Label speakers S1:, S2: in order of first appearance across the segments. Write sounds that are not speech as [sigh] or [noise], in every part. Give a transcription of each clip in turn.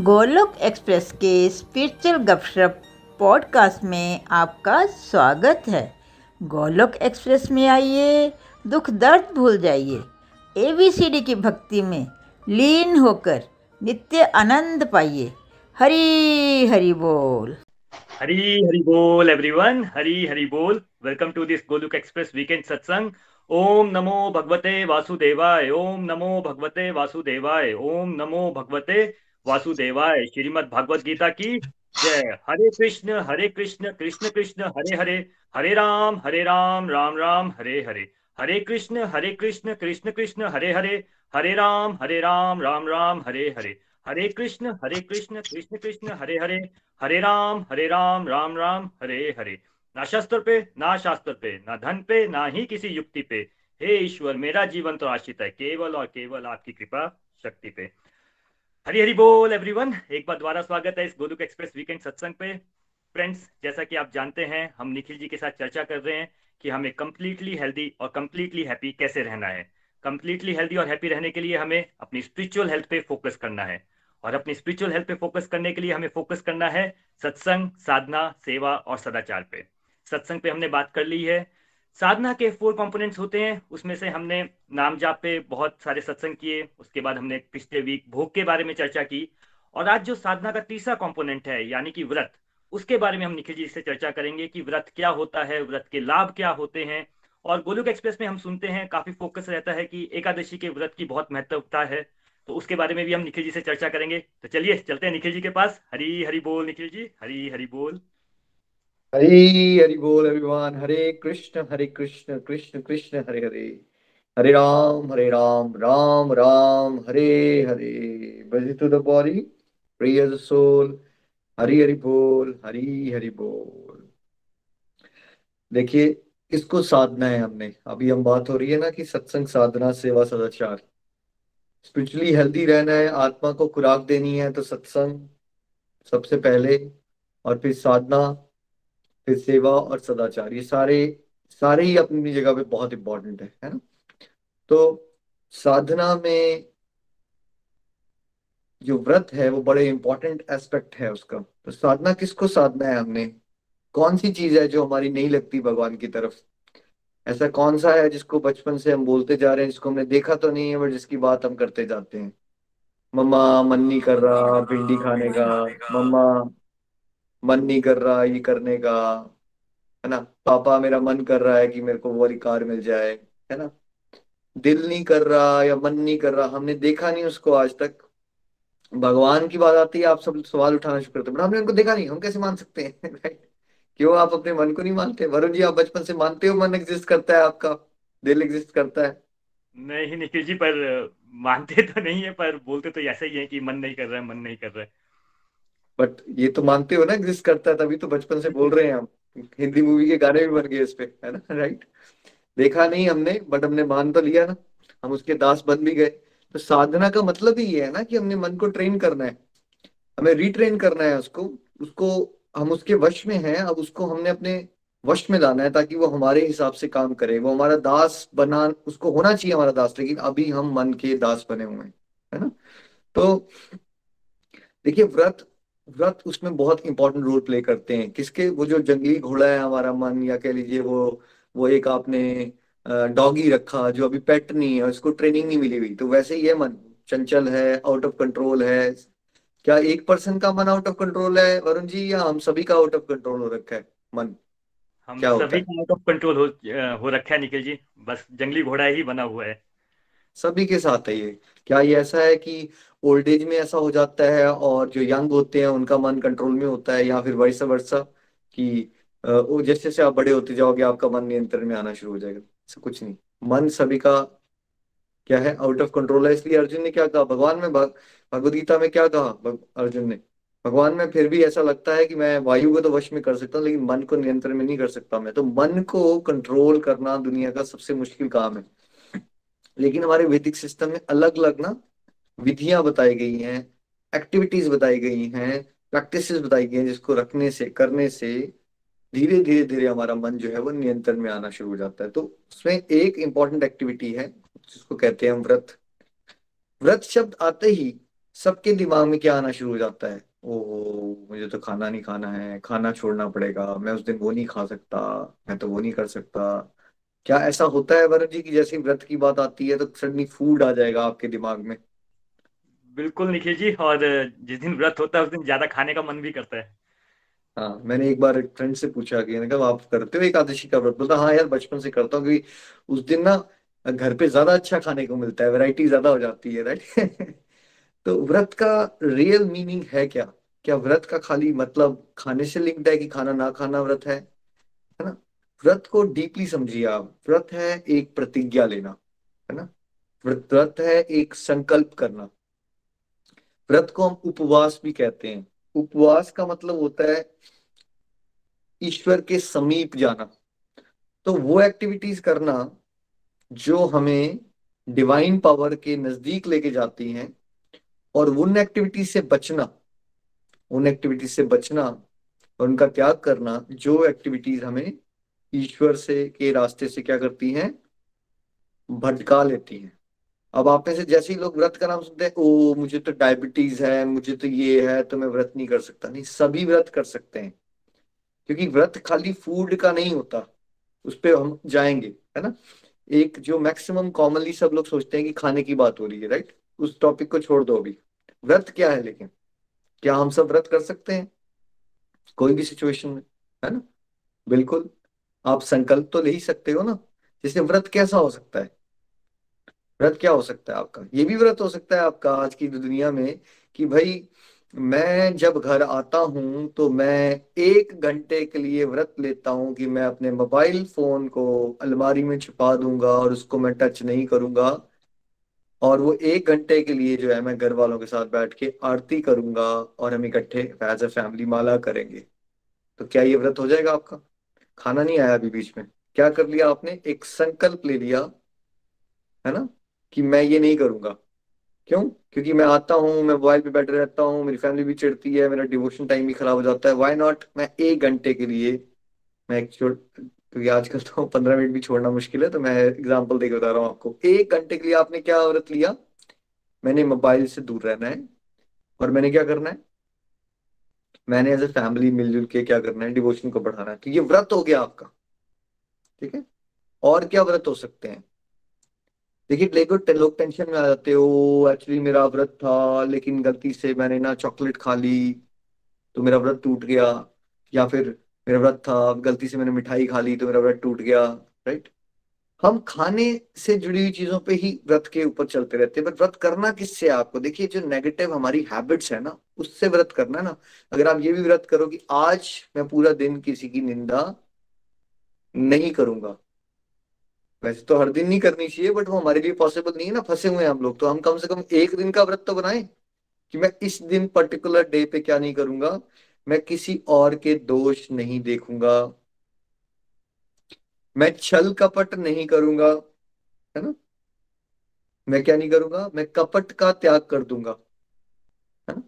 S1: Golok express के spiritual गपशप podcast में आपका स्वागत है। गोलोक एक्सप्रेस में आइए, दुख दर्द भूल जाइए। एबीसीडी की भक्ति में लीन होकर नित्य आनंद पाइए। हरी हरी बोल।
S2: हरी हरी बोल एवरीवन हरी हरी बोल। Welcome to this Golok Express weekend सत्संग ओम नमो भगवते वासुदेवाय, ओम नमो भगवते वासुदेवाय, ओम नमो भगवते वासुदेवाय श्रीमद भागवत गीता की जय। हरे कृष्ण हरे कृष्ण कृष्ण कृष्ण, हरे हरे। हरे राम हरे राम राम राम, हरे हरे। हरे कृष्ण हरे कृष्ण कृष्ण कृष्ण, हरे हरे। हरे राम हरे राम राम राम, हरे हरे। हरे कृष्ण हरे कृष्ण कृष्ण कृष्ण, हरे हरे। हरे राम हरे राम राम राम, हरे हरे। ना शस्त्र पे, ना शास्त्र पे, ना धन पे, ना ही किसी युक्ति पे। हे ईश्वर, मेरा जीवन तो आश्रित है, केवल और केवल आपकी कृपा शक्ति पे। हरी हरी बोल एवरीवन एक बार दोबारा स्वागत है इस गोलुक एक्सप्रेस वीकेंड सत्संग पे। फ्रेंड्स जैसा कि आप जानते हैं, हम निखिल जी के साथ चर्चा कर रहे हैं कि हमें कंप्लीटली हेल्दी और कंप्लीटली हैप्पी कैसे रहना है। कंप्लीटली हेल्दी और हैप्पी रहने के लिए हमें अपनी स्पिरिचुअल हेल्थ पे फोकस करना है। और अपनी स्पिरिचुअल हेल्थ पे फोकस करने के लिए हमें फोकस करना है सत्संग, साधना, सेवा और सदाचार पे। सत्संग पे हमने बात कर ली है साधना के फोर कंपोनेंट्स होते हैं। उसमें से हमने नाम जाप पे बहुत सारे सत्संग किए। उसके बाद हमने पिछले वीक भोग के बारे में चर्चा की। और आज जो साधना का तीसरा कंपोनेंट है, यानी कि व्रत, उसके बारे में हम निखिल जी से चर्चा करेंगे कि व्रत क्या होता है, व्रत के लाभ क्या होते हैं। और गोलुक एक्सप्रेस में हम सुनते हैं, काफ़ी फोकस रहता है कि एकादशी के व्रत की बहुत महत्वता है। तो उसके बारे में भी हम निखिल जी से चर्चा करेंगे। तो चलिए, चलते हैं निखिल जी के पास। हरी हरी बोल निखिल जी, हरी हरी बोल।
S3: हरी, हरि बोल एवरीवन हरे कृष्ण हरे कृष्ण कृष्ण कृष्ण, हरे हरे। हरे राम हरे राम राम राम, हरे हरे। बजी टू द बॉडी प्रिय सोल हरी, हरि बोल, हरी, हरि बोल। देखिए, किसको साधना है हमने? अभी हम बात हो रही है ना कि सत्संग साधना, सेवा, सदाचार। स्पिरिचुअली हेल्दी रहना है, आत्मा को खुराक देनी है तो सत्संग सबसे पहले। और फिर साधना फिर सेवा और सदाचार, ये सारे सारे ही अपनी जगह पे बहुत इंपॉर्टेंट है ना? तो साधना में जो व्रत है, वो बड़े इंपॉर्टेंट एस्पेक्ट है उसका। तो साधना किसको साधना है हमने? कौन सी चीज़ है जो हमारी नहीं लगती भगवान की तरफ़? ऐसा कौन सा है जिसको बचपन से हम बोलते जा रहे हैं, जिसको हमने देखा तो नहीं है बट जिसकी बात हम करते जाते हैं? मम्मा मन नहीं कर रहा, भिंडी खाने का, मम्मा मन नहीं कर रहा ये करने का, है ना? पापा, मेरा मन कर रहा है कि मेरे को वो वाली कार मिल जाए, है ना? दिल नहीं कर रहा या मन नहीं कर रहा, हमने देखा नहीं उसको आज तक। भगवान की बात आती है, आप सब सवाल उठाना शुरू करते बट हमने उनको देखा नहीं, हम कैसे मान सकते हैं? [laughs] राइट क्यों आप अपने मन को नहीं मानते? वरुण जी, आप बचपन से मानते हो मन एग्जिस्ट करता है आपका? दिल एग्जिस्ट करता है?
S2: नहीं, निखिल जी, पर मानते तो नहीं है, पर बोलते तो ऐसा ही है कि मन नहीं कर रहा है, मन नहीं कर रहा है।
S3: बट ये तो मानते हो ना एग्जिस्ट करता है, तभी तो बचपन से बोल रहे हैं हम। हिंदी मूवी के गाने भी बन गए इस पे, है ना? राइट देखा नहीं हमने बट हमने मान तो लिया ना। हम उसके दास बन भी गए। तो साधना का मतलब ही ये है ना कि हमने मन को ट्रेन करना है। हमें रिट्रेन करना है उसको। उसको हम उसके वश में हैं, अब उसको हमने अपने वश में लाना है ताकि वो हमारे हिसाब से काम करे। वो हमारा दास बना, उसको होना चाहिए हमारा दास, लेकिन अभी हम मन के दास बने हुए हैं, है ना? तो देखिए, व्रत व्रत उसमें बहुत इंपॉर्टेंट रोल प्ले करते हैं। किसके? वो जो जंगली घोड़ा है हमारा मन या कह लीजिए वो वो एक आपने डॉगी रखा जो अभी पेट नहीं है उसको ट्रेनिंग नहीं मिली हुई तो वैसे ही है मन। चंचल है आउट ऑफ़ कंट्रोल है। क्या एक पर्सन का मन आउट ऑफ़ कंट्रोल है? वरुण जी या हम सभी का आउट ऑफ़ कंट्रोल हो रखा है मन?
S2: हम क्या सभी का आउट ऑफ़ कंट्रोल हो हो रखा है निखिल जी। बस जंगली घोड़ा ही बना हुआ है।
S3: सभी के साथ है ये। क्या ये ऐसा है कि ओल्ड एज में ऐसा हो जाता है और जो यंग होते हैं, उनका मन कंट्रोल में होता है या फिर वैसा वर्षा कि जैसे जैसे आप बड़े होते जाओगे, आपका मन नियंत्रण में आना शुरू हो जाएगा। ऐसा कुछ नहीं। मन सभी का क्या है? आउट ऑफ़ कंट्रोल है। इसलिए अर्जुन ने क्या कहा? भगवान में भगवद गीता में क्या कहा अर्जुन ने? भगवान में फिर भी ऐसा लगता है कि मैं वायु को तो वश में कर सकता हूँ, लेकिन मन को नियंत्रण में नहीं कर सकता मैं। तो मन को कंट्रोल करना दुनिया का सबसे मुश्किल काम है। लेकिन हमारे वैदिक सिस्टम में अलग अलग ना विधियाँ बताई गई हैं एक्टिविटीज़ बताई गई हैं प्रैक्टिस बताई गई हैं, जिसको रखने से, करने से धीरे धीरे धीरे हमारा मन जो है वो नियंत्रण में आना शुरू हो जाता है। तो उसमें एक इंपॉर्टेंट एक्टिविटी है, जिसको कहते हैं हम व्रत। व्रत शब्द आते ही सबके दिमाग में क्या आना शुरू हो जाता है? ओहो, मुझे तो खाना नहीं खाना है, खाना छोड़ना पड़ेगा, मैं उस दिन वो नहीं खा सकता, मैं तो वो नहीं कर सकता। क्या ऐसा होता है वरुण जी की जैसे व्रत की बात आती है तो सडनली फ़ूड आ जाएगा आपके दिमाग में?
S2: बिल्कुल निखिल जी, और जिस दिन व्रत होता है, उस दिन ज़्यादा खाने का मन भी करता है।
S3: हाँ मैंने एक बार एक फ्रेंड से पूछा कि कहा, आप करते हो एकादशी का व्रत? बोलता हाँ यार, बचपन से करता हूँ, क्योंकि उस दिन ना, घर पे ज़्यादा अच्छा खाने को मिलता है वैरायटी ज़्यादा हो जाती है राइट [laughs] तो व्रत का रियल मीनिंग है क्या? क्या व्रत का खाली मतलब खाने से लिंक्ड है कि खाना ना खाना व्रत है? है ना? व्रत को डीपली समझिए आप। व्रत है एक प्रतिज्ञा लेना, है ना? व्रत है एक संकल्प करना। व्रत को हम उपवास भी कहते हैं। उपवास का मतलब होता है ईश्वर के समीप जाना। तो वो एक्टिविटीज़ करना जो हमें डिवाइन पावर के नज़दीक लेके जाती हैं और उन एक्टिविटीज़ से बचना, उन एक्टिविटीज़ से बचना और उनका त्याग करना जो एक्टिविटीज़ हमें ईश्वर से के रास्ते से क्या करती हैं? भटका लेती हैं। अब आप में से जैसे ही लोग व्रत का नाम सुनते हैं, ओ, मुझे तो डायबिटीज़ है, मुझे तो ये है तो मैं व्रत नहीं कर सकता। नहीं, सभी व्रत कर सकते हैं। क्योंकि व्रत खाली फ़ूड का नहीं होता, उस पर हम जाएँगे, है ना? एक जो मैक्सिमम कॉमनली सब लोग सोचते हैं कि खाने की बात हो रही है राइट उस टॉपिक को छोड़ दो अभी। व्रत क्या है लेकिन? क्या हम सब व्रत कर सकते हैं? कोई भी सिचुएशन में, है ना? बिल्कुल। आप संकल्प तो ले ही सकते हो ना। जैसे व्रत कैसा हो सकता है? व्रत क्या हो सकता है आपका? ये भी व्रत हो सकता है आपका आज की दुनिया में कि भाई मैं जब घर आता हूँ तो मैं एक घंटे के लिए व्रत लेता हूँ कि मैं अपने मोबाइल फ़ोन को अलमारी में छुपा दूँगा और उसको मैं टच नहीं करूँगा। और वो एक घंटे के लिए जो है मैं घर वालों के साथ बैठ के आरती करूँगा और हम इकट्ठे एज ए फैमिली माला करेंगे। तो क्या ये व्रत हो जाएगा आपका? खाना नहीं आया अभी बीच में। क्या कर लिया आपने? एक संकल्प ले लिया, है ना? कि मैं ये नहीं करूँगा। क्यों? क्योंकि मैं आता हूँ, मैं मोबाइल पे बैठे रहता हूँ, मेरी फैमिली भी चिढ़ती है, मेरा डिवोशन टाइम भी खराब हो जाता है। वाई नॉट मैं एक घंटे के लिए, मैं क्योंकि आजकल तो पंद्रह मिनट भी छोड़ना मुश्किल है तो मैं एग्ज़ाम्पल देकर बता रहा हूँ आपको। एक घंटे के लिए आपने क्या व्रत लिया? मैंने मोबाइल से दूर रहना है। और मैंने क्या करना है? मैंने एज ए फैमिली मिलजुल के क्या करना है? डिवोशन को बढ़ाना है। तो ये व्रत हो गया आपका। ठीक है? और क्या व्रत हो सकते हैं? देखिए देखो लोग टेंशन में आ जाते हो एक्चुअली मेरा व्रत था, लेकिन गलती से मैंने ना चॉकलेट खा ली तो मेरा व्रत टूट गया, या फिर मेरा व्रत था, गलती से मैंने मिठाई खा ली तो मेरा व्रत टूट गया राइट हम खाने से जुड़ी हुई चीज़ों पे ही व्रत के ऊपर चलते रहते हैं पर व्रत करना किससे आपको? देखिए, जो नेगेटिव हमारी हैबिट्स है ना, उससे व्रत करना है ना। अगर आप ये भी व्रत करो कि आज मैं पूरा दिन किसी की निंदा नहीं करूँगा वैसे तो हर दिन नहीं करनी चाहिए बट वो हमारे लिए पॉसिबल नहीं है ना, फंसे हुए हैं हम लोग। तो हम कम से कम एक दिन का व्रत तो बनाए कि मैं इस दिन पर्टिकुलर डे पे क्या नहीं करूँगा, मैं किसी और के दोष नहीं देखूँगा, मैं छल कपट नहीं करूँगा, है ना? मैं क्या नहीं करूँगा? मैं कपट का त्याग कर दूँगा, है ना?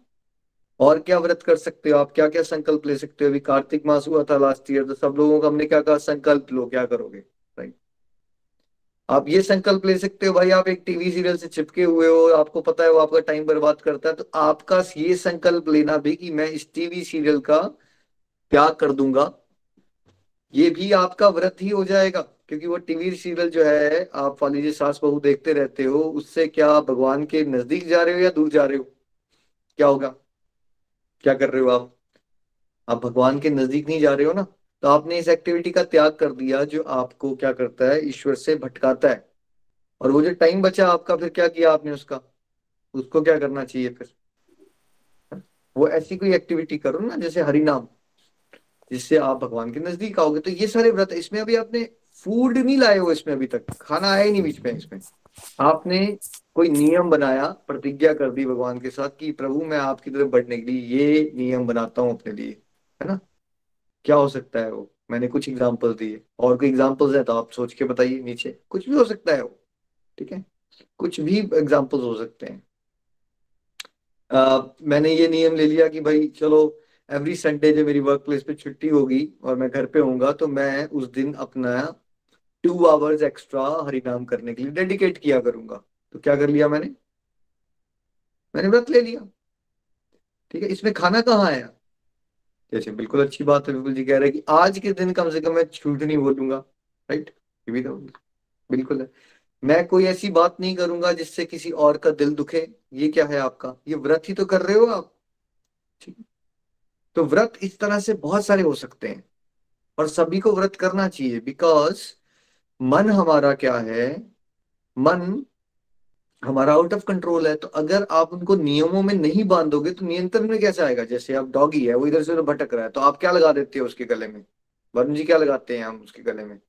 S3: और क्या व्रत कर सकते हो आप? क्या क्या संकल्प ले सकते हो? अभी कार्तिक मास हुआ था लास्ट ईयर तो सब लोगों को हमने क्या कहा? संकल्प लो, क्या करोगे? आप ये संकल्प ले सकते हो भाई, आप एक टीवी सीरियल से चिपके हुए हो, आपको पता है वो आपका टाइम बर्बाद करता है तो आपका ये संकल्प लेना भी कि मैं इस टीवी सीरियल का त्याग कर दूँगा, ये भी आपका व्रत ही हो जाएगा, क्योंकि वो टीवी सीरियल जो है, आप वाली जो सास बहू देखते रहते हो, उससे क्या भगवान के नज़दीक जा रहे हो या दूर जा रहे हो? क्या होगा? क्या कर रहे हो आप? आप भगवान के नज़दीक नहीं जा रहे हो ना? तो आपने इस एक्टिविटी का त्याग कर दिया जो आपको क्या करता है? ईश्वर से भटकाता है। और वो जो टाइम बचा आपका, फिर क्या किया आपने उसका? उसको क्या करना चाहिए फिर? वो ऐसी कोई एक्टिविटी करो ना, जैसे हरिनाम, जिससे आप भगवान के नज़दीक आओगे। तो ये सारे व्रत, इसमें अभी आपने फ़ूड नहीं लाए हो इसमें अभी तक। खाना आया ही नहीं बीच में इसमें। आपने कोई नियम बनाया, प्रतिज्ञा कर दी भगवान के साथ कि प्रभु, मैं आपकी तरफ़ बढ़ने के लिए ये नियम बनाता हूँ अपने लिए, है ना? क्या हो सकता है वो? मैंने कुछ एग्ज़ाम्पल दिए। और कोई एग्जाम्पल्स है तो आप सोच के बताइए नीचे। कुछ भी हो सकता है वो ठीक है? कुछ भी एग्जाम्पल्स हो सकते हैं। आ, मैंने ये नियम ले लिया कि भाई चलो एवरी संडे जब मेरी वर्क प्लेस पे छुट्टी होगी और मैं घर पे होऊँगा तो मैं उस दिन अपना टू आवर्स एक्स्ट्रा हरिनाम करने के लिए डेडिकेट किया करूँगा। तो क्या कर लिया मैंने? मैंने व्रत ले लिया। ठीक है? इसमें खाना कहाँ आया? जैसे बिल्कुल अच्छी बात है, बिल्कुल जी कह रहे हैं कि आज के दिन कम से कम मैं झूठ नहीं बोलूँगा राइट ये भी तो बिल्कुल है। मैं कोई ऐसी बात नहीं करूँगा जिससे किसी और का दिल दुखे, ये क्या है आपका? ये व्रत ही तो कर रहे हो आप। ठीक तो व्रत इस तरह से बहुत सारे हो सकते हैं और सभी को व्रत करना चाहिए बिकॉज़ मन हमारा क्या है? मन हमारा आउट ऑफ़ कंट्रोल है तो अगर आप उनको नियमों में नहीं बांधोगे तो नियंत्रण में कैसे आएगा? जैसे आप डॉगी है वो इधर से उधर भटक रहा है तो आप क्या लगा देते हो उसके गले में? वरुण जी क्या लगाते हैं हम उसके गले में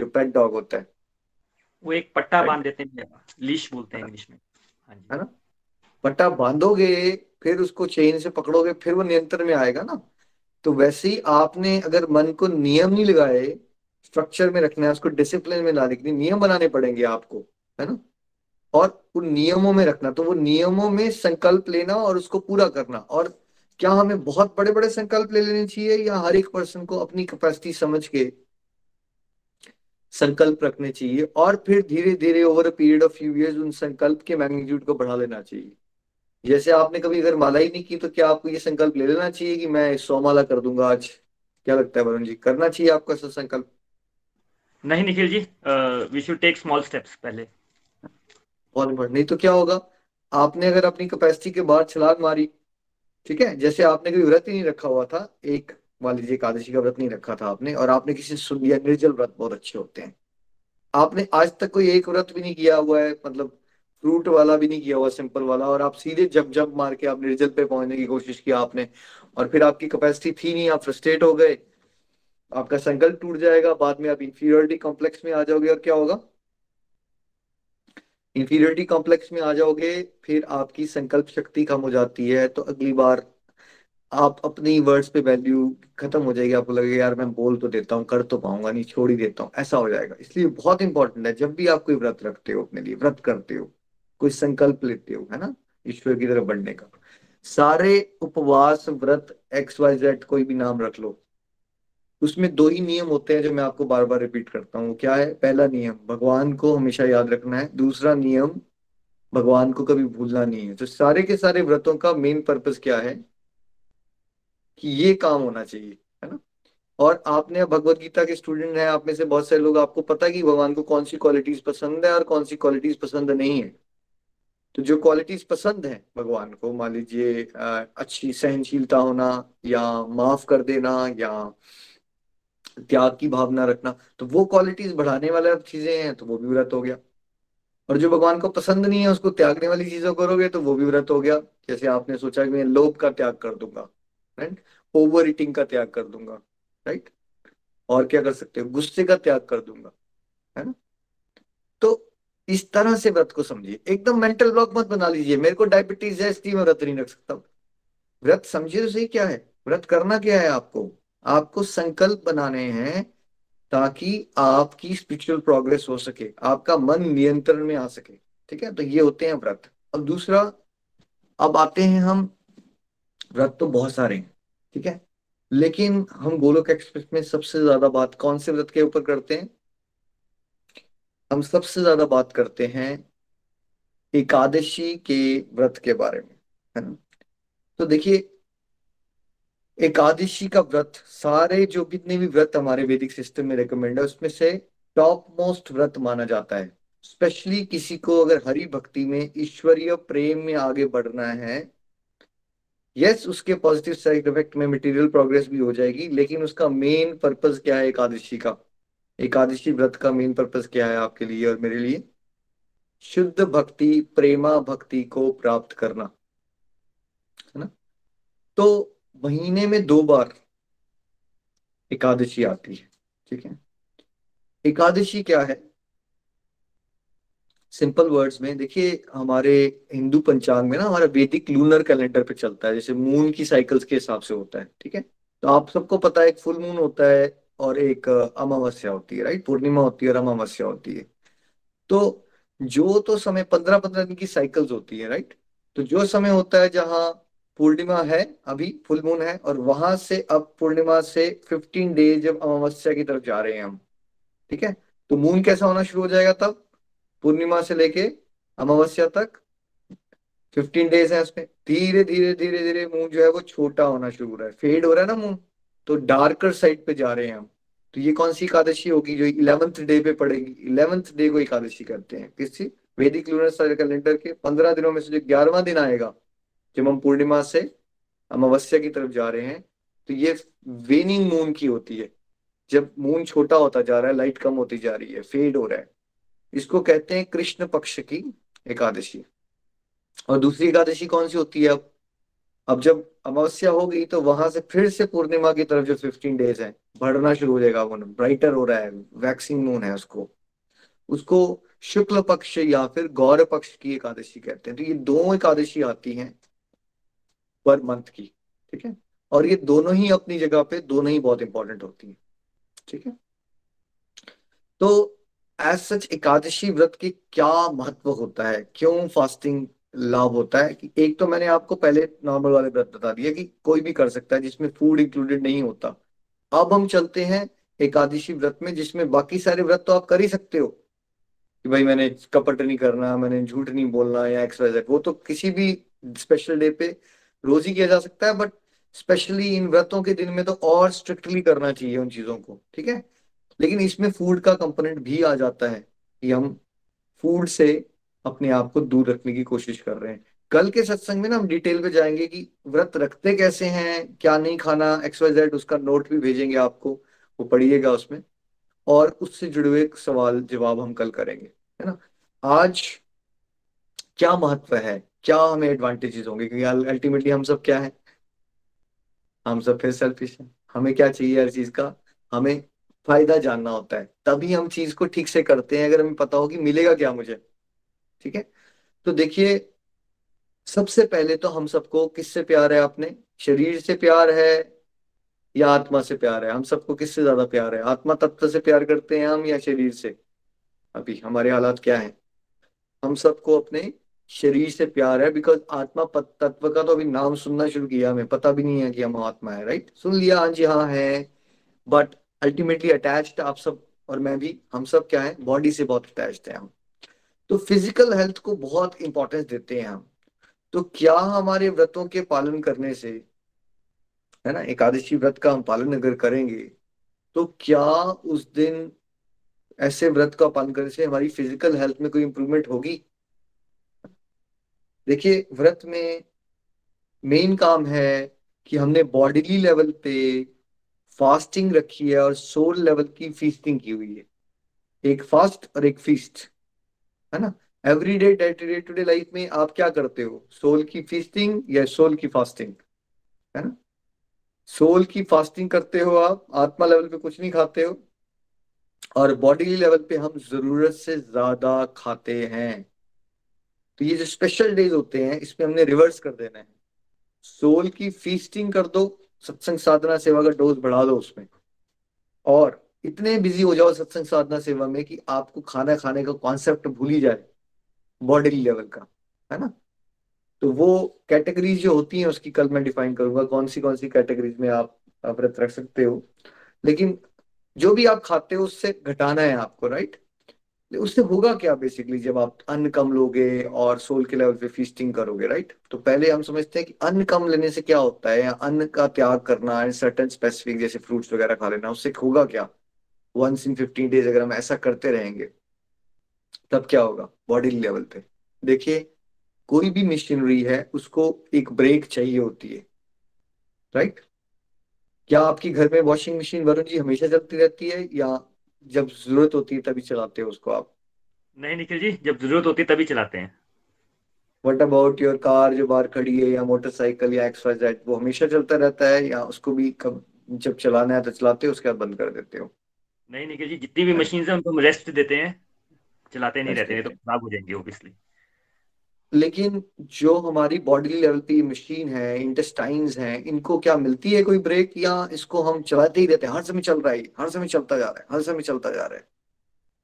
S3: जो पेट डॉग होता है?
S2: वो एक पट्टा बाँध देते हैं लीश बोलते हैं इंग्लिश में। हाँ
S3: है ना? पट्टा बांधोगे फिर उसको चेन से पकड़ोगे फिर वो नियंत्रण में आएगा ना? तो वैसे ही आपने अगर मन को नियम नहीं लगाए स्ट्रक्चर में रखना है उसको डिसिप्लिन में के लिए नियम बनाने पड़ेंगे आपको है ना? और उन नियमों में रखना। तो वो नियमों में संकल्प लेना और उसको पूरा करना। और क्या हमें बहुत बड़े बड़े संकल्प ले लेने चाहिए या हर एक पर्सन को अपनी कैपेसिटी समझ के संकल्प रखने चाहिए और फिर धीरे धीरे over a period of few years उन संकल्प के मैग्नीट्यूड को बढ़ा लेना चाहिए। जैसे आपने कभी अगर माला ही नहीं की तो क्या आपको ये संकल्प ले लेना चाहिए कि मैं सौ माला कर दूँगा आज? क्या लगता है वरुण जी, करना चाहिए आपको ऐसा संकल्प?
S2: नहीं, Nikhil ji we should take small steps पहले।
S3: बहुत इंपॉर्टेंट नहीं तो क्या होगा? आपने अगर अपनी कैपेसिटी के बाहर छलांग मारी, ठीक है? जैसे आपने कोई व्रत ही नहीं रखा हुआ था, एक, मान लीजिए एकादशी का व्रत नहीं रखा था आपने, और आपने किसी सुन लिया, निर्जल व्रत बहुत अच्छे होते हैं। आपने आज तक कोई एक व्रत भी नहीं किया हुआ है मतलब फ्रूट वाला भी नहीं किया हुआ सिंपल वाला, और आप सीधे जब जब मार के आप निर्जल पे पहुँचने की कोशिश की आपने, और फिर आपकी कैपेसिटी थी नहीं, आप फ्रस्ट्रेट हो गए, आपका संकल्प टूट जाएगा, बाद में आप इंफीरियोरिटी कॉम्प्लेक्स में आ जाओगे, और क्या होगा? इंफीरियोरिटी कॉम्प्लेक्स में आ जाओगे, फिर आपकी संकल्प शक्ति कम हो जाती है तो अगली बार आप अपनी वर्ड्स पे वैल्यू खत्म हो जाएगी, आपको लगेगा, यार, मैं बोल तो देता हूँ, कर तो पाऊँगा, नहीं, छोड़ ही देता हूँ। ऐसा हो जाएगा। इसलिए बहुत इंपॉर्टेंट है, जब भी आप कोई व्रत रखते हो अपने लिए, व्रत करते हो, कोई संकल्प लेते हो, है ना, ईश्वर की तरफ़ बढ़ने का, सारे उपवास, व्रत एक्स वाई जेड कोई भी नाम रख लो उसमें दो ही नियम होते हैं जो मैं आपको बार बार रिपीट करता हूँ। क्या है? पहला नियम, भगवान को हमेशा याद रखना है। दूसरा नियम, भगवान को कभी भूलना नहीं है। तो सारे के सारे व्रतों का मेन पर्पस क्या है? कि ये काम होना चाहिए, है ना? और आपने भगवत गीता के स्टूडेंट हैं, आप में से बहुत सारे लोग, आपको पता है कि भगवान को कौन सी क्वालिटीज पसंद है और कौन सी क्वालिटीज पसंद नहीं है। तो जो क्वालिटीज पसंद है भगवान को, मान लीजिए अच्छी, सहनशीलता होना या माफ़ कर देना या त्याग की भावना रखना तो वो क्वालिटीज बढ़ाने वाला चीज़ें हैं तो वो भी व्रत हो गया। और जो भगवान को पसंद नहीं है उसको त्यागने वाली चीज़ों करोगे तो वो भी व्रत हो गया। जैसे आपने सोचा कि मैं लोभ का त्याग कर दूँगा राइट ओवर ईटिंग का त्याग कर दूँगा राइट और क्या कर सकते हो? गुस्से का त्याग कर दूँगा, है ना? तो इस तरह से व्रत को समझिए। एकदम मेंटल ब्लॉक मत बना लीजिए। मेरे को डायबिटीज़ है, इसलिए मैं व्रत नहीं रख सकता। व्रत समझिए तो सही क्या है? व्रत करना क्या है आपको? आपको संकल्प बनाने हैं ताकि आपकी स्पिरिचुअल प्रोग्रेस हो सके, आपका मन नियंत्रण में आ सके, ठीक है? तो ये होते हैं व्रत। अब दूसरा, अब आते हैं हम, व्रत तो बहुत सारे हैं, ठीक है? लेकिन हम गोलोक एक्सप्रेस में सबसे ज़्यादा बात कौन से व्रत के ऊपर करते हैं? हम सबसे ज़्यादा बात करते हैं एकादशी के व्रत के बारे में, है ना? तो देखिए एकादशी का व्रत सारे जो कितने भी व्रत हमारे वैदिक सिस्टम में रिकमेंड है उसमें से टॉप मोस्ट व्रत माना जाता है। स्पेशली किसी को अगर हरि भक्ति में ईश्वरीय प्रेम में आगे बढ़ना है यस yes, उसके पॉजिटिव साइड इफ़ेक्ट में मटेरियल प्रोग्रेस भी हो जाएगी लेकिन उसका मेन पर्पस क्या है एकादशी का? एकादशी व्रत का मेन पर्पस क्या है आपके लिए और मेरे लिए? शुद्ध भक्ति प्रेमा भक्ति को प्राप्त करना है ना? तो महीने में दो बार एकादशी आती है, ठीक है? एकादशी क्या है? सिंपल वर्ड्स में, देखिए, हमारे हिंदू पंचांग में ना, हमारा वैदिक लूनर कैलेंडर पे चलता है, जैसे मून की साइकिल्स के हिसाब से होता है, ठीक है? तो आप सबको पता है, एक फुल मून होता है और एक अमावस्या होती है राइट पूर्णिमा होती है और अमावस्या होती है। तो जो तो समय पंद्रह पंद्रह दिन की साइकिल्स होती है राइट तो जो समय होता है जहाँ पूर्णिमा है, अभी फुल मून है, और वहाँ से अब पूर्णिमा से फिफ्टीन डेज़ जब अमावस्या की तरफ़ जा रहे हैं हम, ठीक है? तो मून कैसा होना शुरू हो जाएगा तब? पूर्णिमा से लेके अमावस्या तक फिफ्टीन डेज़ है उसमें। धीरे धीरे धीरे धीरे मून जो है वो छोटा होना शुरू हो रहा है। फेड हो रहा है ना मून तो डार्कर साइड पे जा रहे हैं हम। तो ये कौन सी एकादशी होगी जो इलेवंथ डे पे पड़ेगी? इलेवंथ डे को एकादशी करते हैं। किससी वैदिक लूनर कैलेंडर के पंद्रह दिनों में से जो ग्यारहवा दिन आएगा जब हम पूर्णिमा से अमावस्या की तरफ़ जा रहे हैं तो ये वेनिंग मून की होती है। जब मून छोटा होता जा रहा है लाइट कम होती जा रही है फेड हो रहा है। इसको कहते हैं कृष्ण पक्ष की एकादशी। और दूसरी एकादशी कौन सी होती है अब? अब जब अमावस्या हो गई तो वहाँ से फिर से पूर्णिमा की तरफ़ जो फिफ्टीन डेज़ है, बढ़ना शुरू हो जाएगा मून ब्राइटर हो रहा है वैक्सिंग मून है उसको। उसको शुक्ल पक्ष या फिर गौर पक्ष की एकादशी कहते हैं। तो ये दो एकादशी आती हैं। पर मंथ की, ठीक है? और ये दोनों ही अपनी जगह पे दोनों ही बहुत इंपॉर्टेंट होती हैं, ठीक है? तो एज सच एकादशी व्रत की क्या महत्व होता है? क्यों फास्टिंग लाभ होता है? कि एक तो मैंने आपको पहले नॉर्मल वाले व्रत बता दिया कि कोई भी कर सकता है, जिसमें फ़ूड इंक्लूडेड नहीं होता। अब हम चलते हैं एकादशी व्रत में, जिसमें बाकी सारे व्रत तो आप कर ही सकते हो। कि भाई मैंने कपट नहीं करना, मैंने झूठ नहीं बोलना या एक्स वाई वो तो किसी भी स्पेशल डे पे रोज ही किया जा सकता है बट स्पेशली इन व्रतों के दिन में तो और स्ट्रिक्टली करना चाहिए उन चीज़ों को, ठीक है? लेकिन इसमें फ़ूड का कंपोनेंट भी आ जाता है कि हम फ़ूड से अपने आप को दूर रखने की कोशिश कर रहे हैं। कल के सत्संग में ना हम डिटेल पे जाएँगे कि व्रत रखते कैसे हैं, क्या नहीं खाना एक्स वाई जेड उसका नोट भी भेजेंगे आपको, वो पढ़िएगा उसमें, और उससे जुड़े हुए सवाल जवाब हम कल करेंगे, है ना? आज क्या महत्व है? क्या हमें एडवांटेजेस होंगे? क्योंकि अल्टीमेटली हम सब क्या है? हम सब फिर सेल्फिश हैं। हमें क्या चाहिए हर चीज़ का? हमें फ़ायदा जानना होता है। तभी हम चीज़ को ठीक से करते हैं, अगर हमें पता हो कि मिलेगा क्या मुझे। ठीक है? तो देखिए, सबसे पहले तो हम सबको किससे प्यार है आपने? शरीर से प्यार है या आत्मा से प्यार है? हम सबको किससे ज़्यादा प्यार है? आत्मा तत्व से प्यार करते हैं हम या शरीर से? अभी हमारे हालात क्या है? हम सबको अपने शरीर से प्यार है बिकॉज़ आत्मा तत्व का तो अभी नाम सुनना शुरू किया हमें, पता भी नहीं है कि हम आत्मा है राइट सुन लिया हाँ जी हाँ है बट अल्टीमेटली अटैच्ड आप सब और मैं भी, हम सब क्या है? बॉडी से बहुत अटैच्ड है हम। तो फ़िज़िकल हेल्थ को बहुत इंपॉर्टेंस देते हैं हम। तो क्या हमारे व्रतों के पालन करने से, है ना, एकादशी व्रत का हम पालन अगर करेंगे तो क्या उस दिन ऐसे व्रत का पालन करने से हमारी फ़िज़िकल हेल्थ में कोई इंप्रूवमेंट होगी? देखिए, व्रत में मेन काम है कि हमने बॉडीली लेवल पे फास्टिंग रखी है और सोल लेवल की फीस्टिंग की हुई है। एक फास्ट और एक फीस्ट है ना? Everyday day day to day life में आप क्या करते हो? सोल की फीस्टिंग या सोल की फास्टिंग है ना? सोल की फास्टिंग करते हो आप, आत्मा लेवल पे कुछ नहीं खाते हो, और बॉडी लेवल पे हम ज़रूरत से ज़्यादा खाते हैं। तो ये जो स्पेशल डेज़ होते हैं, इसमें हमने रिवर्स कर देना है। सोल की फीस्टिंग कर दो, सत्संग साधना सेवा का डोज बढ़ा दो उसमें। और इतने बिज़ी हो जाओ सत्संग साधना सेवा में कि आपको खाना खाने का कॉन्सेप्ट भूल ही जाए बॉडी लेवल का, है ना? तो वो कैटेगरीज जो होती हैं, उसकी कल मैं डिफाइन करूँगा कौन सी कौन सी कैटेगरीज में आप व्रत रख सकते हो। लेकिन जो भी आप खाते हो, उससे घटाना है आपको राइट उससे होगा क्या बेसिकली जब आप अन्न कम लोगे और सोल के लेवल पे फीस्टिंग करोगे राइट तो पहले हम समझते हैं कि अन्न कम लेने से क्या होता है या अन्न का त्याग करना एंड सर्टन स्पेसिफिक जैसे फ्रूट्स वगैरह खा लेना, उससे होगा क्या? वंस इन फिफ्टीन डेज़ अगर हम ऐसा करते रहेंगे, तब क्या होगा? बॉडी लेवल पे। देखिए, कोई भी मशीनरी है, उसको एक ब्रेक चाहिए होती है राइट क्या आपकी घर में वॉशिंग मशीन वरुण जी हमेशा चलती रहती है या जब ज़रूरत होती है तभी चलाते हो उसको आप।
S2: नहीं निखिल जी जब ज़रूरत होती है तभी चलाते हैं।
S3: वट अबाउट योर कार जो बाहर खड़ी है या मोटरसाइकिल या एक्स वाई जेड वो हमेशा चलता रहता है या उसको भी कब जब चलाना है तो चलाते हो उसके बाद बंद कर देते हो?
S2: नहीं निखिल जी जितनी भी मशीन है उनको हम रेस्ट देते हैं चलाते नहीं रहते हैं तो खराब हो जाएँगे ऑब्वियसली
S3: लेकिन जो हमारी बॉडी लेवल की मशीन है इंटेस्टाइन्स हैं, इनको क्या मिलती है कोई ब्रेक या इसको हम चलाते ही रहते हैं? हर समय चल रहा है, हर समय चलता जा रहा है, हर समय चलता जा रहा है।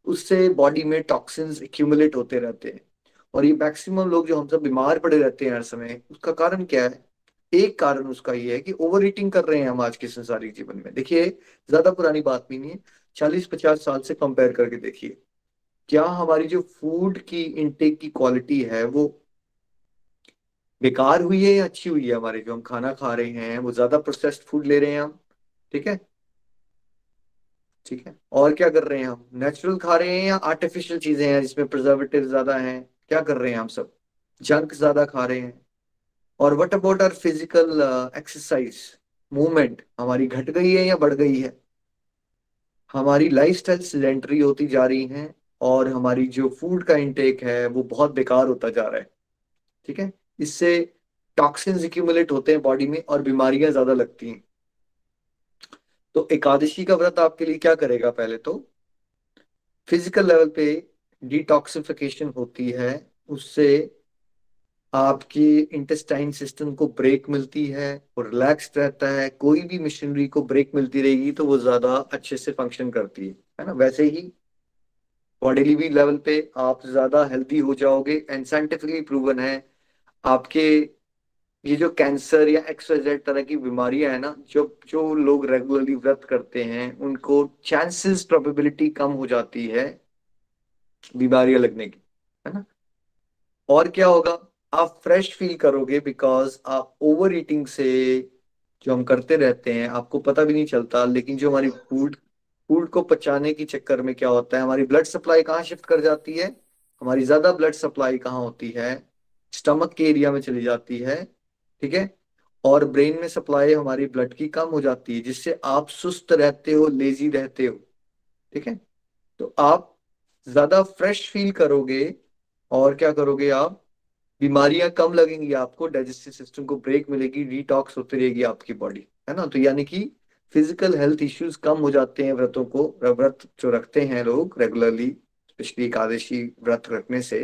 S3: उससे बॉडी में टॉक्सिन्स एक्यूमुलेट होते रहते हैं। और ये मैक्सिमम लोग जो हम सब बीमार पड़े रहते हैं हर समय, उसका कारण क्या है? एक कारण उसका ये है कि ओवर ईटिंग कर रहे हैं हम आज के संसारिक जीवन में। देखिए, ज़्यादा पुरानी बात भी नहीं है, चालीस पचास साल से कंपेयर करके देखिए। क्या हमारी जो फ़ूड की इनटेक की क्वालिटी है वो बेकार हुई है या अच्छी हुई है हमारे जो हम खाना खा रहे हैं? वो ज़्यादा प्रोसेस्ड फ़ूड ले रहे हैं हम, ठीक है? ठीक है? और क्या कर रहे हैं हम? नेचुरल खा रहे हैं या आर्टिफिशियल चीज़ें हैं जिसमें प्रिजर्वेटिव ज़्यादा हैं? क्या कर रहे हैं हम सब? जंक ज़्यादा खा रहे हैं। और what about our physical exercise movement हमारी घट गई है या बढ़ गई है? हमारी लाइफ स्टाइल सिलेंडरी होती जा रही है। और हमारी जो फ़ूड का इंटेक है, वो बहुत बेकार होता जा रहा है। ठीक है? इससे टॉक्सिन्स एक्यूमुलेट होते हैं बॉडी में और बीमारियाँ ज़्यादा लगती हैं। तो एकादशी का व्रत आपके लिए क्या करेगा पहले तो? फ़िज़िकल लेवल पे डिटॉक्सिफिकेशन होती है, उससे आपकी इंटेस्टाइन सिस्टम को ब्रेक मिलती है और रिलैक्स रहता है। कोई भी मशीनरी को ब्रेक मिलती रहेगी तो वो ज़्यादा अच्छे से फ़ंक्शन करती है। है ना? वैसे ही बॉडी भी लेवल पे आप ज़्यादा हेल्दी हो जाओगे एंड साइंटिफिकली प्रूवन है। आपके ये जो कैंसर या एक्सवाइजेड तरह की बीमारियाँ है ना, जो जो लोग रेगुलरली व्रत करते हैं, उनको चांसेस प्रोबेबिलिटी कम हो जाती है बीमारियाँ लगने की, है ना? और क्या होगा? आप फ्रेश फील करोगे बिकॉज़ आप ओवर ईटिंग से जो हम करते रहते हैं, आपको पता भी नहीं चलता, लेकिन जो हमारी फ़ूड फ़ूड को पचाने के चक्कर में क्या होता है? हमारी ब्लड सप्लाई कहाँ शिफ्ट कर जाती है? हमारी ज़्यादा ब्लड सप्लाई कहाँ होती है? स्टमक के एरिया में चली जाती है, ठीक है? और ब्रेन में सप्लाई हमारी ब्लड की कम हो जाती है, जिससे आप सुस्त रहते हो लेजी रहते हो, ठीक है? तो आप ज़्यादा फ्रेश फील करोगे और क्या करोगे आप? बीमारियाँ कम लगेंगी आपको डाइजेस्टिव सिस्टम को ब्रेक मिलेगी डिटॉक्स होती रहेगी आपकी बॉडी है ना? तो यानी कि फ़िज़िकल हेल्थ इश्यूज़ कम हो जाते हैं व्रतों को व्रत जो रखते हैं लोग रेगुलरली स्पेशली एकादशी व्रत रखने से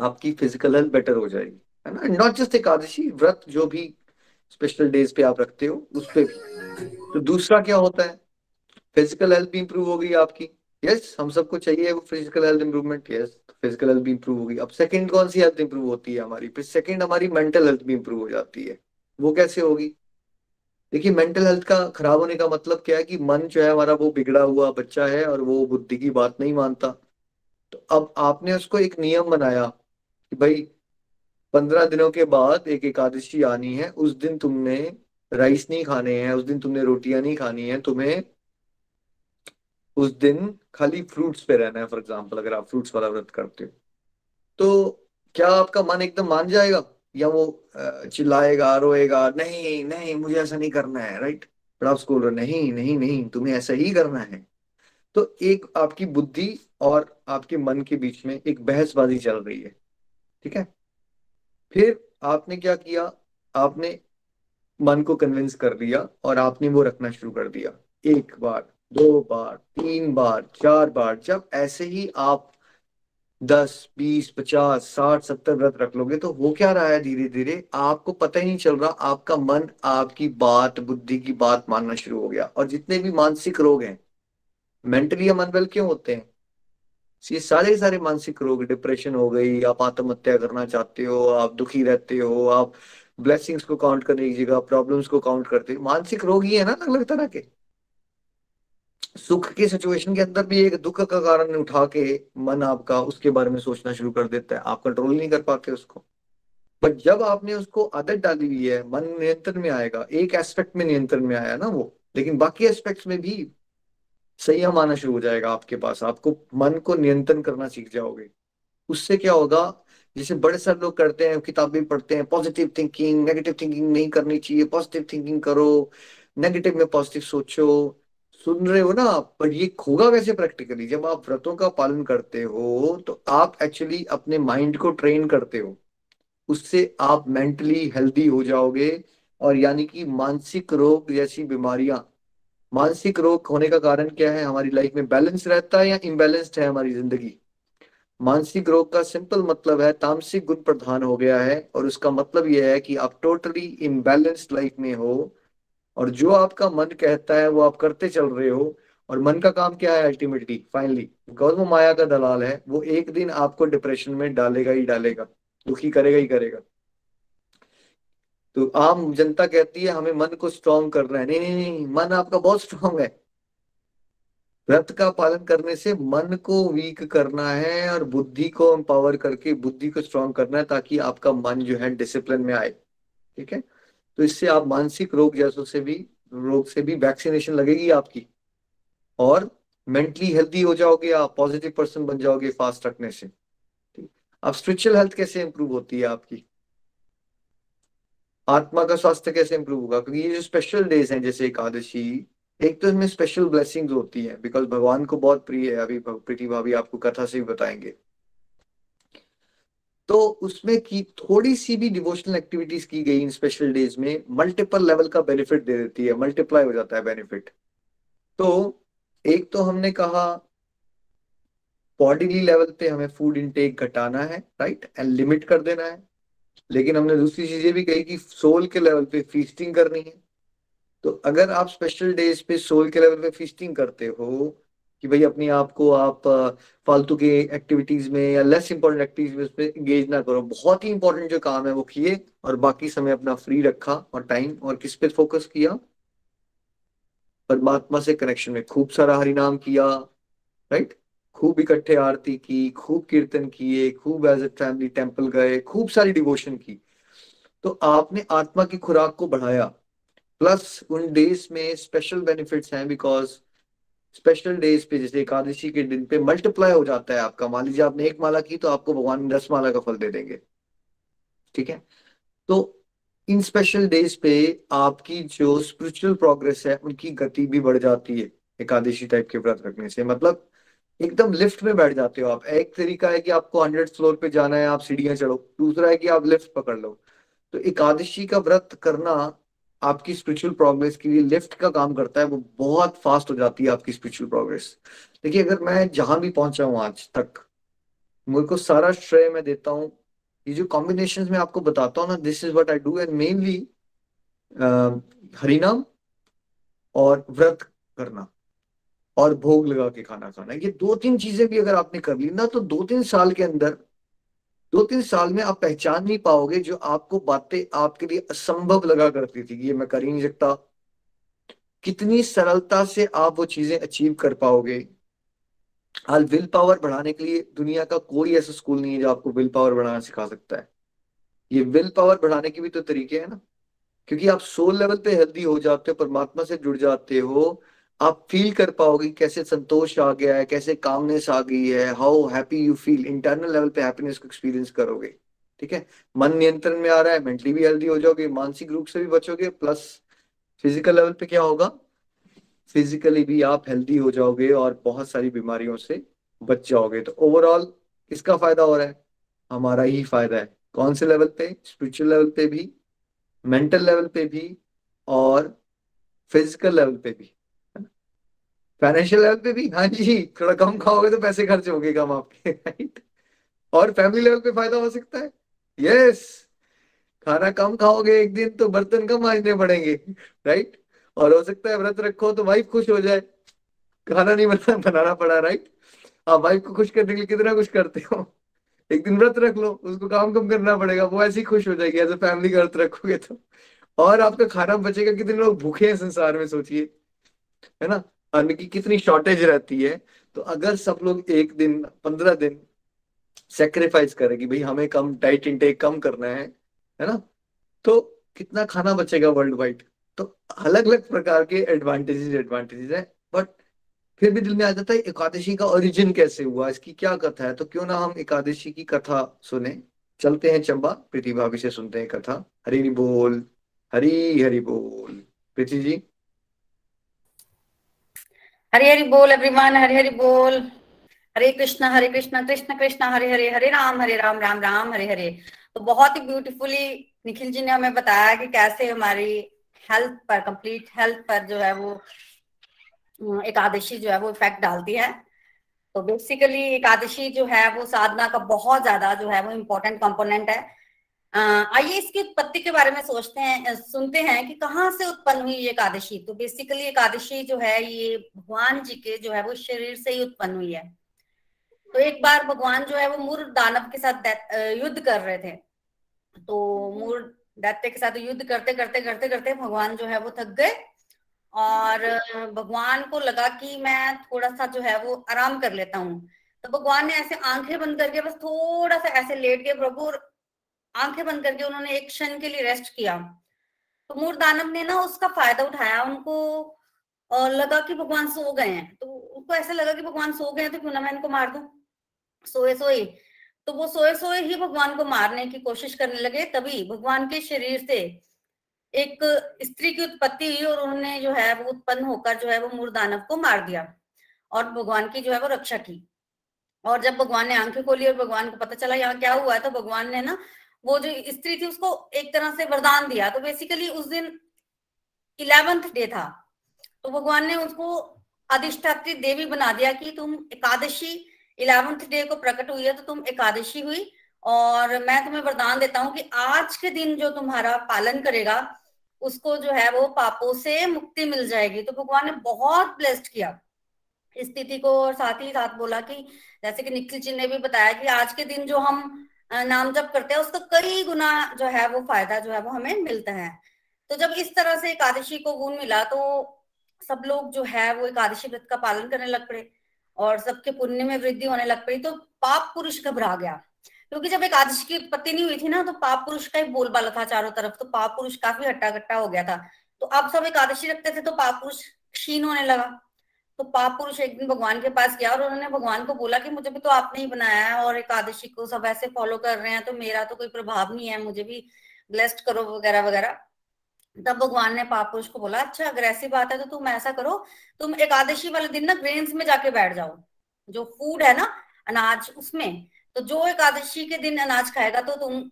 S3: आपकी फ़िज़िकल हेल्थ बेटर हो जाएगी है ना? नॉट जस्ट एकादशी व्रत जो भी स्पेशल डेज़ पे आप रखते हो उस पर भी। तो दूसरा क्या होता है? फ़िज़िकल हेल्थ भी इंप्रूव हो गई आपकी। यस yes, हम सबको चाहिए वो physical health improvement yes physical health भी इंप्रूव होगी। अब सेकंड कौन सी हेल्थ इंप्रूव होती है हमारी? फिर सेकंड हमारी मेंटल हेल्थ भी इंप्रूव हो जाती है। वो कैसे होगी? देखिए मेंटल हेल्थ का खराब होने का मतलब क्या है कि मन जो है हमारा वो बिगड़ा हुआ बच्चा है और वो बुद्धि की बात नहीं मानता। तो अब आपने उसको एक नियम बनाया कि भाई, पंद्रह दिनों के बाद एक एकादशी आनी है, उस दिन तुमने राइस नहीं खाने हैं, उस दिन तुमने रोटियाँ नहीं खानी है, तुम्हें उस दिन खाली फ्रूट्स पे रहना है फॉर एग्ज़ाम्पल अगर आप फ्रूट्स वाला व्रत करते हो। तो क्या आपका मन एकदम मान जाएगा? या वो चिल्लाएगा, रोएगा, नहीं नहीं, मुझे ऐसा नहीं करना है राइट पर आप उसको नहीं नहीं नहीं, तुम्हें ऐसा ही करना है। तो एक आपकी बुद्धि और आपके मन के बीच में एक बहसबाजी चल रही है, ठीक है? फिर आपने क्या किया? आपने मन को कन्विंस कर दिया और आपने वो रखना शुरू कर दिया। एक बार, दो बार, तीन बार, चार बार, जब ऐसे ही आप दस, बीस, पचास, साठ, सत्तर व्रत रख लोगे तो हो क्या रहा है धीरे धीरे आपको पता ही नहीं चल रहा, आपका मन आपकी बात, बुद्धि की बात मानना शुरू हो गया। और जितने भी मानसिक रोग हैं, मेंटली हम अनवेल क्यों होते हैं? ये सारे सारे मानसिक रोग, डिप्रेशन हो गई, आप आत्महत्या करना चाहते हो, आप दुखी रहते हो, आप ब्लेसिंग्स को काउंट करने की जगह प्रॉब्लम्स को काउंट करते हो, मानसिक रोग ही है ना अलग अलग तरह के। सुख की सिचुएशन के अंदर भी एक दुख का कारण उठा के मन आपका उसके बारे में सोचना शुरू कर देता है। आप कंट्रोल नहीं कर पाते उसको। बट जब आपने उसको आदत डाली हुई है, मन नियंत्रण में आएगा, एक एस्पेक्ट में नियंत्रण में आया ना वो, लेकिन बाकी एस्पेक्ट्स में भी संयम आना शुरू हो जाएगा आपके पास। आपको मन को नियंत्रण करना सीख जाओगे। उससे क्या होगा, जैसे बड़े सारे लोग करते हैं, किताबें पढ़ते हैं पॉजिटिव थिंकिंग नेगेटिव थिंकिंग नहीं करनी चाहिए पॉजिटिव थिंकिंग करो नेगेटिव में पॉजिटिव सोचो सुन रहे हो ना आप पर ये होगा वैसे प्रैक्टिकली जब आप व्रतों का पालन करते हो तो आप एक्चुअली अपने माइंड को ट्रेन करते हो। उससे आप मेंटली हेल्दी हो जाओगे और यानी कि मानसिक रोग जैसी बीमारियाँ। मानसिक रोग होने का कारण क्या है? हमारी लाइफ में बैलेंस रहता है या इम्बेलेंस्ड है हमारी ज़िंदगी? मानसिक रोग का सिंपल मतलब है, तामसिक गुण प्रधान हो गया है और उसका मतलब यह है कि आप टोटली इम्बेलेंस्ड लाइफ में हो और जो आपका मन कहता है, वो आप करते चल रहे हो। और मन का काम क्या है अल्टीमेटली फाइनली वो माया का दलाल है, वो एक दिन आपको डिप्रेशन में डालेगा ही डालेगा। दुखी करेगा ही करेगा। तो आम जनता कहती है, हमें मन को स्ट्रॉन्ग करना है। नहीं नहीं नहीं, मन आपका बहुत स्ट्रॉन्ग है। व्रत का पालन करने से मन को वीक करना है और बुद्धि को एम्पावर करके बुद्धि को स्ट्रांग करना है, ताकि आपका मन जो है डिसिप्लिन में आए। ठीक है? तो इससे आप मानसिक रोग जैसों से भी, रोग से भी वैक्सीनेशन लगेगी आपकी। और मेंटली हेल्थी हो जाओगे आप पॉजिटिव पर्सन बन जाओगे फास्ट रखने से। अब स्पिरिचुअल हेल्थ कैसे इंप्रूव होती है आपकी? आत्मा का स्वास्थ्य कैसे इंप्रूव होगा? क्योंकि ये जो स्पेशल डेज़ हैं, जैसे एकादशी, एक तो इसमें स्पेशल ब्लेसिंग्स होती हैं बिकॉज़ भगवान को बहुत प्रिय है। अभी प्रीति भाभी आपको कथा से भी बताएँगे। तो उसमें की थोड़ी सी भी डिवोशनल एक्टिविटीज़ की गई इन स्पेशल डेज़ में मल्टीपल लेवल का बेनिफिट दे देती है मल्टीप्लाई हो जाता है बेनिफिट तो एक तो हमने कहा बॉडीली लेवल पे हमें फ़ूड इनटेक घटाना है राइट एंड लिमिट कर देना है. लेकिन हमने दूसरी चीज़ें भी कही कि सोल के लेवल पे फीस्टिंग करनी है. तो अगर आप स्पेशल डेज़ पे सोल के लेवल पे फीस्टिंग करते हो कि भाई अपने आप को आप फालतू के एक्टिविटीज़ में या लेस इंपॉर्टेंट एक्टिविटीज़ में उसमें एंगेज ना करो। बहुत ही इंपॉर्टेंट जो काम है वो किए और बाकी समय अपना फ्री रखा और टाइम और किस पे फोकस किया? परमात्मा से कनेक्शन में। खूब सारा हरिनाम किया राइट खूब इकट्ठे आरती की, खूब कीर्तन किए, खूब एज ए फैमिली टेंपल गए, खूब सारी डिवोशन की। तो आपने आत्मा की खुराक को बढ़ाया। प्लस उन डेज़ में स्पेशल बेनिफिट्स हैं बिकॉज़ स्पेशल डेज़ पे, जैसे एकादशी के दिन पे मल्टीप्लाई हो जाता है आपका। मान लीजिए आपने एक माला की तो आपको भगवान दस माला का फल दे देंगे। ठीक है? तो इन स्पेशल डेज़ पे आपकी जो स्पिरिचुअल प्रोग्रेस है, उनकी गति भी बढ़ जाती है, एकादशी टाइप के व्रत रखने से। मतलब एकदम लिफ्ट में बैठ जाते हो आप। एक तरीका है कि आपको हंड्रेड फ्लोर पे जाना है, आप सीढ़ियाँ चढ़ो। दूसरा है कि आप लिफ्ट पकड़ लो। तो एकादशी का व्रत करना आपकी स्पिरिचुअल प्रोग्रेस के लिए लिफ्ट का काम करता है, वो बहुत फास्ट हो जाती है आपकी स्पिरिचुअल प्रोग्रेस देखिए, अगर मैं जहाँ भी पहुँचा हूँ आज तक मुझे को सारा श्रेय मैं देता हूँ। ये जो कॉम्बिनेशन में आपको बताता हूँ ना this is what I do and mainly हरिनाम और व्रत करना और भोग लगा के खाना खाना। ये दो तीन चीज़ें भी अगर आपने कर ली ना तो दो तीन साल के अंदर दो तीन साल में आप पहचान नहीं पाओगे जो आपको बातें आपके लिए असंभव लगा करती थी ये मैं कर ही नहीं सकता। कितनी सरलता से आप वो चीज़ें अचीव कर पाओगे। आज विल पावर बढ़ाने के लिए दुनिया का कोई ऐसा स्कूल नहीं है जो आपको विल पावर बढ़ाना सिखा सकता है। ये विल पावर बढ़ाने के भी तो तरीके हैं ना। क्योंकि आप सोल लेवल पे हेल्दी हो जाते हो, परमात्मा से जुड़ जाते हो आप फील कर पाओगे कैसे संतोष आ गया है, कैसे कामनेस आ गई है how happy you feel internal level पे हैप्पीनेस को एक्सपीरियंस करोगे, ठीक है? मन नियंत्रण में आ रहा है मेंटली भी हेल्दी हो जाओगे, मानसिक रूप से भी बचोगे प्लस फ़िज़िकल लेवल पे क्या होगा? फिजिकली भी आप हेल्दी हो जाओगे और बहुत सारी बीमारियों से बच जाओगे। तो ओवरऑल किसका फ़ायदा हो रहा है? हमारा ही फ़ायदा है। कौन से लेवल पे? स्पिरिचुअल लेवल पे भी मेंटल लेवल पे भी और फ़िज़िकल लेवल पे भी। फाइनेंशियल लेवल पे भी? हाँ जी, थोड़ा कम खाओगे तो पैसे खर्च होंगे कम आपके राइट और फैमिली लेवल पे फ़ायदा हो सकता है? यस खाना कम खाओगे, एक दिन तो बर्तन कम मांजने पड़ेंगे राइट और हो सकता है व्रत रखो तो वाइफ खुश हो जाए। खाना नहीं बना, बनाना पड़ा राइट आप वाइफ को खुश करने के लिए कितना कुछ करते हो? एक दिन व्रत रख लो, उसको काम कम करना पड़ेगा, वो ऐसे ही खुश हो जाएगी एज ए फैमिली का व्रत रखोगे तो। और आपका खाना बचेगा, कितने लोग भूखे हैं संसार में, सोचिए, है ना? अन्न की कितनी शॉर्टेज रहती है तो अगर सब लोग एक दिन, पंद्रह दिन सेक्रीफाइस करें कि भाई हमें कम डाइट इंटेक कम करना है है ना? तो कितना खाना बचेगा वर्ल्ड वाइड तो अलग अलग प्रकार के एडवांटेजेस एडवांटेजेस है बट फिर भी दिल में आ जाता है एकादशी का ओरिजिन कैसे हुआ, इसकी क्या कथा है? तो क्यों ना हम एकादशी की कथा सुने? चलते हैं चंबा, प्रीति भाभी से सुनते हैं कथा। हरी बोल, हरी हरी बोल। प्रीति जी
S4: हरी हरी बोल एवरीवन हरे हरी बोल। हरे कृष्णा हरे कृष्णा, कृष्ण कृष्ण, हरे हरे हरे राम हरे राम राम राम, हरे हरे। तो बहुत ही ब्यूटीफुली निखिल जी ने हमें बताया कि कैसे हमारी हेल्थ पर कंप्लीट हेल्थ पर जो है वो एकादशी जो है वो इफ़ेक्ट डालती है। तो बेसिकली एकादशी जो है वो साधना का बहुत ज़्यादा जो है वो इम्पोर्टेंट कंपोनेंट है। आइए इसकी उत्पत्ति के बारे में सोचते हैं सुनते हैं कि कहाँ से उत्पन्न हुई ये एकादशी। तो बेसिकली एकादशी जो है ये भगवान जी के जो है वो शरीर से ही उत्पन्न हुई है। तो एक बार भगवान जो है वो मूर दानव के साथ युद्ध कर रहे थे। तो मूर दैत्य के साथ युद्ध करते करते करते करते भगवान जो है वो थक गए। और भगवान को लगा कि मैं थोड़ा सा जो है वो आराम कर लेता हूँ। तो भगवान ने ऐसे आँखें बंद करके बस थोड़ा सा ऐसे लेट गए प्रभु आँखें बंद करके उन्होंने एक क्षण के लिए रेस्ट किया। तो मूर दानव ने ना उसका फ़ायदा उठाया, उनको लगा कि भगवान सो गए हैं। तो उनको ऐसा लगा कि भगवान सो गए हैं तो क्यों ना मैं इनको मार दू? सोए सोए। तो वो सोए सोए ही भगवान को मारने की कोशिश करने लगे, तभी भगवान के शरीर से एक स्त्री की उत्पत्ति हुई और उन्होंने जो है वो उत्पन्न होकर जो है वो मूर दानव को मार दिया और भगवान की जो है वो रक्षा की। और जब भगवान ने आँखें खोली और भगवान को पता चला यहाँ क्या हुआ है तो भगवान ने ना वो जो स्त्री थी, उसको एक तरह से वरदान दिया। तो बेसिकली उस दिन इलेवेंथ डे था। तो भगवान ने उसको अधिष्ठात्री देवी बना दिया कि तुम एकादशी इलेवेंथ डे को प्रकट हुई है तो तुम एकादशी हुई और मैं तुम्हें वरदान देता हूँ कि आज के दिन जो तुम्हारा पालन करेगा, उसको जो है वो पापों से मुक्ति मिल जाएगी। तो भगवान ने बहुत ब्लेस्ड किया स्थिति को और साथ ही साथ बोला कि, जैसे कि निखिल जी ने भी बताया कि आज के दिन जो हम नाम जप करते हैं, उसका कई गुना जो है वो फ़ायदा जो है वो हमें मिलता है। तो जब इस तरह से एकादशी को गुण मिला तो सब लोग जो है वो एकादशी व्रत का पालन करने लग पड़े और सबके पुण्य में वृद्धि होने लग पड़ी तो पाप पुरुष घबरा गया। क्योंकि जब एकादशी की उत्पत्ति नहीं हुई थी ना तो पाप पुरुष का ही बोलबाला था चारों तरफ़ तो पाप पुरुष काफ़ी हट्टा कट्टा हो गया था। तो अब सब एकादशी रखते थे तो पाप पुरुष क्षीण होने लगा। तो पाप पुरुष एक दिन भगवान के पास गया और उन्होंने भगवान को बोला कि मुझे भी तो आपने ही बनाया है और एकादशी को सब ऐसे फॉलो कर रहे हैं तो मेरा तो कोई प्रभाव नहीं है, मुझे भी ब्लेस्ड करो वगैरह वगैरह। तब भगवान ने पाप पुरुष को बोला अच्छा अगर ऐसी बात है तो तुम ऐसा करो, तुम एकादशी वाले दिन ना ग्रेन्स में जाके बैठ जाओ, जो फ़ूड है ना, अनाज उसमें तो जो एकादशी के दिन अनाज खाएगा तो तुम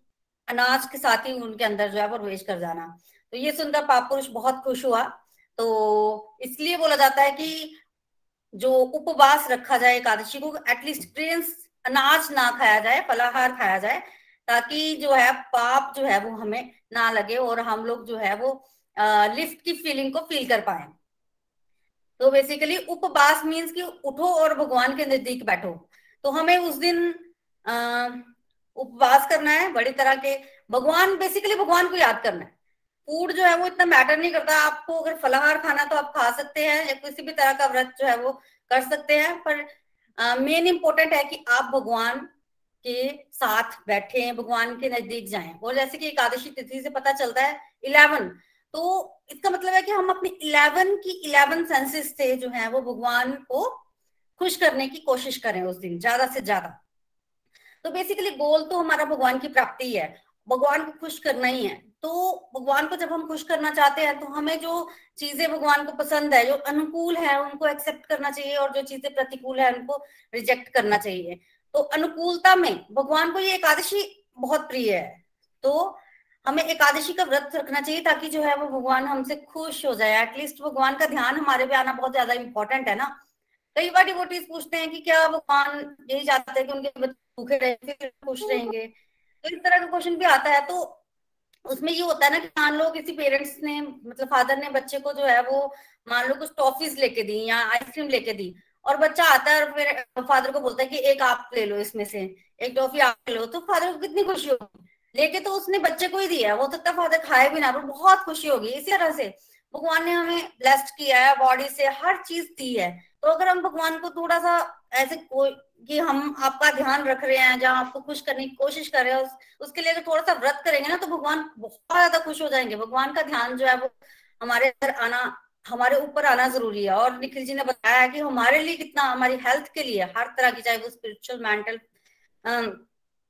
S4: अनाज के साथ ही उनके अंदर जो है प्रवेश कर जाना। तो ये सुनकर पाप पुरुष बहुत खुश हुआ तो इसलिए बोला जाता है कि जो उपवास रखा जाए एकादशी को एटलीस्ट ग्रेन्स अनाज ना खाया जाए, फलाहार खाया जाए, ताकि जो है पाप जो है वो हमें ना लगे और हम लोग जो है वो लिफ्ट की फीलिंग को फील कर पाए। तो बेसिकली उपवास मीन्स कि उठो और भगवान के नज़दीक बैठो। तो हमें उस दिन उपवास करना है, बड़ी तरह के, भगवान बेसिकली भगवान को याद करना है। फ़ूड जो है वो इतना मैटर नहीं करता। आपको अगर फलाहार खाना तो आप खा सकते हैं या किसी भी तरह का व्रत जो है वो कर सकते हैं, पर मेन इंपॉर्टेंट है कि आप भगवान के साथ बैठे हैं, भगवान के नज़दीक जाएँ। और जैसे कि एकादशी तिथि से पता चलता है इलेवन तो इसका मतलब है कि हम अपने इलेवन की इलेवन सेंसेस से जो है वो भगवान को खुश करने की कोशिश करें उस दिन, ज़्यादा से ज़्यादा। तो बेसिकली गोल तो हमारा भगवान की प्राप्ति है। भगवान को खुश करना ही है। तो भगवान को जब हम खुश करना चाहते हैं तो हमें जो चीज़ें भगवान को पसंद है, जो अनुकूल है, उनको एक्सेप्ट करना चाहिए और जो चीज़ें प्रतिकूल है, उनको रिजेक्ट करना चाहिए। तो अनुकूलता में भगवान को ये एकादशी बहुत प्रिय है। तो हमें एकादशी का व्रत रखना चाहिए ताकि जो है वो भगवान हमसे खुश हो जाए। एटलीस्ट भगवान का ध्यान हमारे पे आना बहुत ज़्यादा इंपॉर्टेंट है ना। कई बार डिवोटीज पूछते हैं कि क्या भगवान यही चाहते हैं कि उनके बच्चे भूखे रहेंगे खुश रहेंगे। तो इस तरह का क्वेश्चन भी आता है। तो उसमें ये होता है ना कि मान लो किसी पेरेंट्स ने मतलब फादर ने बच्चे को जो है वो मान लो कुछ टॉफीज लेके दी या आइसक्रीम लेके दी और बच्चा आता है और फिर फादर को बोलता है कि एक आप ले लो इसमें से, एक टॉफी आप ले लो तो फादर को कितनी खुशी होगी? लेके तो उसने बच्चे को ही दिया वो तो फादर खाए भी ना, पर बहुत खुशी होगी, इसी तरह से। भगवान ने हमें ब्लेस्ड किया है बॉडी से हर चीज़ दी है। तो अगर हम भगवान को थोड़ा सा ऐसे कोई कि हम आपका ध्यान रख रहे हैं जहाँ आपको खुश करने की कोशिश कर रहे हैं उस, उसके लिए अगर थोड़ा सा व्रत करेंगे ना तो भगवान बहुत ज़्यादा खुश हो जाएँगे। भगवान का ध्यान जो है वो हमारे अंदर आना हमारे ऊपर आना ज़रूरी है। और निखिल जी ने बताया कि हमारे लिए कितना हमारी हेल्थ के लिए हर तरह की चाहे वो spiritual mental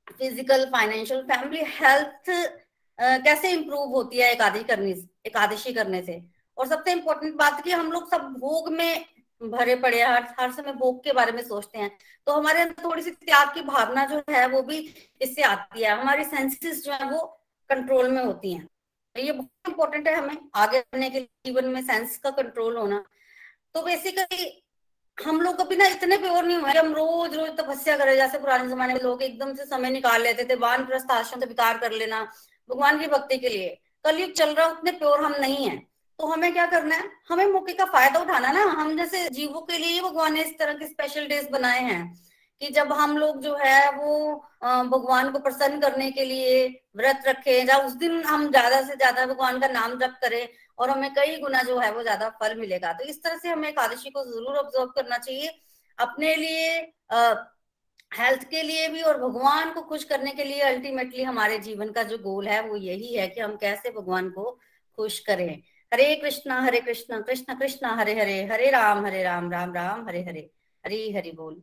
S4: physical financial family health कैसे इंप्रूव होती है एकादशी करने एकादशी करने से। और सबसे इम्पोर्टेंट बात की हम लोग सब भोग में भरे पड़े हर हर समय भोग के बारे में सोचते हैं। तो हमारे अंदर थोड़ी सी त्याग की भावना जो है, वो भी इससे आती है। हमारी सेंसेस जो है, वो कंट्रोल में होती हैं। तो ये बहुत इंपॉर्टेंट है हमें आगे बढ़ने के जीवन में सेंस का कंट्रोल होना। तो बेसिकली हम लोग कभी ना इतने प्योर नहीं हुए। हम रोज रोज तपस्या करें जैसे पुराने जमाने में लोग एकदम से समय निकाल लेते थे वान प्रस्थ आश्रम से विकार कर लेना, भगवान की भक्ति के लिए। कलयुग चल रहा, उतने प्योर हम नहीं है। तो हमें क्या करना है? हमें मौके का फ़ायदा उठाना ना? हम जैसे जीवों के लिए भगवान ने इस तरह के स्पेशल डेज़ बनाए हैं कि जब हम लोग जो है वो भगवान को प्रसन्न करने के लिए व्रत रखें या उस दिन हम ज़्यादा से ज़्यादा भगवान का नाम जप करें और हमें कई गुना जो है वो ज़्यादा फल मिलेगा। तो इस तरह से हमें एकादशी को ज़रूर ऑब्ज़र्व करना चाहिए अपने लिए हेल्थ के लिए भी और भगवान को खुश करने के लिए अल्टीमेटली हमारे जीवन का जो गोल है वो यही है कि हम कैसे भगवान को खुश करें। हरे कृष्णा हरे कृष्णा, कृष्ण, कृष्णा, हरे हरे हरे राम हरे राम राम राम, हरे हरे, हरी हरि बोल।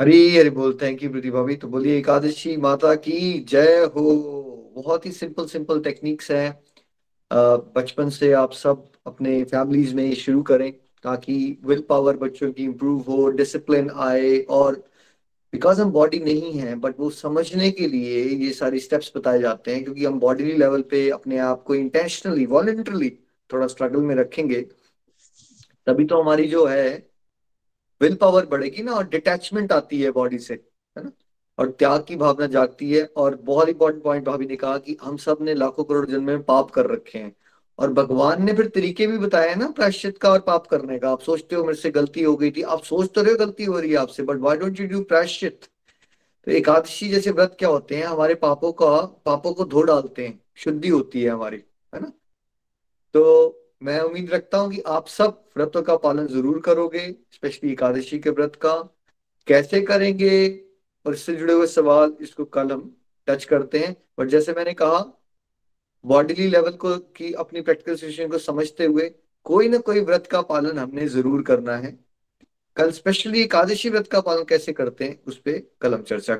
S3: हरी हरि बोल थैंक यू प्रीति भाभी तो बोलिए, एकादशी माता की जय हो। बहुत ही सिंपल सिंपल टेक्निक्स है। बचपन से आप सब अपने फैमिलीज़ में शुरू करें ताकि विल पावर बच्चों की इम्प्रूव हो डिसिप्लिन आए और बिकॉज़ हम बॉडी नहीं है बट वो समझने के लिए ये सारी स्टेप्स बताए जाते हैं, क्योंकि हम बॉडी लेवल पे अपने आप को इंटेंशनली वॉलेंटरली थोड़ा स्ट्रगल में रखेंगे, तभी तो हमारी जो है विल पावर बढ़ेगी ना और डिटैचमेंट आती है बॉडी से, है ना? और त्याग की भावना जागती है और बहुत इंपॉर्टेंट पॉइंट भाभी ने कहा कि हम सबने लाखों करोड़ जन्म में पाप कर रखे हैं। और भगवान ने फिर तरीके भी बताए ना प्रायश्चित का और पाप करने का। आप सोचते हो मेरे से गलती हो गई थी, आप सोच तो रहे हो गलती हो रही है आपसे but why don't you do प्रायश्चित? तो एकादशी जैसे व्रत क्या होते हैं, हमारे पापों का, पापों को धो डालते हैं, शुद्धि होती है हमारी, है ना? तो मैं उम्मीद रखता हूँ कि आप सब व्रतों का पालन ज़रूर करोगे स्पेशली एकादशी के व्रत का। कैसे करेंगे? और इससे जुड़े हुए सवाल इसको कल हम टच करते हैं। बट जैसे मैंने कहा बॉडीली लेवल को की अपनी प्रैक्टिकल सिचुएशन को समझते हुए कोई ना कोई व्रत का पालन हमने ज़रूर करना है। कल स्पेशली एकादशी व्रत का पालन कैसे करते हैं, उस पर कल हम चर्चा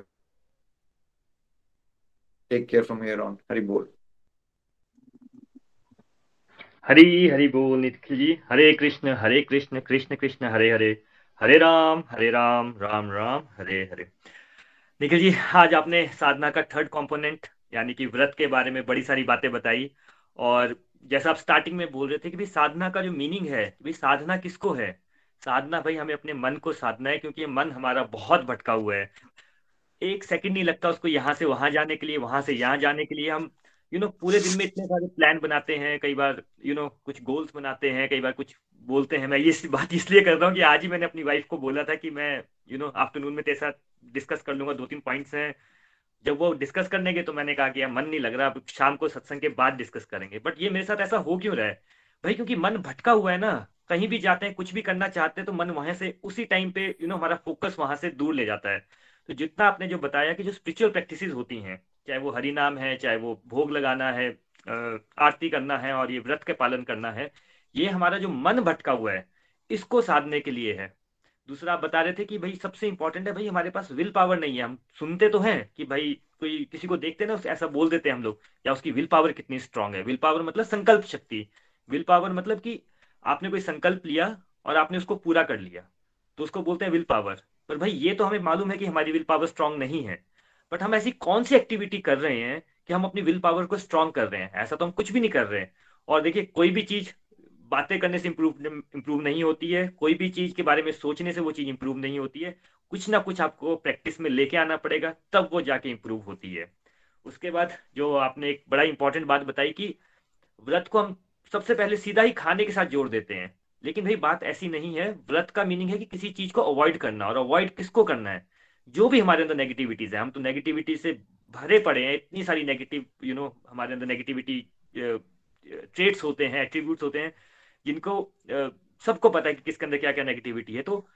S3: take care from on Hari बोल।
S2: हरी, हरि बोल निखिल जी। हरे कृष्ण हरे कृष्ण कृष्ण कृष्ण, हरे हरे। हरे राम हरे राम राम राम, हरे हरे। निखिल जी, आज आपने साधना का थर्ड कंपोनेंट यानी कि व्रत के बारे में बड़ी सारी बातें बताई। और जैसा आप स्टार्टिंग में बोल रहे थे कि भाई साधना का जो मीनिंग है भाई साधना किसको है? साधना भाई हमें अपने मन को साधना है, क्योंकि मन हमारा बहुत भटका हुआ है। एक सेकंड नहीं लगता उसको यहाँ से वहाँ जाने के लिए, वहाँ से यहाँ जाने के लिए। हम यू you नो know, पूरे दिन में इतने सारे प्लान बनाते हैं कई बार यू you नो know, कुछ गोल्स बनाते हैं कई बार कुछ बोलते हैं। मैं ये बात इसलिए कर रहा हूँ कि आज ही मैंने अपनी वाइफ को बोला था कि मैं यू नो आफ्टरनून में तेरे साथ डिस्कस कर लूँगा दो तीन पॉइंट्स हैं। जब वो डिस्कस करने के तो मैंने कहा कि यार मन नहीं लग रहा अब शाम को सत्संग के बाद डिस्कस करेंगे। बट ये मेरे साथ ऐसा हो क्यों रहा है? भाई क्योंकि मन भटका हुआ है ना कहीं भी जाते हैं कुछ भी करना चाहते हैं तो मन वहाँ से उसी टाइम पे यू नो हमारा फोकस वहाँ से दूर ले जाता है। तो जितना आपने जो बताया कि जो स्पिरिचुअल प्रैक्टिस होती हैं चाहे वो हरि नाम है, चाहे वो भोग लगाना है आरती करना है और ये व्रत के पालन करना है, ये हमारा जो मन भटका हुआ है, इसको साधने के लिए है। दूसरा आप बता रहे थे कि भाई सबसे इंपॉर्टेंट है भाई हमारे पास विल पावर नहीं है। हम सुनते तो हैं कि भाई कोई किसी को देखते ना ऐसा बोल देते हैं हम लोग, या उसकी विल पावर कितनी स्ट्रांग है। विल पावर मतलब संकल्प शक्ति। विल पावर मतलब कि आपने कोई संकल्प लिया और आपने उसको पूरा कर लिया तो उसको बोलते हैं विल पावर पर भाई ये तो हमें मालूम है कि हमारी विल पावर स्ट्रांग नहीं है। बट हम ऐसी कौन सी एक्टिविटी कर रहे हैं कि हम अपनी विल पावर को स्ट्रांग कर रहे हैं? ऐसा तो हम कुछ भी नहीं कर रहे हैं। और देखिए, कोई भी चीज़ बातें करने से इम्प्रूव इम्प्रूव नहीं होती है। कोई भी चीज़ के बारे में सोचने से वो चीज़ इम्प्रूव नहीं होती है। कुछ ना कुछ आपको प्रैक्टिस में लेके आना पड़ेगा, तब वो जाके इम्प्रूव होती है। उसके बाद जो आपने एक बड़ा इंपॉर्टेंट बात बताई कि व्रत को हम सबसे पहले सीधा ही खाने के साथ जोड़ देते हैं। लेकिन भाई, बात ऐसी नहीं है। व्रत का मीनिंग है कि किसी चीज़ को अवॉइड करना और अवॉइड किसको करना है? जो भी हमारे अंदर नेगेटिविटीज है हम तो नेगेटिविटी से भरे पड़े हैं इतनी सारी नेगेटिव यू नो हमारे अंदर नेगेटिविटी ट्रेड्स होते हैं एट्रीब्यूट्स होते हैं जिनको सबको पता है कि किसके अंदर क्या क्या नेगेटिविटी है। तो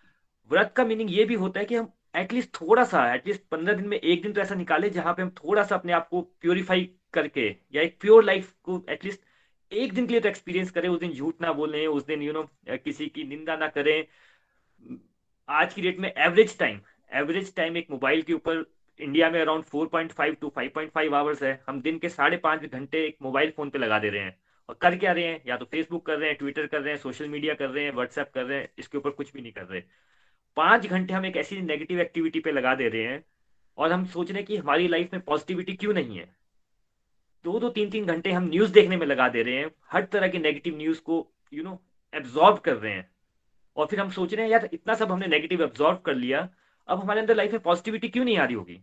S2: व्रत का मीनिंग ये भी होता है कि हम एटलीस्ट थोड़ा सा एटलीस्ट पंद्रह दिन में एक दिन तो ऐसा निकाले जहाँ पे हम थोड़ा सा अपने आप को प्योरीफाई करके या एक प्योर लाइफ को एटलीस्ट एक दिन के लिए तो एक्सपीरियंस करें उस दिन झूठ ना बोलें उस दिन यू you नो know, किसी की निंदा ना करें। आज की डेट में एवरेज टाइम एवरेज टाइम एक मोबाइल के ऊपर इंडिया में अराउंड 4.5 टू 5.5 आवर्स है। हम दिन के साढ़े पाँच घंटे एक मोबाइल फ़ोन पे लगा दे रहे हैं। और कर क्या रहे हैं? या तो फेसबुक कर रहे हैं ट्विटर कर रहे हैं सोशल मीडिया कर रहे हैं व्हाट्सएप कर रहे हैं, इसके ऊपर कुछ भी नहीं कर रहे। पाँच घंटे हम एक ऐसी नेगेटिव एक्टिविटी पे लगा दे रहे हैं और हम सोच रहे हैं कि हमारी लाइफ में पॉजिटिविटी क्यों नहीं है? दो दो तीन तीन घंटे हम न्यूज़ देखने में लगा दे रहे हैं, हर तरह की नेगेटिव न्यूज़ को यू नो एब्जॉर्ब कर रहे हैं। और फिर हम सोच रहे हैं, यार इतना सब हमने नेगेटिव एब्जॉर्ब कर लिया अब हमारे अंदर लाइफ में पॉजिटिविटी क्यों नहीं आ रही होगी?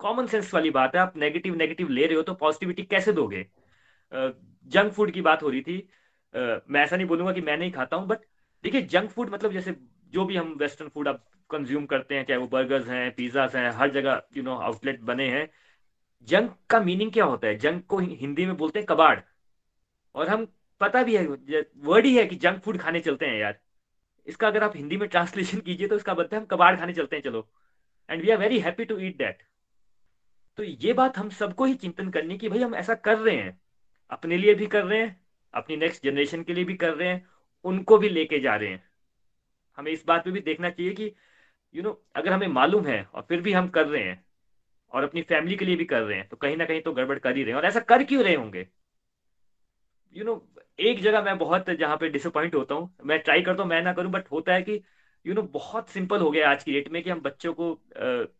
S2: कॉमन सेंस वाली बात है, आप नेगेटिव नेगेटिव ले रहे हो तो पॉजिटिविटी कैसे दोगे? जंक फ़ूड की बात हो रही थी। मैं ऐसा नहीं बोलूँगा कि मैं नहीं खाता हूँ बट देखिए जंक फ़ूड मतलब जैसे जो भी हम वेस्टर्न फ़ूड आप कंज्यूम करते हैं, चाहे वो बर्गर्स हैं पिज्जाज हैं, हर जगह यू नो आउटलेट बने हैं। जंक का मीनिंग क्या होता है? जंक को हिंदी में बोलते हैं कबाड़। और हम पता भी है वर्ड ही है कि जंक फ़ूड खाने चलते हैं यार। इसका अगर आप हिंदी में ट्रांसलेशन [laughs] कीजिए तो इसका मतलब हम कबाड़ खाने चलते हैं चलो। And we are very happy to eat that तो ये बात हम सबको ही चिंतन करनी कि भाई हम ऐसा कर रहे हैं। अपने लिए भी कर रहे हैं अपनी नेक्स्ट जनरेशन के लिए भी कर रहे हैं उनको भी लेके जा रहे हैं। हमें इस बात पे भी देखना चाहिए कि यू you नो know, अगर हमें मालूम है और फिर भी हम कर रहे हैं और अपनी फैमिली के लिए भी कर रहे हैं तो कहीं ना कहीं तो गड़बड़ कर ही रहे हैं। और ऐसा कर क्यों रहे होंगे? यू नो एक जगह मैं बहुत जहाँ पे डिसअपॉइंट होता हूँ, मैं ट्राई करता हूँ, मैं ना करूँ बट होता है कि यू नो बहुत सिंपल हो गया आज की डेट में कि हम बच्चों को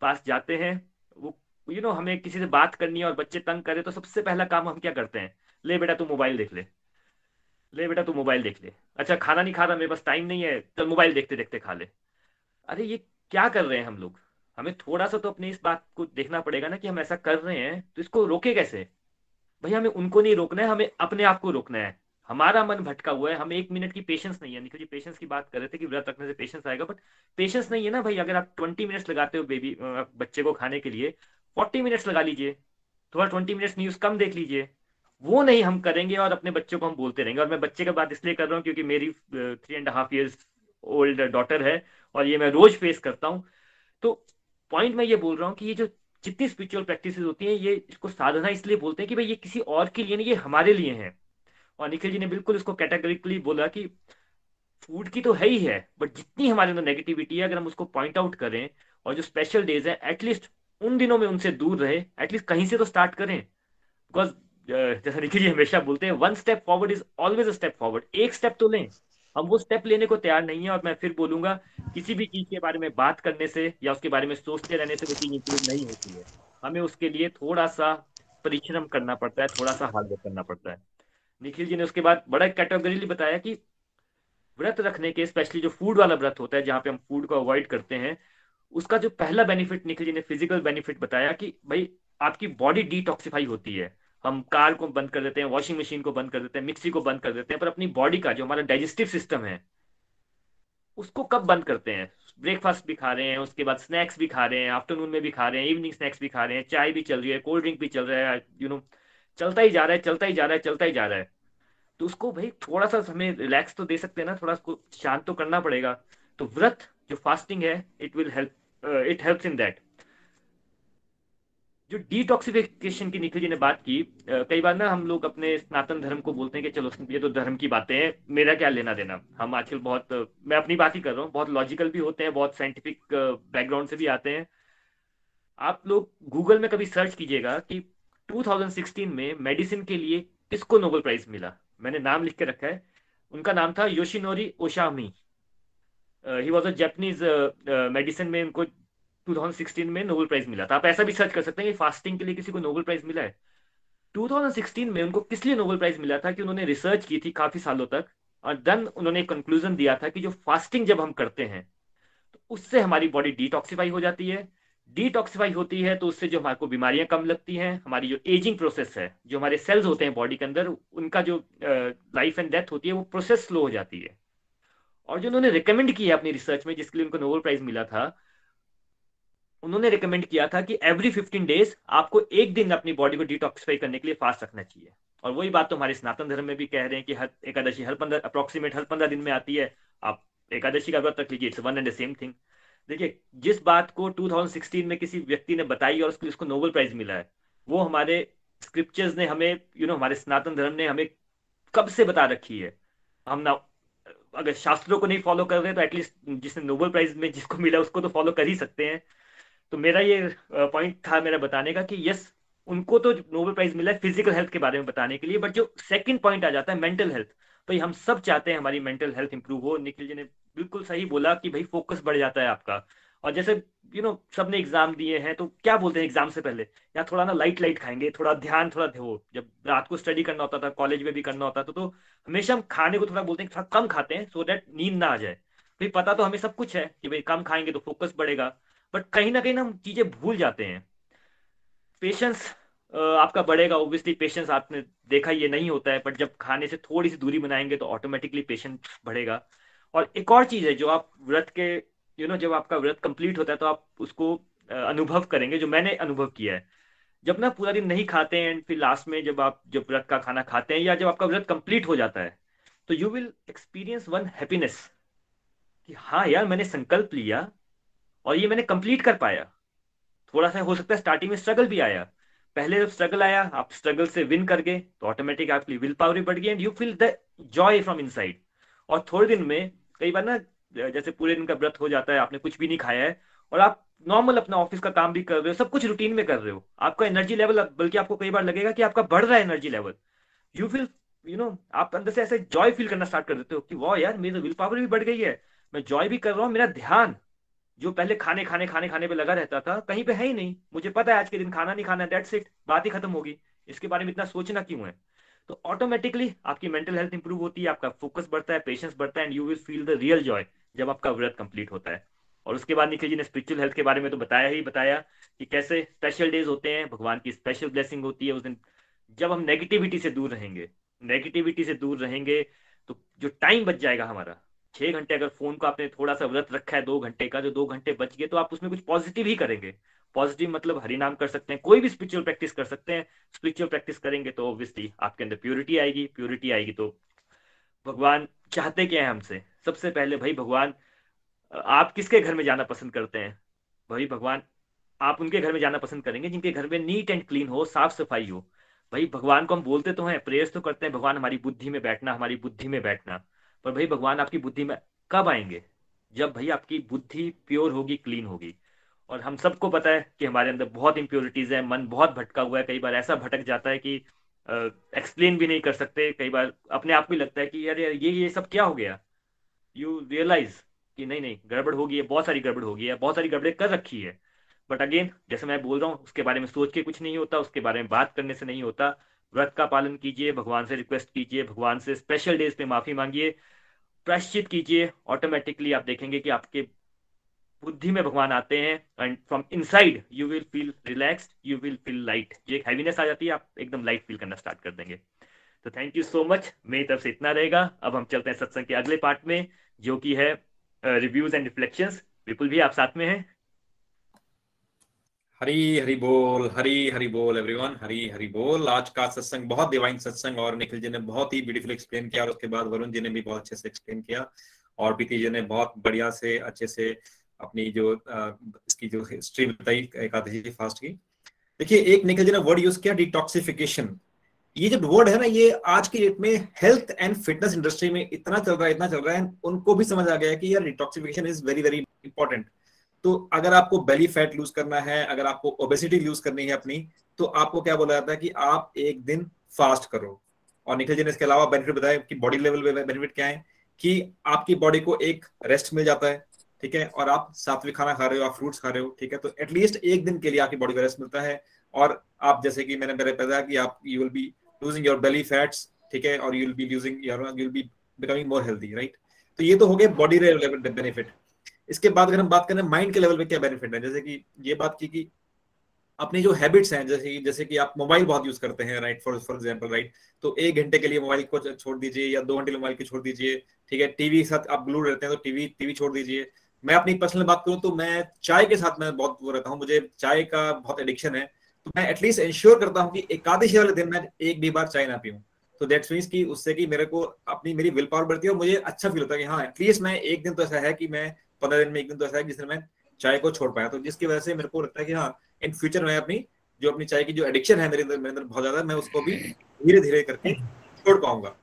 S2: पास जाते हैं, वो यू नो हमें किसी से बात करनी है और बच्चे तंग करे तो सबसे पहला काम हम क्या करते हैं? ले बेटा तू मोबाइल देख ले। ले बेटा तू मोबाइल देख ले। अच्छा खाना नहीं खा रहा, मेरे पास टाइम नहीं है, चल मोबाइल देखते देखते खा ले। अरे, ये क्या कर रहे हैं हम लोग? हमें थोड़ा सा तो अपने इस बात को देखना पड़ेगा ना कि हम ऐसा कर रहे हैं तो इसको रोके कैसे? भाई, हमें उनको नहीं रोकना है, हमें अपने आप को रोकना है। हमारा मन भटका हुआ है, हमें एक मिनट की पेशेंस नहीं है। निखिल जी पेशेंस की बात कर रहे थे कि व्रत रखने से पेशेंस आएगा बट पेशेंस नहीं है ना भाई, अगर आप ट्वेंटी मिनट्स लगाते हो बेबी बच्चे को खाने के लिए फोर्टी मिनट्स लगा लीजिए। थोड़ा ट्वेंटी मिनट्स न्यूज़ कम देख लीजिए। वो नहीं हम करेंगे और अपने बच्चों को हम बोलते रहेंगे। और मैं बच्चे का बात इसलिए कर रहा हूँ क्योंकि मेरी three and half years old daughter है और ये मैं रोज फेस करता हूँ। तो पॉइंट मैं ये बोल रहा हूँ कि ये जो जितनी स्पिरिचुअल प्रैक्टिस होती हैं, ये इसको साधना इसलिए बोलते हैं कि भाई ये किसी और के लिए नहीं, ये हमारे लिए है। और निखिल जी ने बिल्कुल इसको कैटेगरिकली बोला कि फ़ूड की तो है ही है बट जितनी हमारे अंदर नेगेटिविटी है, अगर हम उसको पॉइंट आउट करें, और जो स्पेशल डेज़ है एटलीस्ट उन दिनों में उनसे दूर रहे एटलीस्ट कहीं से तो स्टार्ट करें। बिकॉज़ जैसा निखिल जी हमेशा बोलते हैं one step forward is always a step forward एक स्टेप तो लें। हम वो स्टेप लेने को तैयार नहीं है और मैं फिर बोलूँगा, किसी भी चीज़ के बारे में बात करने से या उसके बारे में सोचते रहने से वो चीज़ इंप्रूव नहीं होती है। हमें उसके लिए थोड़ा सा परिश्रम करना पड़ता है थोड़ा सा हार्ड वर्क करना पड़ता है। निखिल जी ने उसके बाद बड़ा कैटेगरीली बताया कि व्रत रखने के स्पेशली जो फ़ूड वाला व्रत होता है, जहाँ पे हम फ़ूड को अवॉइड करते हैं, उसका जो पहला बेनिफिट निखिल जी ने फ़िज़िकल बेनिफिट बताया कि, भाई, आपकी बॉडी डिटॉक्सिफाई होती है। हम कार को बंद कर देते हैं वॉशिंग मशीन को बंद कर देते हैं, मिक्सी को बंद कर देते हैं, पर अपनी बॉडी का जो हमारा डाइजेस्टिव सिस्टम है, उसको कब बंद करते हैं? ब्रेकफास्ट भी खा रहे हैं, उसके बाद स्नैक्स भी खा रहे हैं आफ्टरनून में भी खा रहे हैं इवनिंग स्नैक्स भी खा रहे हैं, चाय भी चल रही है कोल्ड ड्रिंक भी चल रहा है यू नो चलता ही जा रहा है, चलता ही जा रहा है, चलता ही जा रहा है। तो उसको भाई थोड़ा सा हमें रिलैक्स तो दे सकते हैं ना, थोड़ा उसको शांत तो करना पड़ेगा। तो व्रत, जो फास्टिंग है it will help it helps in that जो डिटॉक्सिफिकेशन की निखिल जी ने बात की कई बार ना हम लोग अपने सनातन धर्म को बोलते हैं कि चलो, ये तो धर्म की बातें हैं, मेरा क्या लेना देना? हम आजकल बहुत मैं अपनी बात ही कर रहा हूँ, बहुत लॉजिकल भी होते हैं, बहुत साइंटिफिक बैकग्राउंड से भी आते हैं। आप लोग गूगल में कभी सर्च कीजिएगा कि 2016 में मेडिसिन के लिए किसको नोबेल प्राइज मिला? मैंने नाम लिख के रखा है। उनका नाम था Yoshinori Ohsumi he was a Japanese medicine में उनको 2016 में नोबेल प्राइज मिला था। आप ऐसा भी सर्च कर सकते हैं कि फास्टिंग के लिए किसी को नोबेल प्राइज मिला है। 2016 में उनको किस लिए नोबेल प्राइज मिला था कि उन्होंने रिसर्च की थी काफ़ी सालों तक और देन उन्होंने कंक्लूजन दिया था कि जो फास्टिंग जब हम करते हैं तो उससे हमारी बॉडी डिटॉक्सीफाई हो जाती है। डिटॉक्सीफाई होती है तो उससे जो हमारे को बीमारियाँ कम लगती हैं, हमारी जो एजिंग प्रोसेस है, जो हमारे सेल्स होते हैं बॉडी के अंदर, उनका जो लाइफ एंड डेथ होती है वो प्रोसेस स्लो हो जाती है। और जो उन्होंने रिकमेंड किया अपनी रिसर्च में, जिसके लिए उनको नोबेल प्राइज मिला था उन्होंने रिकमेंड किया था कि एवरी फिफ्टीन डेज़ आपको एक दिन अपनी बॉडी को डिटॉक्सीफाई करने के लिए फास्ट रखना चाहिए। और वही बात तो हमारे सनातन धर्म में भी कह रहे हैं कि हर एकादशी हर पंद्रह अप्रोक्सीमेट हर पंद्रह दिन में आती है। आप एकादशी का व्रत रख लीजिए it's one and the same thing देखिए जिस बात को 2016 में किसी व्यक्ति ने बताई और उसको उसको नोबेल प्राइज मिला है वो हमारे स्क्रिप्चर्स ने हमें यू you नो know, हमारे सनातन धर्म ने हमें कब से बता रखी है? हम ना अगर शास्त्रों को नहीं फॉलो कर रहे तो एटलीस्ट जिसने नोबेल प्राइज में जिसको मिला उसको तो फॉलो कर ही सकते हैं। तो मेरा ये पॉइंट था मेरा बताने का कि यस उनको तो नोबेल प्राइज मिला है फ़िज़िकल हेल्थ के बारे में बताने के लिए बट जो सेकंड पॉइंट आ जाता है मेंटल हेल्थ भाई हम सब चाहते हैं हमारी मेंटल हेल्थ इंप्रूव हो। निखिल जी ने बिल्कुल सही बोला कि भाई फोकस बढ़ जाता है आपका। और जैसे यू नो सबने एग्ज़ाम दिए हैं तो क्या बोलते हैं एग्ज़ाम से पहले? या थोड़ा ना लाइट लाइट खाएँगे, थोड़ा ध्यान, थोड़ा हो जब रात को स्टडी करना होता था कॉलेज में भी करना होता था तो हमेशा हम खाने को थोड़ा बोलते हैं थोड़ा कम खाते हैं सो दैट नींद ना आ जाए। भाई पता तो हमें सब कुछ है कि भाई कम खाएँगे तो फोकस बढ़ेगा। बट कहीं ना कहीं ना हम चीज़ें भूल जाते हैं। पेशेंस आपका बढ़ेगा ऑब्वियसली पेशेंस आपने देखा ये नहीं होता है बट जब खाने से थोड़ी सी दूरी बनाएँगे तो ऑटोमेटिकली पेशेंस बढ़ेगा। और एक और चीज़ है जो आप व्रत के यू you नो know, जब आपका व्रत कंप्लीट होता है तो आप उसको अनुभव करेंगे जो मैंने अनुभव किया है। जब ना पूरा दिन नहीं खाते हैं एंड फिर लास्ट में जब आप जब व्रत का खाना खाते हैं या जब आपका व्रत कंप्लीट हो जाता है तो you will experience one happiness कि हाँ यार मैंने संकल्प लिया और ये मैंने कंप्लीट कर पाया। थोड़ा सा हो सकता है स्टार्टिंग में स्ट्रगल भी आया। पहले जब स्ट्रगल आया, आप स्ट्रगल से विन कर गए तो ऑटोमेटिक आपकी विल पावर भी बढ़ गई and you feel the joy from inside और थोड़े दिन में, कई बार ना, जैसे पूरे दिन का व्रत हो जाता है, आपने कुछ भी नहीं खाया है, और आप नॉर्मल अपना ऑफ़िस का काम भी कर रहे हो, सब कुछ रूटीन में कर रहे हो, आपका एनर्जी लेवल बल्कि आपको कई बार लगेगा कि आपका बढ़ रहा है energy level you feel you know आप अंदर से ऐसे जॉय फील करना स्टार्ट कर देते हो कि, वाह यार, मेरी विल पावर भी बढ़ गई है, मैं जॉय भी कर रहा हूँ, मेरा ध्यान जो पहले खाने खाने खाने खाने पे लगा रहता था, कहीं पे है ही नहीं। मुझे पता है आज के दिन खाना नहीं खाना डेट्स इट बात ही खत्म होगी। इसके बारे में इतना सोचना क्यों है? तो ऑटोमेटिकली आपकी मेंटल हेल्थ इंप्रूव होती है, आपका फोकस बढ़ता है पेशेंस बढ़ता है and you will feel the real joy जब आपका व्रत कंप्लीट होता है। और उसके बाद निखिल जी ने स्पिरिचुअल हेल्थ के बारे में तो बताया ही बताया कि कैसे स्पेशल डेज़ होते हैं, भगवान की स्पेशल ब्लेसिंग होती है उस दिन। जब हम नेगेटिविटी से दूर रहेंगे नेगेटिविटी से दूर रहेंगे तो जो टाइम बच जाएगा हमारा। छह घंटे अगर फ़ोन को आपने थोड़ा सा व्रत रखा है दो घंटे का, जो दो घंटे बच गए तो आप उसमें कुछ पॉजिटिव ही करेंगे। पॉजिटिव मतलब हरिनाम कर सकते हैं, कोई भी स्पिरिचुअल प्रैक्टिस कर सकते हैं। स्पिरिचुअल प्रैक्टिस करेंगे तो ऑब्वियसली आपके अंदर प्योरिटी आएगी प्योरिटी आएगी तो भगवान चाहते क्या है हमसे? सबसे पहले भाई भगवान, आप किसके घर में जाना पसंद करते हैं? भाई भगवान, आप उनके घर में जाना पसंद करेंगे, जिनके घर में नीट एंड क्लीन हो साफ़ सफ़ाई हो। भाई भगवान को हम बोलते तो हैं प्रेयर्स तो करते हैं, भगवान हमारी बुद्धि में बैठना, हमारी बुद्धि में बैठना। पर भाई भगवान आपकी बुद्धि में कब आएँगे? जब भाई आपकी बुद्धि प्योर होगी, क्लीन होगी। और हम सबको पता है कि हमारे अंदर बहुत इम्प्योरिटीज है, मन बहुत भटका हुआ है, कई बार ऐसा भटक जाता है कि एक्सप्लेन भी नहीं कर सकते, कई बार अपने आप भी लगता है कि यार ये ये सब क्या हो गया? यू रियलाइज़ कि नहीं नहीं, गड़बड़ होगी है बहुत सारी गड़बड़ होगी है बहुत सारी गड़बड़े कर रखी है। बट अगेन जैसे मैं बोल रहा हूँ, उसके बारे में सोच के कुछ नहीं होता, उसके बारे में बात करने से नहीं होता। व्रत का पालन कीजिए, भगवान से रिक्वेस्ट कीजिए, भगवान से स्पेशल डेज़ पे माफ़ी मांगिए। प्राश्चित कीजिए ऑटोमेटिकली आप देखेंगे कि आपके बुद्धि में भगवान आते हैं and from inside you will feel relaxed you will feel light जो एक हैवीनेस आ जाती है, आप एकदम लाइट फील करना स्टार्ट कर देंगे। तो थैंक यू सो मच मेरी तरफ़ से इतना रहेगा। अब हम चलते हैं सत्संग के अगले पार्ट में, जो कि है रिव्यूज़ एंड रिफ्लेक्शंस विपुल भी आप साथ में हैं।
S5: हरी हरी बोल, हरी हरी बोल एवरीवन हरी हरी बोल। आज का सत्संग बहुत डिवाइन सत्संग और निखिल जी ने बहुत ही ब्यूटीफुल एक्सप्लेन किया और उसके बाद वरुण जी ने भी बहुत अच्छे से एक्सप्लेन किया और प्रीति जी ने बहुत बढ़िया से, अच्छे से अपनी जो इसकी जो हिस्ट्री बताई एकादशी फास्ट की। देखिए, एक निखिल जी ने वर्ड यूज़ किया डिटॉक्सिफिकेशन ये जो वर्ड है ना, ये आज की डेट में हेल्थ एंड फिटनेस इंडस्ट्री में इतना चल रहा है, इतना चल रहा है, उनको भी समझ आ गया कि यार detoxification is very very important तो अगर आपको बेली फैट लूज करना है, अगर आपको ओबेसिटी लूज करनी है अपनी तो आपको क्या बोला जाता है कि आप एक दिन फास्ट करो। और निखिल जी ने इसके अलावा बेनिफिट बताया कि बॉडी लेवल पे बेनिफिट क्या है, कि आपकी बॉडी को एक रेस्ट मिल जाता है, ठीक है? और आप सात्विक खाना खा रहे हो, आप फ्रूट्स खा रहे हो, ठीक है? तो एटलीस्ट एक दिन के लिए आपकी बॉडी को रेस्ट मिलता है। और आप जैसे कि मैंने मेरे बताया कि आप you will be losing your belly fats ठीक है? और you will be losing your you will be becoming more healthy right तो ये तो हो गया बॉडी बेनिफिट इसके बाद अगर हम बात करें माइंड के लेवल पे क्या बेनिफिट है? जैसे कि ये बात की कि अपनी जो हैबिट्स हैं, जैसे कि जैसे कि आप मोबाइल बहुत यूज़ करते हैं right for for example right तो एक घंटे के लिए मोबाइल को छोड़ दीजिए या दो घंटे मोबाइल को छोड़ दीजिए, ठीक है? टीवी के साथ आप ग्लू रहते हैं तो टीवी टीवी छोड़ दीजिए। मैं अपनी पर्सनल बात करूँ तो मैं चाय के साथ मैं बहुत वो रहता हूँ, मुझे चाय का बहुत एडिक्शन है। तो मैं एटलीस्ट इंश्योर करता हूँ कि एकादशी वाले दिन मैं एक भी बार चाय ना पीऊँ। तो दैट्स मीन्स कि उससे कि मेरे को अपनी मेरी विल पावर बढ़ती है और मुझे अच्छा फील होता है कि हाँ एटलीस्ट मैं एक दिन तो ऐसा है कि मैं पंद्रह दिन में, एक दिन तो ऐसा है जिसमें मैं चाय को छोड़ पाया। तो जिसकी वजह से मेरे को लगता है कि हाँ इन फ्यूचर में अपनी, जो अपनी चाय की जो एडिक्शन है मेरे अंदर मेरे अंदर बहुत ज़्यादा, मैं उसको भी धीरे धीरे करके छोड़ पाऊँगा।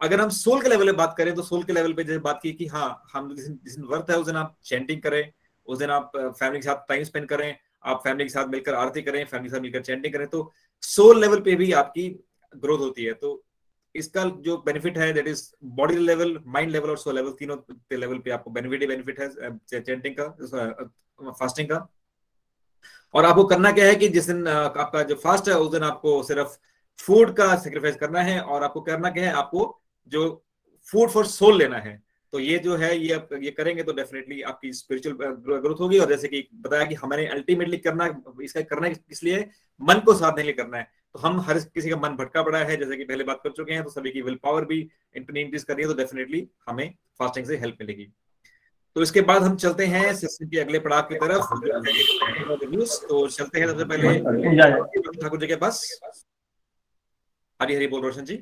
S5: अगर हम सोल के लेवल पे बात करें तो सोल के लेवल पे जैसे बात की कि हाँ हम जिस दिन वर्थ है, उस दिन आप चैंटिंग करें, उस दिन आप फैमिली के साथ टाइम स्पेंड करें, आप फैमिली के साथ मिलकर आरती करें फैमिली के साथ मिलकर चैंटिंग करें तो सोल लेवल पे भी आपकी ग्रोथ होती है। तो इसका जो बेनिफिट है that is body level mind level और सोल लेवल तीनों लेवल पे आपको बेनिफिट ही बेनिफिट है चैंटिंग का फास्टिंग का। और आपको करना क्या है कि जिस दिन आपका जो फास्ट है, उस दिन आपको सिर्फ़ फ़ूड का सेक्रीफाइस करना है और आपको करना क्या है, आपको जो फ़ूड फॉर सोल लेना है। तो ये जो है, ये आप, ये करेंगे तो डेफिनेटली आपकी स्पिरिचुअल ग्रोथ होगी। और जैसे कि बताया कि हमारे अल्टीमेटली करना, इसका करना इसलिए मन को साधने के लिए करना है। तो हम हर किसी का मन भटका पड़ा है जैसे कि पहले बात कर चुके हैं तो सभी की विल पावर भी इंक्रीज कर रही है तो डेफिनेटली हमें फास्टिंग से हेल्प मिलेगी। तो इसके बाद हम चलते हैं सेशन के अगले पड़ाव की तरफ़। तो चलते हैं सबसे पहले ठाकुर जी के पास। हरी हरी बोल रोशन जी।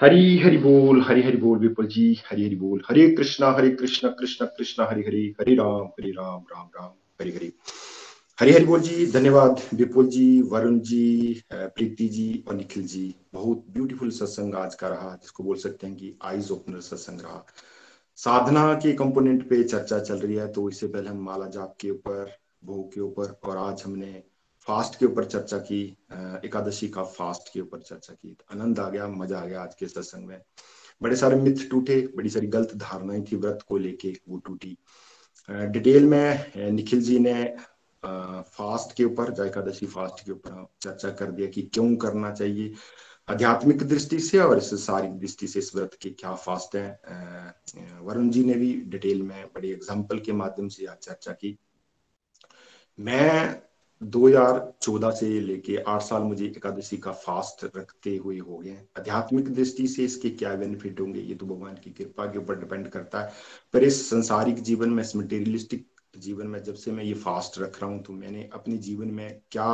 S6: हरी हरि बोल हरी हरि बोल विपुल जी हरी हरि बोल। हरे कृष्णा हरे कृष्णा कृष्ण कृष्ण हरे हरे हरे राम हरे राम राम राम हरे हरे। हरी हरि बोल जी, धन्यवाद। विपुल जी, वरुण जी प्रीति जी और निखिल जी, बहुत ब्यूटीफुल सत्संग आज का रहा, जिसको बोल सकते हैं कि आईज ओपनर सत्संग रहा। साधना के कंपोनेंट पे चर्चा चल रही है तो इससे पहले हम माला जाप के ऊपर, भोग के ऊपर, और आज हमने फास्ट के ऊपर चर्चा की एकादशी का फास्ट के ऊपर चर्चा की। आनंद आ गया, मज़ा आ गया आज के सत्संग में। बड़े सारे मिथ टूटे, बड़ी सारी गलत धारणाएँ थी, व्रत को लेके वो टूटी। डिटेल में निखिल जी ने फास्ट के ऊपर, एकादशी फास्ट के ऊपर चर्चा कर दिया कि क्यों करना चाहिए। आध्यात्मिक दृष्टि से और इस सारी दृष्टि से इस व्रत के क्या फास्ट है वरुण जी ने भी डिटेल में बड़ी एग्ज़ाम्पल के माध्यम से आज चर्चा की। मैं 2014 से लेके आठ साल मुझे एकादशी का फास्ट रखते हुए हो गए आध्यात्मिक दृष्टि से इसके क्या बेनिफिट होंगे, ये तो भगवान की कृपा के ऊपर डिपेंड करता है। पर इस संसारिक जीवन में इस मटेरियलिस्टिक जीवन में जब से मैं ये फास्ट रख रहा हूँ तो मैंने अपने जीवन में क्या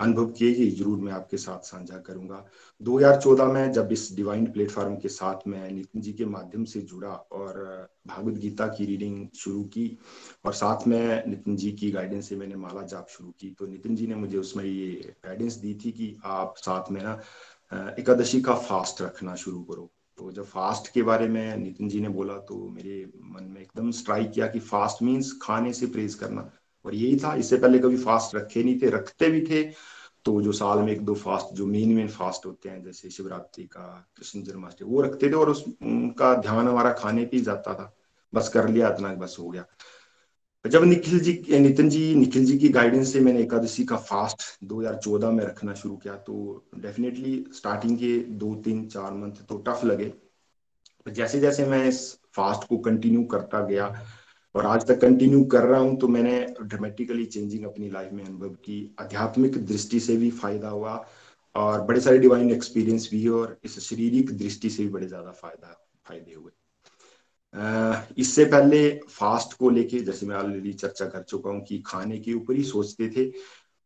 S6: अनुभव किए ये ज़रूर मैं आपके साथ साझा करूँगा। 2014 में जब इस डिवाइन प्लेटफॉर्म के साथ मैं नितिन जी के माध्यम से जुड़ा और भागवत गीता की रीडिंग शुरू की और साथ में नितिन जी की गाइडेंस से मैंने माला जाप शुरू की तो नितिन जी ने मुझे उसमें ये गाइडेंस दी थी कि आप साथ में ना एकादशी का फास्ट रखना शुरू करो। तो जब फास्ट के बारे में नितिन जी ने बोला तो मेरे मन में एकदम स्ट्राइक किया कि फास्ट मीन्स खाने से प्रेज करना। और यही था, इससे पहले कभी फास्ट रखे नहीं थे, रखते भी थे। तो जो साल में एक दो फास्ट जो मेन मेन फास्ट होते हैं, जैसे शिवरात्रि का, कृष्ण जन्माष्टमी, वो रखते थे और उस, उनका ध्यान हमारा खाने पे जाता था। बस कर लिया, इतना बस हो गया। जब निखिल जी नितिन जी निखिल जी की गाइडेंस से मैंने एकादशी का फास्ट 2014 में रखना शुरू किया तो डेफिनेटली स्टार्टिंग के दो, तीन, चार मंथ तो टफ लगे। जैसे जैसे मैं इस फास्ट को कंटिन्यू करता गया और आज तक कंटिन्यू कर रहा हूँ तो मैंने ड्रामेटिकली चेंजिंग अपनी लाइफ में अनुभव की। आध्यात्मिक दृष्टि से भी फ़ायदा हुआ और बड़े सारे डिवाइन एक्सपीरियंस भी और इस शारीरिक दृष्टि से भी बड़े ज़्यादा फ़ायदा, फ़ायदे हुए। इससे पहले फास्ट को लेके जैसे मैं ऑलरेडी चर्चा कर चुका हूँ कि खाने के ऊपर ही सोचते थे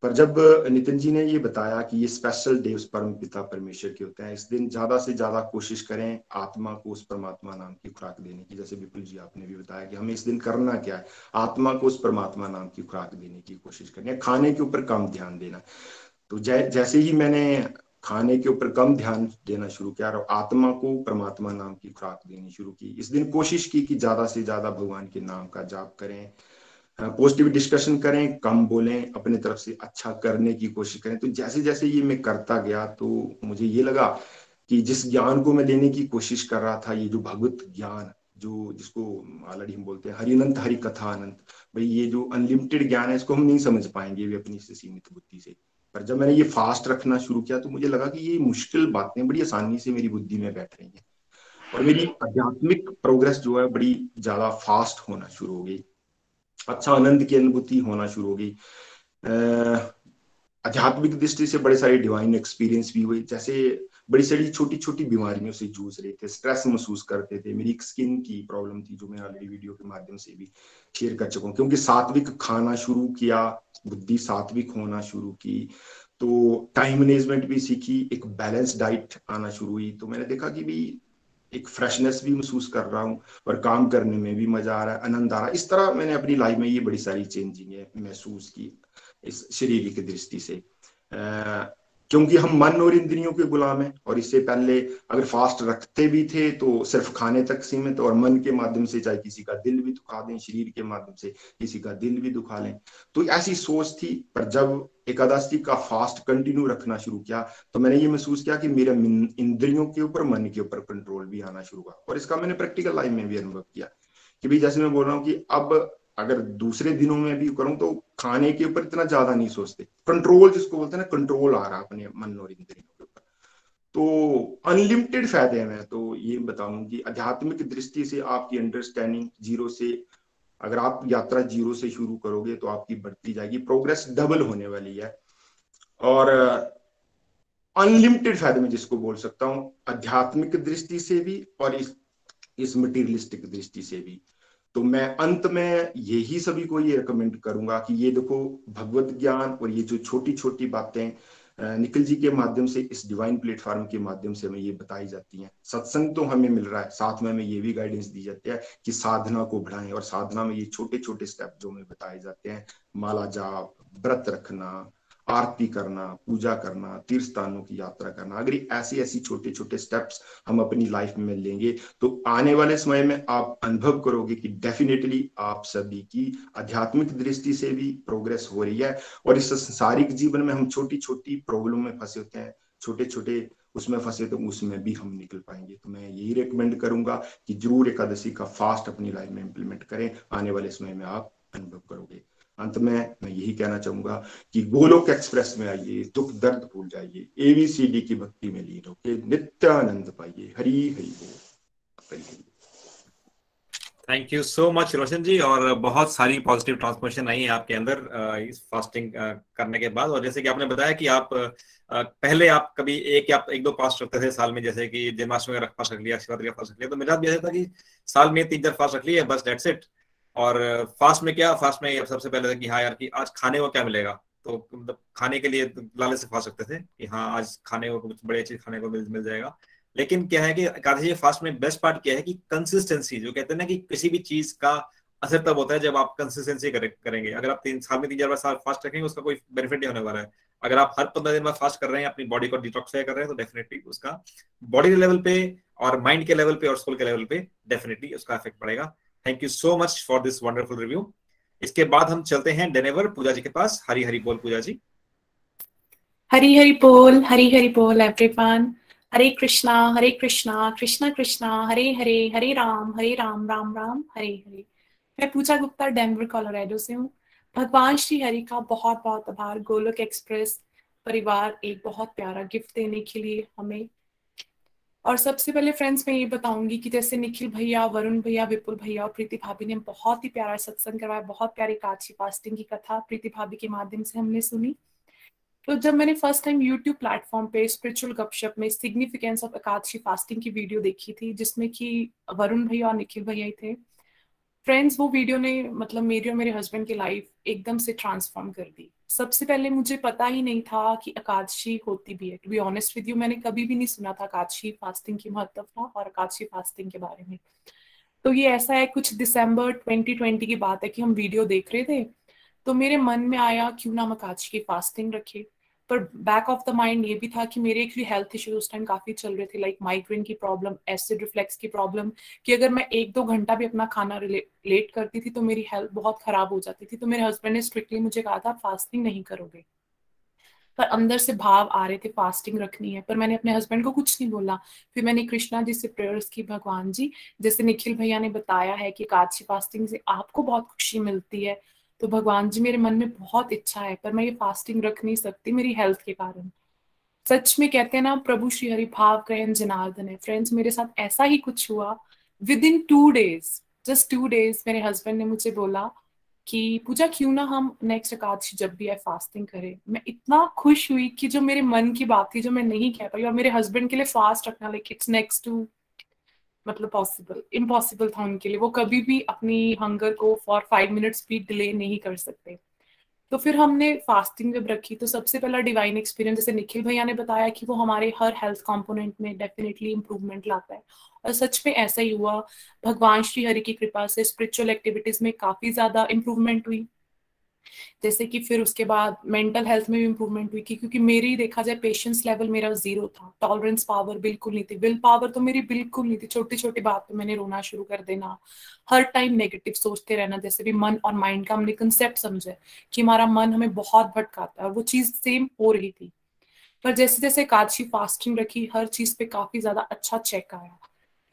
S6: पर जब नितिन जी ने ये बताया कि ये स्पेशल डे उस परम पिता परमेश्वर के होते हैं इस दिन ज़्यादा से ज़्यादा कोशिश करें आत्मा को उस परमात्मा नाम की खुराक देने की। जैसे विपुल जी आपने भी बताया कि हमें इस दिन करना क्या है आत्मा को उस परमात्मा नाम की खुराक देने की कोशिश करनी है खाने के ऊपर कम ध्यान देना। तो जै, जैसे ही मैंने खाने के ऊपर कम ध्यान देना शुरू किया और आत्मा को परमात्मा नाम की खुराक देनी शुरू की। इस दिन कोशिश की कि ज़्यादा से ज़्यादा भगवान के नाम का जाप करें पॉजिटिव डिस्कशन करें, कम बोलें, अपने तरफ़ से अच्छा करने की कोशिश करें। तो जैसे जैसे ये मैं करता गया तो मुझे ये लगा कि जिस ज्ञान को मैं देने की कोशिश कर रहा था, ये जो भगवत ज्ञान, जो जिसको ऑलरेडी हम बोलते हैं हरिनंत हरि कथा अनंत भाई ये जो अनलिमिटेड ज्ञान है, इसको हम नहीं समझ पाएँगे भी अपनी सीमित बुद्धि से। पर जब मैंने ये फास्ट रखना शुरू किया तो मुझे लगा कि ये मुश्किल बातें बड़ी आसानी से मेरी बुद्धि में बैठ रही हैं। और मेरी आध्यात्मिक प्रोग्रेस जो है, बड़ी ज़्यादा फास्ट होना शुरू हो गई। अच्छा आनंद की अनुभूति होना शुरू हो गई। अः, आध्यात्मिक दृष्टि से बड़े सारे डिवाइन एक्सपीरियंस भी हुए। जैसे बड़ी सारी छोटी छोटी बीमारियों से जूझ रहे थे स्ट्रेस महसूस करते थे। मेरी एक स्किन की प्रॉब्लम थी, जो मैं ऑलरेडी वीडियो के माध्यम से भी शेयर कर चुका हूँ, क्योंकि सात्विक खाना शुरू किया, बुद्धि सात्विक होना शुरू की तो टाइम मैनेजमेंट भी सीखी, एक बैलेंस डाइट आना शुरू हुई तो मैंने देखा कि भी एक फ्रेशनेस भी महसूस कर रहा हूँ, और काम करने में भी मज़ा आ रहा है, आनंद आ रहा है। इस तरह मैंने अपनी लाइफ में ये बड़ी सारी चेंजिंग महसूस की, इस शरीर की दृष्टि से। क्योंकि हम मन और इंद्रियों के गुलाम हैं और इससे पहले अगर फास्ट रखते भी थे तो सिर्फ़ खाने तक सीमित और मन के माध्यम से चाहे किसी का दिल भी दुखा दें, शरीर के माध्यम से किसी का दिल भी दुखा लें। तो ऐसी सोच थी, पर जब एकादशी का फास्ट कंटिन्यू रखना शुरू किया तो मैंने ये महसूस किया कि मेरे इंद्रियों के ऊपर, मन के ऊपर कंट्रोल भी आना शुरू हुआ। और इसका मैंने प्रैक्टिकल लाइफ में भी अनुभव किया कि भाई जैसे मैं बोल रहा हूँ कि अब अगर दूसरे दिनों में भी करूँ तो खाने के ऊपर इतना ज़्यादा नहीं सोचते। कंट्रोल जिसको बोलते हैं ना कंट्रोल आ रहा अपने मन और इंद्रियों के ऊपर। तो अनलिमिटेड फ़ायदे हैं मैं तो ये बताऊँ कि आध्यात्मिक दृष्टि से आपकी अंडरस्टैंडिंग ज़ीरो से, अगर आप यात्रा ज़ीरो से शुरू करोगे तो आपकी बढ़ती जाएगी। प्रोग्रेस डबल होने वाली है। और अनलिमिटेड फ़ायदे में जिसको बोल सकता हूँ, आध्यात्मिक दृष्टि से भी और इस इस मटीरियलिस्टिक दृष्टि से भी। तो मैं अंत में यही सभी को ये रिकमेंड करूँगा कि ये देखो भगवत ज्ञान और ये जो छोटी छोटी बातें निखिल जी के माध्यम से, इस डिवाइन प्लेटफॉर्म के माध्यम से हमें ये बताई जाती हैं। सत्संग तो हमें मिल रहा है, साथ में हमें ये भी गाइडेंस दी जाती है कि साधना को बढ़ाएँ और साधना में ये छोटे छोटे स्टेप जो हमें बताए जाते हैं, माला जाप, व्रत रखना आरती करना, पूजा करना तीर्थ स्थानों की यात्रा करना, अगर ऐसी ऐसी छोटे छोटे स्टेप्स हम अपनी लाइफ में लेंगे तो आने वाले समय में आप अनुभव करोगे कि डेफिनेटली आप सभी की आध्यात्मिक दृष्टि से भी प्रोग्रेस हो रही है और इस संसारिक जीवन में हम छोटी छोटी प्रॉब्लम में फंसे होते हैं छोटे छोटे उसमें फंसे तो उसमें भी हम निकल पाएँगे। तो मैं यही रिकमेंड करूँगा कि ज़रूर एकादशी का फास्ट अपनी लाइफ में इंप्लीमेंट करें, आने वाले समय में आप अनुभव करोगे। अंत में मैं यही कहना चाहूँगा कि गोलोक एक्सप्रेस में आइए, दुख दर्द भूल जाइए एबीसीडी की भक्ति में लीन होकर नित्यानंद पाइए। हरी हरी बोल।
S5: Thank you so much Roshan ji, और बहुत सारी पॉजिटिव ट्रांसफॉर्मेशन आई है आपके अंदर इस फास्टिंग करने के बाद। और जैसे कि आपने बताया कि आप पहले आप कभी एक या एक दो फास्ट रखते थे साल में, जैसे कि जन्माष्टमी का फास्ट रख लिया, शिवरात्रि का फास्ट रख लिया तो मेरा भी ऐसा था कि साल में तीन चार फास्ट रख लिया बस डेट्स इट और फास्ट में क्या फास्ट में सबसे पहले था कि हाँ यार कि आज खाने को क्या मिलेगा? तो मतलब खाने के लिए लाले से फास्ट सकते थे कि हाँ आज खाने को कुछ बड़े चीज़ खाने को मिल मिल जाएगा। लेकिन क्या है कि एकादशी फास्ट में बेस्ट पार्ट क्या है कि कंसिस्टेंसी जो कहते हैं ना कि किसी भी चीज़ का असर तब होता है जब आप कंसिस्टेंसी करे, करेंगे। अगर आप तीन साल में तीन चार बार फास्ट रखेंगे उसका कोई बेनिफिट नहीं होने वाला है। अगर आप हर पंद्रह दिन में फास्ट कर रहे हैं अपनी बॉडी को डिटॉक्सिफाई कर रहे हैं तो डेफिनेटली उसका बॉडी के लेवल पे और माइंड के लेवल पे और सोल के लेवल पे डेफिनेटली उसका इफ़ेक्ट पड़ेगा। Thank you so much for this wonderful review इसके बाद हम चलते हैं डेनेवर पूजा जी के पास। हरी हरी बोल, पूजा जी।
S7: हरी हरी बोल हरी हरी बोल एवरीवन हरे कृष्णा हरे कृष्णा कृष्णा कृष्णा, हरे हरे हरे राम हरे राम राम राम, हरे हरे। मैं पूजा गुप्ता डेनवर कोलोराडो से हूँ। भगवान श्री हरि का बहुत बहुत आभार। गोलोक एक्सप्रेस परिवार एक बहुत प्यारा गिफ्ट देने के लिए हमें और सबसे पहले फ्रेंड्स मैं ये बताऊँगी कि जैसे निखिल भैया, वरुण भैया, विपुल भैया और प्रीति भाभी ने बहुत ही प्यारा सत्संग करवाया, बहुत प्यारी काची फास्टिंग की कथा प्रीति भाभी के माध्यम से हमने सुनी। तो जब मैंने फ़र्स्ट टाइम यूट्यूब प्लेटफॉर्म पे स्पिरिचुअल गपशप में सिग्निफिकेंस ऑफ़ एकादशी फास्टिंग की वीडियो देखी थी, जिसमें कि वरुण भैया और निखिल भैया ही थे फ्रेंड्स वो वीडियो ने मतलब मेरी और मेरे हस्बैंड की लाइफ एकदम से ट्रांसफॉर्म कर दी। सबसे पहले मुझे पता ही नहीं था कि एकादशी होती भी है। To be honest with you मैंने कभी भी नहीं सुना था एकादशी फास्टिंग की महत्व था और एकादशी फास्टिंग के बारे में। तो ये ऐसा है, कुछ दिसंबर 2020 की बात है कि हम वीडियो देख रहे थे तो मेरे मन में आया, क्यों ना हम एकादशी की फास्टिंग रखे? पर बैक ऑफ़ द माइंड ये भी था कि मेरे एक्चुअली हेल्थ इश्यूज़ उस टाइम काफ़ी चल रहे थे लाइक माइग्रेन की प्रॉब्लम एसिड रिफ्लेक्स की प्रॉब्लम कि अगर मैं एक दो घंटा भी अपना खाना लेट करती थी तो मेरी हेल्थ बहुत खराब हो जाती थी। तो मेरे हस्बैंड ने स्ट्रिक्टली मुझे कहा था फास्टिंग नहीं करोगे। पर अंदर से भाव आ रहे थे फास्टिंग रखनी है। पर मैंने अपने हस्बैंड को कुछ नहीं बोला। फिर मैंने कृष्णा जी से प्रेयर्स की, भगवान जी, जैसे निखिल भैया ने बताया है कि काची फास्टिंग से आपको बहुत खुशी मिलती है। तो भगवान जी मेरे मन में बहुत इच्छा है, पर मैं ये फास्टिंग रख नहीं सकती मेरी हेल्थ के कारण। सच में कहते हैं ना, प्रभु श्री हरि भाव ग्रहण जनार्दन है। फ्रेंड्स मेरे साथ ऐसा ही कुछ हुआ। Within two days just two days मेरे हस्बैंड ने मुझे बोला कि, पूजा, क्यों ना हम नेक्स्ट एकादशी जब भी है फास्टिंग करें? मैं इतना खुश हुई कि जो मेरे मन की बात थी, जो मैं नहीं कह पाई, और मेरे हस्बैंड के लिए फास्ट रखना लाइक इट्स नेक्स्ट टू मतलब पॉसिबल इम्पॉसिबल था उनके लिए। वो कभी भी अपनी हंगर को फॉर फाइव मिनट्स भी डिले नहीं कर सकते। तो फिर हमने फास्टिंग जब रखी तो सबसे पहला डिवाइन एक्सपीरियंस जैसे निखिल भैया ने बताया कि वो हमारे हर हेल्थ कंपोनेंट में डेफिनेटली इम्प्रूवमेंट लाता है। और सच में ऐसा ही हुआ। भगवान श्री हरि की कृपा से स्पिरिचुअल एक्टिविटीज़ में काफ़ी ज़्यादा इम्प्रूवमेंट हुई। जैसे कि फिर उसके बाद मेंटल हेल्थ में भी इंप्रूवमेंट हुई थी क्योंकि मेरी देखा जाए पेशेंस लेवल मेरा ज़ीरो था। टॉलरेंस पावर बिल्कुल नहीं थी। विल पावर तो मेरी बिल्कुल नहीं थी। छोटी छोटी बात पे मैंने रोना शुरू कर देना। हर टाइम नेगेटिव सोचते रहना, जैसे भी मन और माइंड का हमने कंसेप्ट समझे कि हमारा मन हमें बहुत भटकाता है और वो चीज़ सेम हो रही थी। पर जैसे जैसे काची फास्टिंग रखी, हर चीज़ पे काफ़ी ज़्यादा अच्छा चेक आया।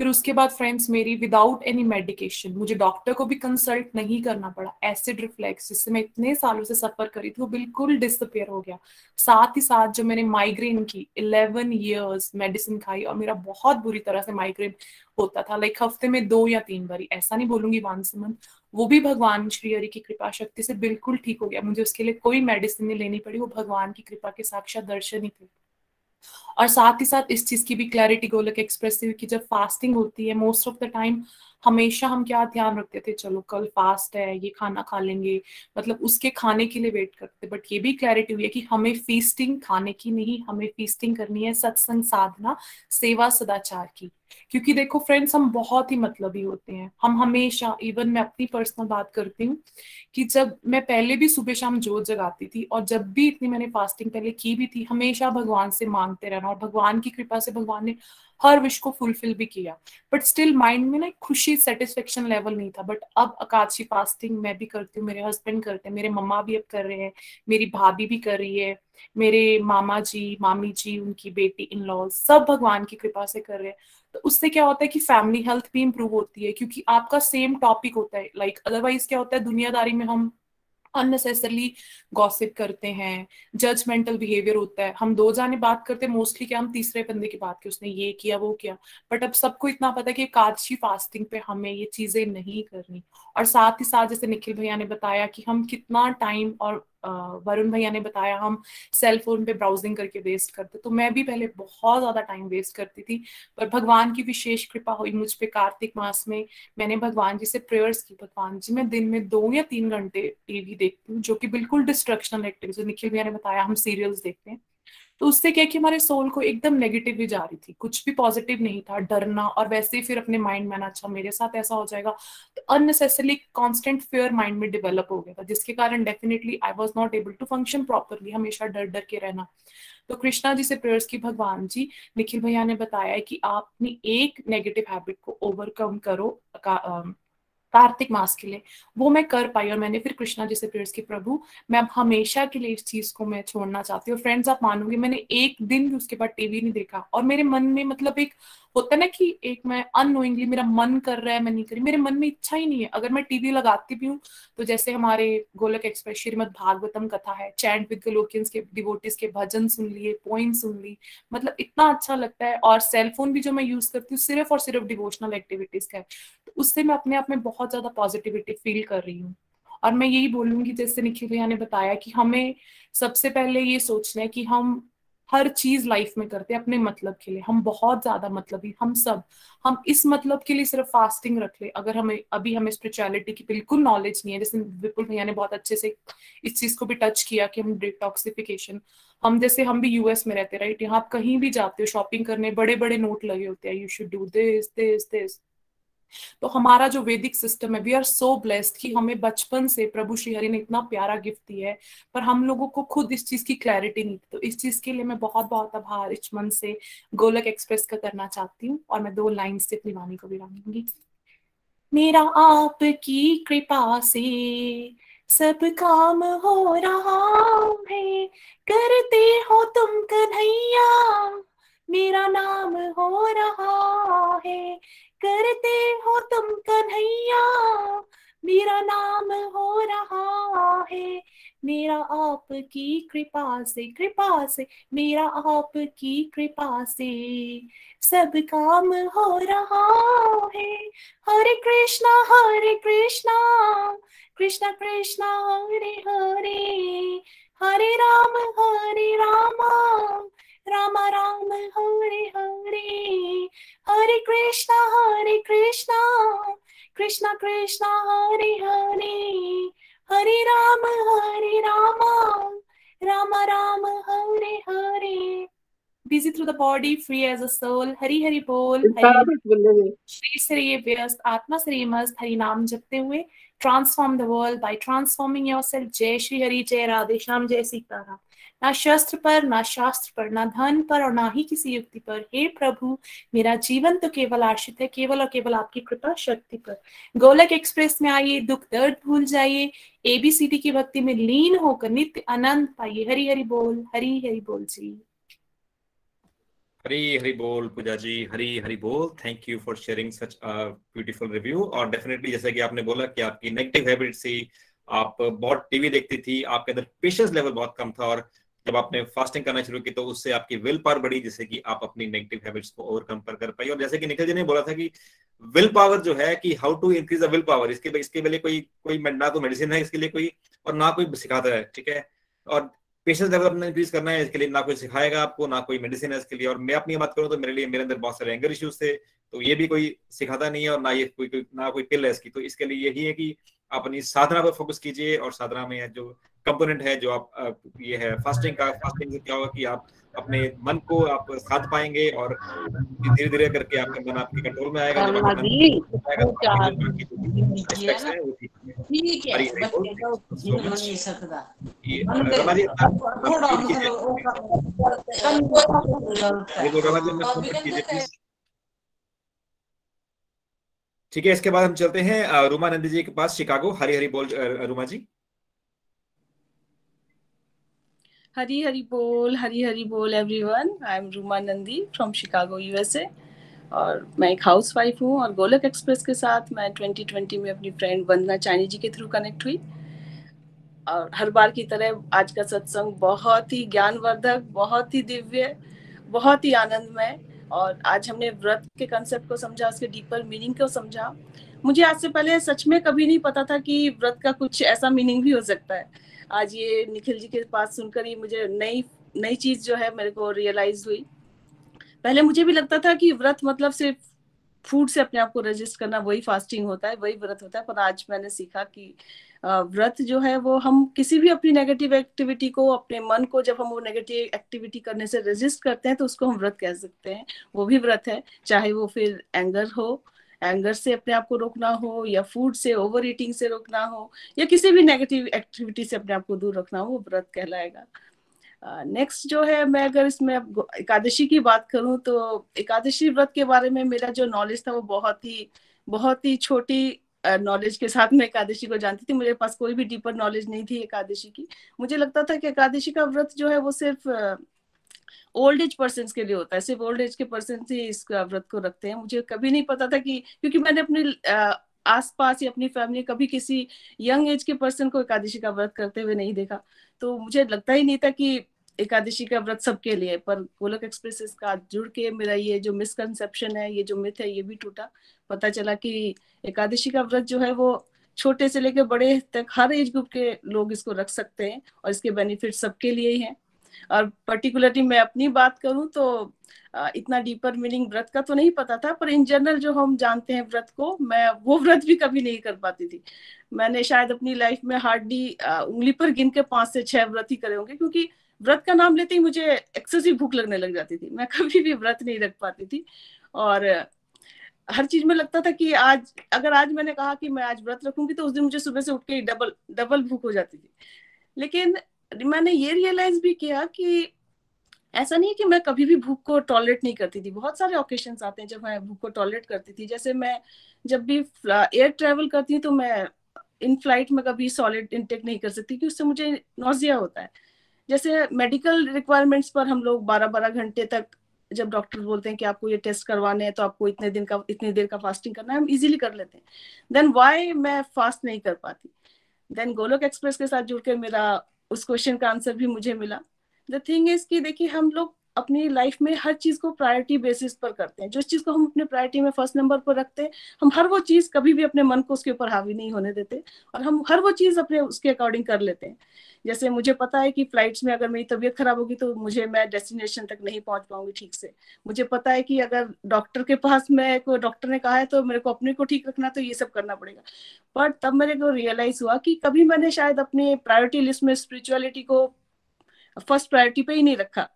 S7: फिर उसके बाद फ्रेंड्स मेरी विदाउट एनी मेडिकेशन मुझे डॉक्टर को भी कंसल्ट नहीं करना पड़ा। एसिड रिफ्लेक्स जिससे मैं इतने सालों से सफ़र करी थी, वो बिल्कुल डिसअपेयर हो गया। साथ ही साथ जो मैंने माइग्रेन की इलेवन ईयर्स मेडिसिन खाई और मेरा बहुत बुरी तरह से माइग्रेन होता था लाइक हफ़्ते में दो या तीन बारी, ऐसा नहीं बोलूँगी वंस मंथ वो भी भगवान श्री हरि की कृपा शक्ति से बिल्कुल ठीक हो गया। मुझे उसके लिए कोई मेडिसिन नहीं लेनी पड़ी, वो भगवान की कृपा के साक्षात दर्शन ही थे। और साथ ही साथ इस चीज़ की भी क्लैरिटी गोलक एक्सप्रेस की जब फास्टिंग होती है मोस्ट ऑफ़ द टाइम हमेशा हम क्या ध्यान रखते थे, चलो कल फास्ट है, ये खाना खा लेंगे। मतलब उसके खाने के लिए वेट करते बट ये भी क्लैरिटी हुई है कि हमें फीस्टिंग खाने की नहीं, हमें फीस्टिंग करनी है सत्संग साधना, सेवा सदाचार की। क्योंकि देखो फ्रेंड्स हम बहुत ही मतलबी होते हैं। हम हमेशा इवन मैं अपनी पर्सनल बात करती हूँ कि जब मैं पहले भी सुबह शाम जोत जगाती थी और जब भी इतनी मैंने फास्टिंग पहले की भी थी, हमेशा भगवान से मांगते रहना और भगवान की कृपा से भगवान ने हर विश को फुलफिल भी किया। बट स्टिल माइंड में ना खुशी सेटिस्फेक्शन लेवल नहीं था। बट अब अकाशी फास्टिंग मैं भी करती हूँ मेरे हस्बैंड करते हैं मेरे मम्मा भी अब कर रहे हैं मेरी भाभी भी कर रही है मेरे मामा जी मामी जी उनकी बेटी इन लॉज सब भगवान की कृपा से कर रहे हैं। तो उससे क्या होता है कि फैमिली हेल्थ भी इंप्रूव होती है क्योंकि आपका सेम टॉपिक होता है। लाइक like, अदरवाइज़ क्या होता है दुनियादारी में हम अननेसेसरली गॉसिप करते हैं जजमेंटल बिहेवियर होता है। हम दो जाने बात करते हैं मोस्टली क्या हम तीसरे बंदे की बात की, उसने ये किया, वो किया। बट अब सबको इतना पता है कि कादशी फास्टिंग पे हमें ये चीज़ें नहीं करनी। और साथ ही साथ जैसे निखिल भैया ने बताया कि हम कितना टाइम और वरुण भैया ने बताया, हम सेल फ़ोन पे ब्राउजिंग करके वेस्ट करते तो मैं भी पहले बहुत ज़्यादा टाइम वेस्ट करती थी, पर भगवान की विशेष कृपा हुई मुझ पे कार्तिक मास में। मैंने भगवान जी से प्रेयर्स की। भगवान जी, मैं दिन में दो या तीन घंटे टीवी देखती हूँ, जो कि बिल्कुल डिस्ट्रक्शनल एक्टिविटी निखिल भैया ने बताया, हम सीरियल्स देखते हैं। तो उससे क्या कि हमारे सोल को एकदम नेगेटिव ही जा रही थी। कुछ भी पॉजिटिव नहीं था, डरना और वैसे ही फिर अपने माइंड में ना अच्छा मेरे साथ ऐसा हो जाएगा। तो अननेसेसरली कॉन्स्टेंट फेयर माइंड में डेवलप हो गया था, जिसके कारण definitely I was not able to function properly हमेशा डर डर के रहना। तो कृष्णा जी से प्रेयर्स की, भगवान जी, निखिल भैया ने बताया कि आप अपनी एक नेगेटिव हैबिट को ओवरकम करो कार्तिक मास के लिए। वो मैं कर पाई और मैंने फिर कृष्णा जी से प्रेयर्स की, प्रभु, मैं अब हमेशा के लिए इस चीज़ को मैं छोड़ना चाहती हूँ। फ्रेंड्स आप मानोगे, मैंने एक दिन भी उसके बाद टीवी नहीं देखा। और मेरे मन में मतलब एक होता है ना कि एक मैं अनोइंगली मेरा मन कर रहा है, मैं नहीं करी मेरे मन में इच्छा ही नहीं है। अगर मैं टीवी लगाती भी हूँ तो जैसे हमारे गोलक एक्सप्रेस श्रीमद भागवतम कथा है चैंट विद गलोकियंस के डिवोटिस के भजन सुन लिए पोइम सुन ली मतलब इतना अच्छा लगता है। और सेलफोन भी जो मैं यूज़ करती हूँ, सिर्फ़ और सिर्फ़ डिवोशनल एक्टिविटीज़ का है। उससे मैं अपने आप में बहुत ज़्यादा पॉजिटिविटी फील कर रही हूँ। और मैं यही बोलूँगी, जैसे निखिल भैया ने बताया कि हमें सबसे पहले ये सोचना है कि हम हर चीज़ लाइफ में करते हैं अपने मतलब के लिए। हम बहुत ज़्यादा मतलबी, हम सब, हम इस मतलब के लिए सिर्फ़ फास्टिंग रख ले। अगर हमें, अभी हमें स्पिरिचुअलिटी की बिल्कुल नॉलेज नहीं है, जैसे विपुल भैया ने बहुत अच्छे से इस चीज़ को भी टच किया कि हम डिटॉक्सिफिकेशन हम जैसे, हम भी यूएस में रहते राइट यहाँ आप कहीं भी जाते हो शॉपिंग करने बड़े बड़े नोट लगे होते हैं you should do this this this तो हमारा जो वैदिक सिस्टम है वी आर सो ब्लेस्ड कि हमें बचपन से प्रभु श्री हरि ने इतना प्यारा गिफ्ट दिया है, पर हम लोगों को खुद इस चीज़ की क्लैरिटी नहीं। तो इस चीज़ के लिए मैं बहुत बहुत आभार इस मन से गोलक एक्सप्रेस का करना चाहती हूँ और मैं दो लाइन से अपनी वाणी को विराम दूँगी मेरा आप की कृपा से सब काम हो रहा है, करते हो तुम कन्हैया, मेरा नाम हो रहा है। करते हो तुम कन्हैया। मेरा नाम हो रहा है। मेरा आपकी कृपा से कृपा से, मेरा आपकी कृपा से। सब काम हो रहा है। हरे कृष्णा हरे कृष्णा। कृष्णा कृष्णा, हरे हरे। हरे राम, हरे रामा। राम राम हरे हरे हरे कृष्णा हरे कृष्णा कृष्णा कृष्णा हरे हरे हरे राम हरे Rama Ram Ram Hare Hare busy through the body, free as a soul. Hari Hari Bol. Hari Shri Sri व्यस्त आत्मा श्री मस्त हरि नाम जपते हुए transform the world by transforming yourself जय श्री हरि जय राधे श्याम जय सीताराम ना शस्त्र पर, ना शास्त्र पर, ना धन पर और ना ही किसी युक्ति पर। हे प्रभु, मेरा जीवन तो केवल आश्रित है, केवल और केवल आपकी कृपा शक्ति पर। गोलक एक्सप्रेस में आइए, दुख दर्द भूल जाइए एबीसीडी की भक्ति में लीन होकर नित्य आनंद पाइए। हरि हरि बोल, हरि हरि बोल जी।
S5: हरी हरी बोल पूजा जी, हरी हरी बोल। Thank you for sharing such beautiful review और डेफिनेटली जैसे कि आपने बोला कि आपकी नेगेटिव हैबिट से आप बहुत टीवी देखती थी, आपके अंदर पेशेंस लेवल बहुत कम था और जब आपने फास्टिंग करना शुरू की तो उससे आपकी विल पावर बढ़ी जिससे कि आप अपनी नेगेटिव हैबिट्स को ओवरकम पर कर पाई। और जैसे कि निखिल जी ने बोला था कि विल पावर जो है कि how to increase the will power इसके इसके लिए कोई कोई ना तो मेडिसिन है इसके लिए कोई, और ना कोई सिखाता है, ठीक है? और पेशेंस डेवलपमेंट इंक्रीज करना है इसके लिए, ना कोई सिखाएगा आपको, ना कोई मेडिसिन है इसके लिए। और मैं अपनी बात करूँ तो मेरे लिए मेरे अंदर बहुत सारे एंगर इश्यूज़ थे तो ये भी कोई सिखाता नहीं है और ना ये कोई ना कोई पिल है इसकी। तो इसके लिए यही है कि अपनी साधना पर फोकस कीजिए और साधना में जो कंपोनेंट है जो आप ये है फास्टिंग का फास्टिंग से क्या होगा कि आप अपने मन को आप साध पाएँगे और धीरे धीरे करके आपका मन आपके कंट्रोल में आएगा जब ठीक है, इसके बाद हम चलते हैं रूमा नंदी जी के पास, शिकागो। हरी हरी बोल रूमा जी।
S8: हरी हरी बोल, हरी हरी बोल everyone I am Ruma Nandi from Chicago USA और मैं एक हाउस वाइफ हूँ और गोलक एक्सप्रेस के साथ मैं 2020 में अपनी फ्रेंड वंदना चाइनी जी के थ्रू कनेक्ट हुई। और हर बार की तरह आज का सत्संग बहुत ही ज्ञानवर्धक, बहुत ही दिव्य, बहुत ही आनंदमय और आज हमने व्रत के कंसेप्ट को समझा, उसके डीपर मीनिंग को समझा। मुझे आज से पहले सच में कभी नहीं पता था कि व्रत का कुछ ऐसा मीनिंग भी हो सकता है। आज ये निखिल जी के पास सुनकर ही मुझे नई नई चीज़ जो है मेरे को रियलाइज़ हुई। पहले मुझे भी लगता था कि व्रत मतलब सिर्फ़ फ़ूड से अपने आप को रजिस्ट करना, वही फास्टिंग होता है, वही व्रत होता है, पर आज मैंने सीखा कि व्रत जो है वो हम किसी भी अपनी नेगेटिव एक्टिविटी को अपने मन को जब हम वो नेगेटिव एक्टिविटी करने से रजिस्ट करते हैं तो उसको हम व्रत कह सकते हैं। वो भी व्रत है चाहे वो फिर एंगर हो एंगर से अपने आप को रोकना हो या फ़ूड से ओवर ईटिंग से रोकना हो या किसी भी नेगेटिव एक्टिविटी से अपने आप को दूर रखना हो वो व्रत कहलाएगा। नेक्स्ट uh, जो है मैं अगर इसमें एकादशी की बात करूँ तो एकादशी व्रत के बारे में मेरा जो नॉलेज था वो बहुत ही बहुत ही छोटी नॉलेज के साथ मैं एकादशी को जानती थी। मेरे पास कोई भी डीपर नॉलेज नहीं थी एकादशी की। मुझे लगता था कि एकादशी का व्रत जो है वो सिर्फ़ ओल्ड एज पर्सन के लिए होता है। सिर्फ़ ओल्ड एज के पर्सन ही इस व्रत को रखते हैं। मुझे कभी नहीं पता था कि, क्योंकि मैंने अपने आसपास या अपनी फैमिली कभी किसी यंग एज के पर्सन को एकादशी का व्रत करते हुए नहीं देखा। तो मुझे लगता ही नहीं था कि एकादशी का व्रत सबके लिए, पर गोलक एक्सप्रेस का जुड़ के मेरा ये जो मिसकंसेप्शन है, ये जो मिथ है, ये भी टूटा। पता चला कि एकादशी का व्रत जो है वो छोटे से लेकर बड़े तक हर एज ग्रुप के लोग इसको रख सकते हैं और इसके बेनिफिट सबके लिए ही हैं। और पर्टिकुलरली मैं अपनी बात करूँ तो इतना डीपर मीनिंग व्रत का तो नहीं पता था, पर इन जनरल जो हम जानते हैं व्रत को, मैं वो व्रत भी कभी नहीं कर पाती थी। मैंने शायद अपनी लाइफ में हार्डली उंगली पर गिन के पाँच से छह व्रत ही करे होंगे, क्योंकि व्रत का नाम लेते ही मुझे एक्सेसिव भूख लगने लग जाती थी। मैं कभी भी व्रत नहीं रख पाती थी। और हर चीज़ में लगता था कि आज, अगर आज मैंने कहा कि मैं आज व्रत रखूँगी तो उस दिन मुझे सुबह से उठ के डबल डबल भूख हो जाती थी। लेकिन मैंने ये रियलाइज़ भी किया कि ऐसा नहीं है कि मैं कभी भी भूख को टॉलरेट नहीं करती थी। बहुत सारे ओकेशन आते हैं जब मैं भूख को टॉलरेट करती थी। जैसे मैं जब भी एयर ट्रेवल करती हूँ तो मैं इन फ़्लाइट में कभी सॉलिड इंटेक नहीं कर सकती, क्योंकि उससे मुझे नोजिया होता है। जैसे मेडिकल रिक्वायरमेंट्स पर हम लोग बारह बारह घंटे तक जब डॉक्टर बोलते हैं कि आपको ये टेस्ट करवाने हैं तो आपको इतने दिन का, इतनी देर का फास्टिंग करना है, हम इजीली कर लेते हैं। देन वाई मैं फास्ट नहीं कर पाती? देन गोलोक एक्सप्रेस के साथ जुड़ के मेरा उस क्वेश्चन का आंसर भी मुझे मिला। द थिंग इज़ कि देखिए, हम लोग अपनी लाइफ में हर चीज़ को प्रायोरिटी बेसिस पर करते हैं। जो चीज़ को हम अपने प्रायोरिटी में फ़र्स्ट नंबर पर रखते हैं, हम हर वो चीज़ कभी भी अपने मन को उसके ऊपर हावी नहीं होने देते और हम हर वो चीज़ अपने उसके अकॉर्डिंग कर लेते हैं। जैसे मुझे पता है कि फ्लाइट्स में अगर मेरी तबीयत खराब होगी तो मुझे मैं डेस्टिनेशन तक नहीं पहुँच पाऊँगी ठीक से। मुझे पता है कि अगर डॉक्टर के पास मैं को डॉक्टर ने कहा है तो मेरे को अपने को ठीक रखना तो ये सब करना पड़ेगा। बट तब मेरे को रियलाइज़ हुआ कि कभी मैंने शायद अपने प्रायोरिटी लिस्ट में स्पिरिचुअलिटी को फ़र्स्ट प्रायोरिटी पे ही नहीं रखा।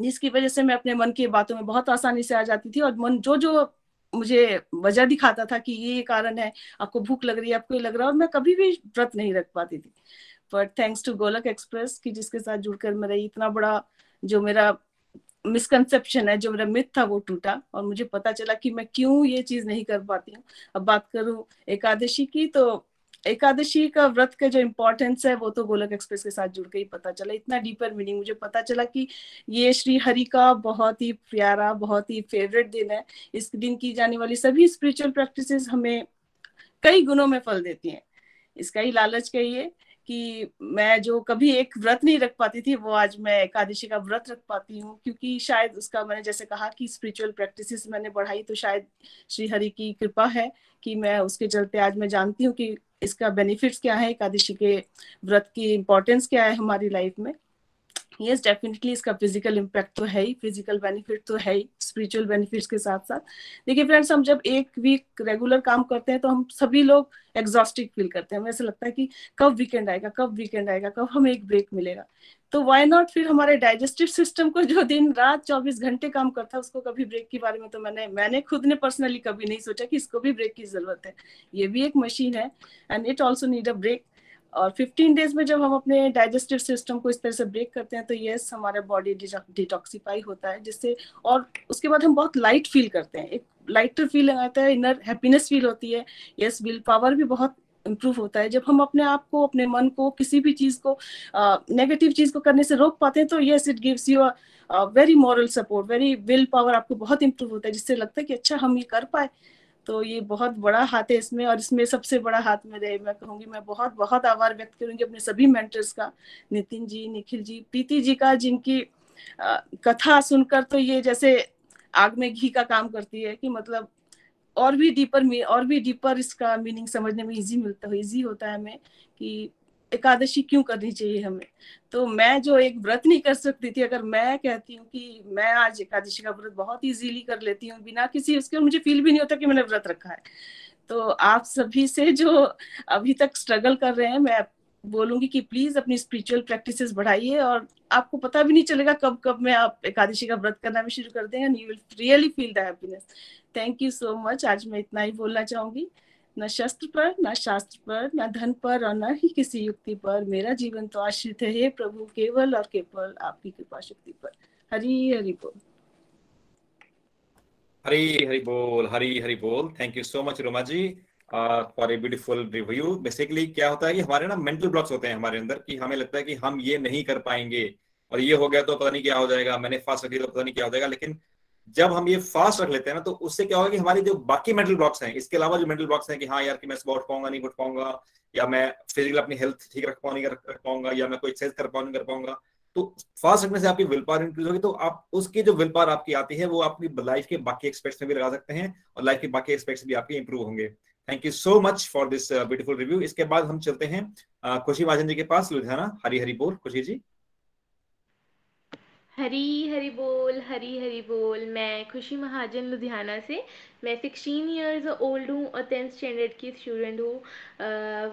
S8: जिसकी वजह से मैं अपने मन की बातों में बहुत आसानी से आ जाती थी और मन जो जो मुझे वजह दिखाता था कि ये कारण है, आपको भूख लग रही है, आपको ये लग रहा है और मैं कभी भी व्रत नहीं रख पाती थी। But thanks to Golok Express की जिसके साथ जुड़कर मेरा इतना बड़ा जो मेरा मिसकंसेप्शन है, जो मेरा मिथ था वो टूटा और मुझे पता चला कि मैं क्यों ये चीज़ नहीं कर पाती हूँ। अब बात करूँ एकादशी की तो एकादशी का व्रत का जो इम्पोर्टेंस है, वो तो गोलक एक्सप्रेस के साथ जुड़ के ही पता चला। इतना डीपर मीनिंग मुझे पता चला कि ये श्री हरि का बहुत ही प्यारा, बहुत ही फेवरेट दिन है। इस दिन की जाने वाली सभी स्पिरिचुअल प्रैक्टिसेस हमें कई गुणों में फल देती हैं। इसका ही लालच कहिए कि मैं जो कभी एक व्रत नहीं रख पाती थी, वो आज मैं एकादशी का व्रत रख पाती हूँ, क्योंकि शायद उसका मैंने जैसे कहा कि स्पिरिचुअल प्रैक्टिसेस मैंने बढ़ाई तो शायद श्री हरि की कृपा है कि मैं उसके चलते आज मैं जानती हूँ कि इसका बेनिफिट्स क्या है? एकादशी के व्रत की इम्पोर्टेंस क्या है हमारी लाइफ में? यस डेफिनेटली इसका फ़िज़िकल इम्पैक्ट तो है ही फ़िज़िकल बेनिफिट तो है ही स्पिरिचुअल बेनिफिट्स के साथ साथ। देखिए फ्रेंड्स हम जब एक वीक रेगुलर काम करते हैं तो हम सभी लोग एग्जॉस्टिक फील करते हैं। हमें ऐसा लगता है कि कब वीकेंड आएगा, कब वीकेंड आएगा, कब हमें एक ब्रेक मिलेगा। तो वाई नॉट फिर हमारे डाइजेस्टिव सिस्टम को जो दिन, रात चौबीस घंटे काम करता है, उसको कभी ब्रेक के बारे में तो मैंने मैंने खुद ने पर्सनली कभी नहीं सोचा कि इसको भी ब्रेक की ज़रूरत है। ये भी एक मशीन है and it also need a break और 15 डेज़ में जब हम अपने डाइजेस्टिव सिस्टम को इस तरह से ब्रेक करते हैं तो यस हमारा बॉडी डिटॉक्सीफाई होता है, जिससे और उसके बाद हम बहुत लाइट फील करते हैं। एक लाइटर फील आता है इनर हैप्पीनेस फील होती है। यस विल पावर भी बहुत इम्प्रूव होता है। जब हम अपने आप को, अपने मन को, किसी भी चीज़ को नेगेटिव चीज़ को करने से रोक पाते हैं तो yes it gives you very moral support very will power आपको बहुत इम्प्रूव होता है, जिससे लगता है कि अच्छा हम ये कर पाए। तो ये बहुत बड़ा हाथ है इसमें और इसमें सबसे बड़ा हाथ में रहे मैं कहूँगी मैं बहुत बहुत आभार व्यक्त करूँगी अपने सभी मेंटर्स का नितिन जी निखिल जी प्रीति जी का जिनकी आ, कथा सुनकर तो ये जैसे आग में घी का काम करती है कि मतलब और भी डीपर और भी डीपर इसका मीनिंग समझने में इजी मिलता है इजी होता है हमें कि एकादशी क्यों करनी चाहिए हमें? तो मैं जो एक व्रत नहीं कर सकती थी, अगर मैं कहती हूँ कि मैं आज एकादशी का व्रत बहुत इजीली कर लेती हूँ, बिना किसी उसके, मुझे फील भी नहीं होता कि मैंने व्रत रखा है। तो आप सभी से जो अभी तक स्ट्रगल कर रहे हैं, मैं बोलूँगी कि प्लीज़ अपनी स्पिरिचुअल प्रैक्टिसेस बढ़ाइए और आपको पता भी नहीं चलेगा कब कब में आप एकादशी का व्रत करना भी शुरू कर देंगे you will really feel the happiness thank you so much आज मैं इतना ही बोलना चाहूँगी। न शस्त्र पर, न शास्त्र पर, न धन पर और न ही किसी युक्ति पर। मेरा जीवन तो आश्रित है प्रभु, केवल और केवल आपकी कृपा शक्ति पर। हरी, हरि बोल।
S5: हरी, हरि बोल, हरी, हरि बोल। Thank you so much Roma ji for a beautiful review basically क्या होता है कि हमारे ना मेंटल ब्लॉक्स होते हैं हमारे अंदर कि हमें लगता है कि हम ये नहीं कर पाएँगे। और ये हो गया तो पता नहीं क्या हो जाएगा। मैंने फास्ट रखी तो पता नहीं क्या हो जाएगा। लेकिन जब हम ये फास्ट रख लेते हैं ना तो उससे क्या होगा कि हमारी जो बाकी मेंटल ब्लॉक्स हैं इसके अलावा जो मेंटल ब्लॉक्स हैं कि हाँ यार कि मैं सुबह उठ पाऊँगा नहीं उठ पाऊँगा या मैं फ़िज़िकल अपनी हेल्थ ठीक रख पाऊँगा नहीं रख पाऊँगा या मैं कोई एक्सरसाइज कर पाऊँगा नहीं कर पाऊँगा तो फास्ट रखने से आपकी विल पावर इंक्रीज होगी तो आप उसकी जो विल पावर आपकी आती है वो अपनी लाइफ के बाकी एक्सपेक्ट्स में भी लगा सकते हैं और लाइफ के बाकी एक्सपेक्ट्स भी आपके इंप्रूव होंगे। Thank you so much for this beautiful review इसके बाद हम चलते हैं uh, खुशी महाजन जी के पास लुधियाना हरी हरी बोल खुशी जी।
S9: हरी हरी बोल हरी हरी बोल। मैं खुशी महाजन लुधियाना से मैं सिक्सटीन ईयर्स ओल्ड हूँ और टेंथ स्टैंडर्ड की स्टूडेंट हूँ।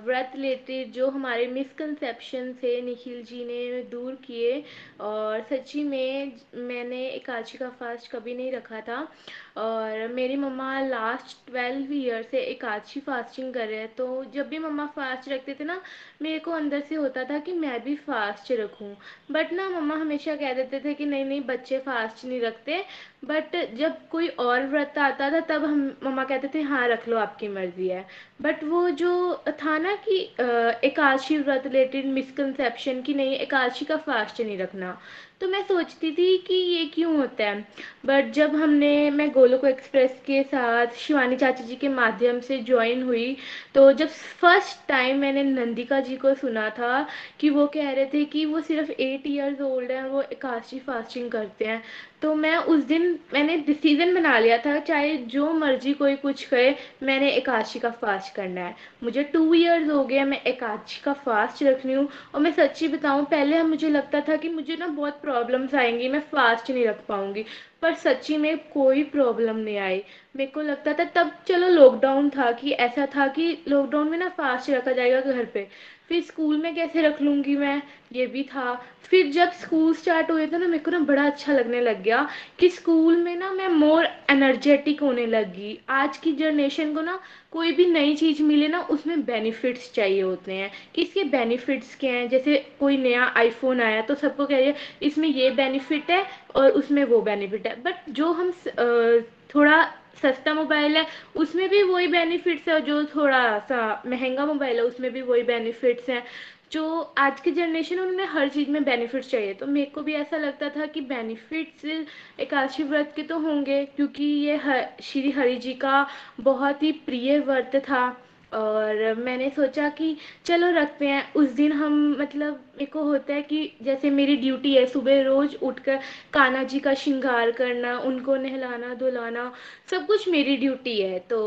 S9: व्रत रिलेटेड जो हमारे मिसकनसेप्शन थे, निखिल जी ने दूर किए और सच्ची में मैंने एकादशी का फास्ट कभी नहीं रखा था। और मेरी मम्मा लास्ट ट्वेल्व ईयर से एकादशी फास्टिंग कर रहे हैं। तो जब भी मम्मा फास्ट रखते थे ना, मेरे को अंदर से होता था कि मैं भी फास्ट रखूँ। बट ना मम्मा हमेशा कह देते थे कि नहीं नहीं, बच्चे फास्ट नहीं रखते। बट जब कोई और व्रत आता था, तब हम, मम्मा कहते थे हाँ रख लो, आपकी मर्ज़ी है. बट वो जो था ना कि एकादशी व्रत रिलेटेड मिसकनसेप्शन की नहीं, एकादशी का फास्ट नहीं रखना। तो मैं सोचती थी कि ये क्यों होता है? बट जब हमने, मैं गोलोक एक्सप्रेस के साथ शिवानी चाची जी के माध्यम से ज्वाइन हुई तो जब फ़र्स्ट टाइम मैंने नंदिका जी को सुना था कि वो कह रहे थे कि वो सिर्फ़ एट ईयर्स ओल्ड हैं, वो एकादशी फास्टिंग करते हैं तो मैं उस दिन, मैंने डिसीज़न बना लिया था, चाहे जो मर्ज़ी कोई कुछ कहे, मैंने एकादशी का फास्ट करना है। मुझे टू इयर्स हो गया मैं एकादशी का फास्ट रख रही हूँ, और मैं सच्ची बताऊँ, पहले मुझे लगता था कि मुझे ना बहुत प्रॉब्लम्स आएँगी, मैं फास्ट नहीं रख पाऊँगी। पर सच्ची में कोई प्रॉब्लम नहीं आई। मेरे को लगता था तब चलो लॉकडाउन था कि ऐसा था कि लॉकडाउन में ना फास्ट रखा जाएगा घर पे। फिर स्कूल में कैसे रख लूँगी मैं? ये भी था। फिर जब स्कूल स्टार्ट हुए थे ना मेरे को ना बड़ा अच्छा लगने लग गया कि स्कूल में ना मैं मोर एनर्जेटिक होने लगी। आज की जनरेशन को ना कोई भी नई चीज़ मिले ना उसमें बेनिफिट्स चाहिए होते हैं। कि इसके बेनिफिट्स क्या हैं? जैसे कोई नया आईफोन आया तो सबको कह रहे इसमें ये बेनिफिट है और उसमें वो बेनिफिट है। बट जो हम थोड़ा सस्ता मोबाइल है, उसमें भी वही बेनिफिट्स है जो थोड़ा सा महँगा मोबाइल है, उसमें भी वही बेनिफिट्स हैं। जो आज की जनरेशन उन्हें हर चीज़ में बेनिफिट्स चाहिए। तो मेरे को भी ऐसा लगता था कि बेनिफिट्स एकादशी व्रत के तो होंगे, क्योंकि ये हर श्री हरि जी का बहुत ही प्रिय व्रत था। और मैंने सोचा कि चलो रखते हैं। उस दिन हम मतलब मेरे को होता है कि जैसे मेरी ड्यूटी है, सुबह रोज़ उठकर कान्हा जी का श्रृंगार करना, उनको नहलाना, धुलाना, सब कुछ मेरी ड्यूटी है। तो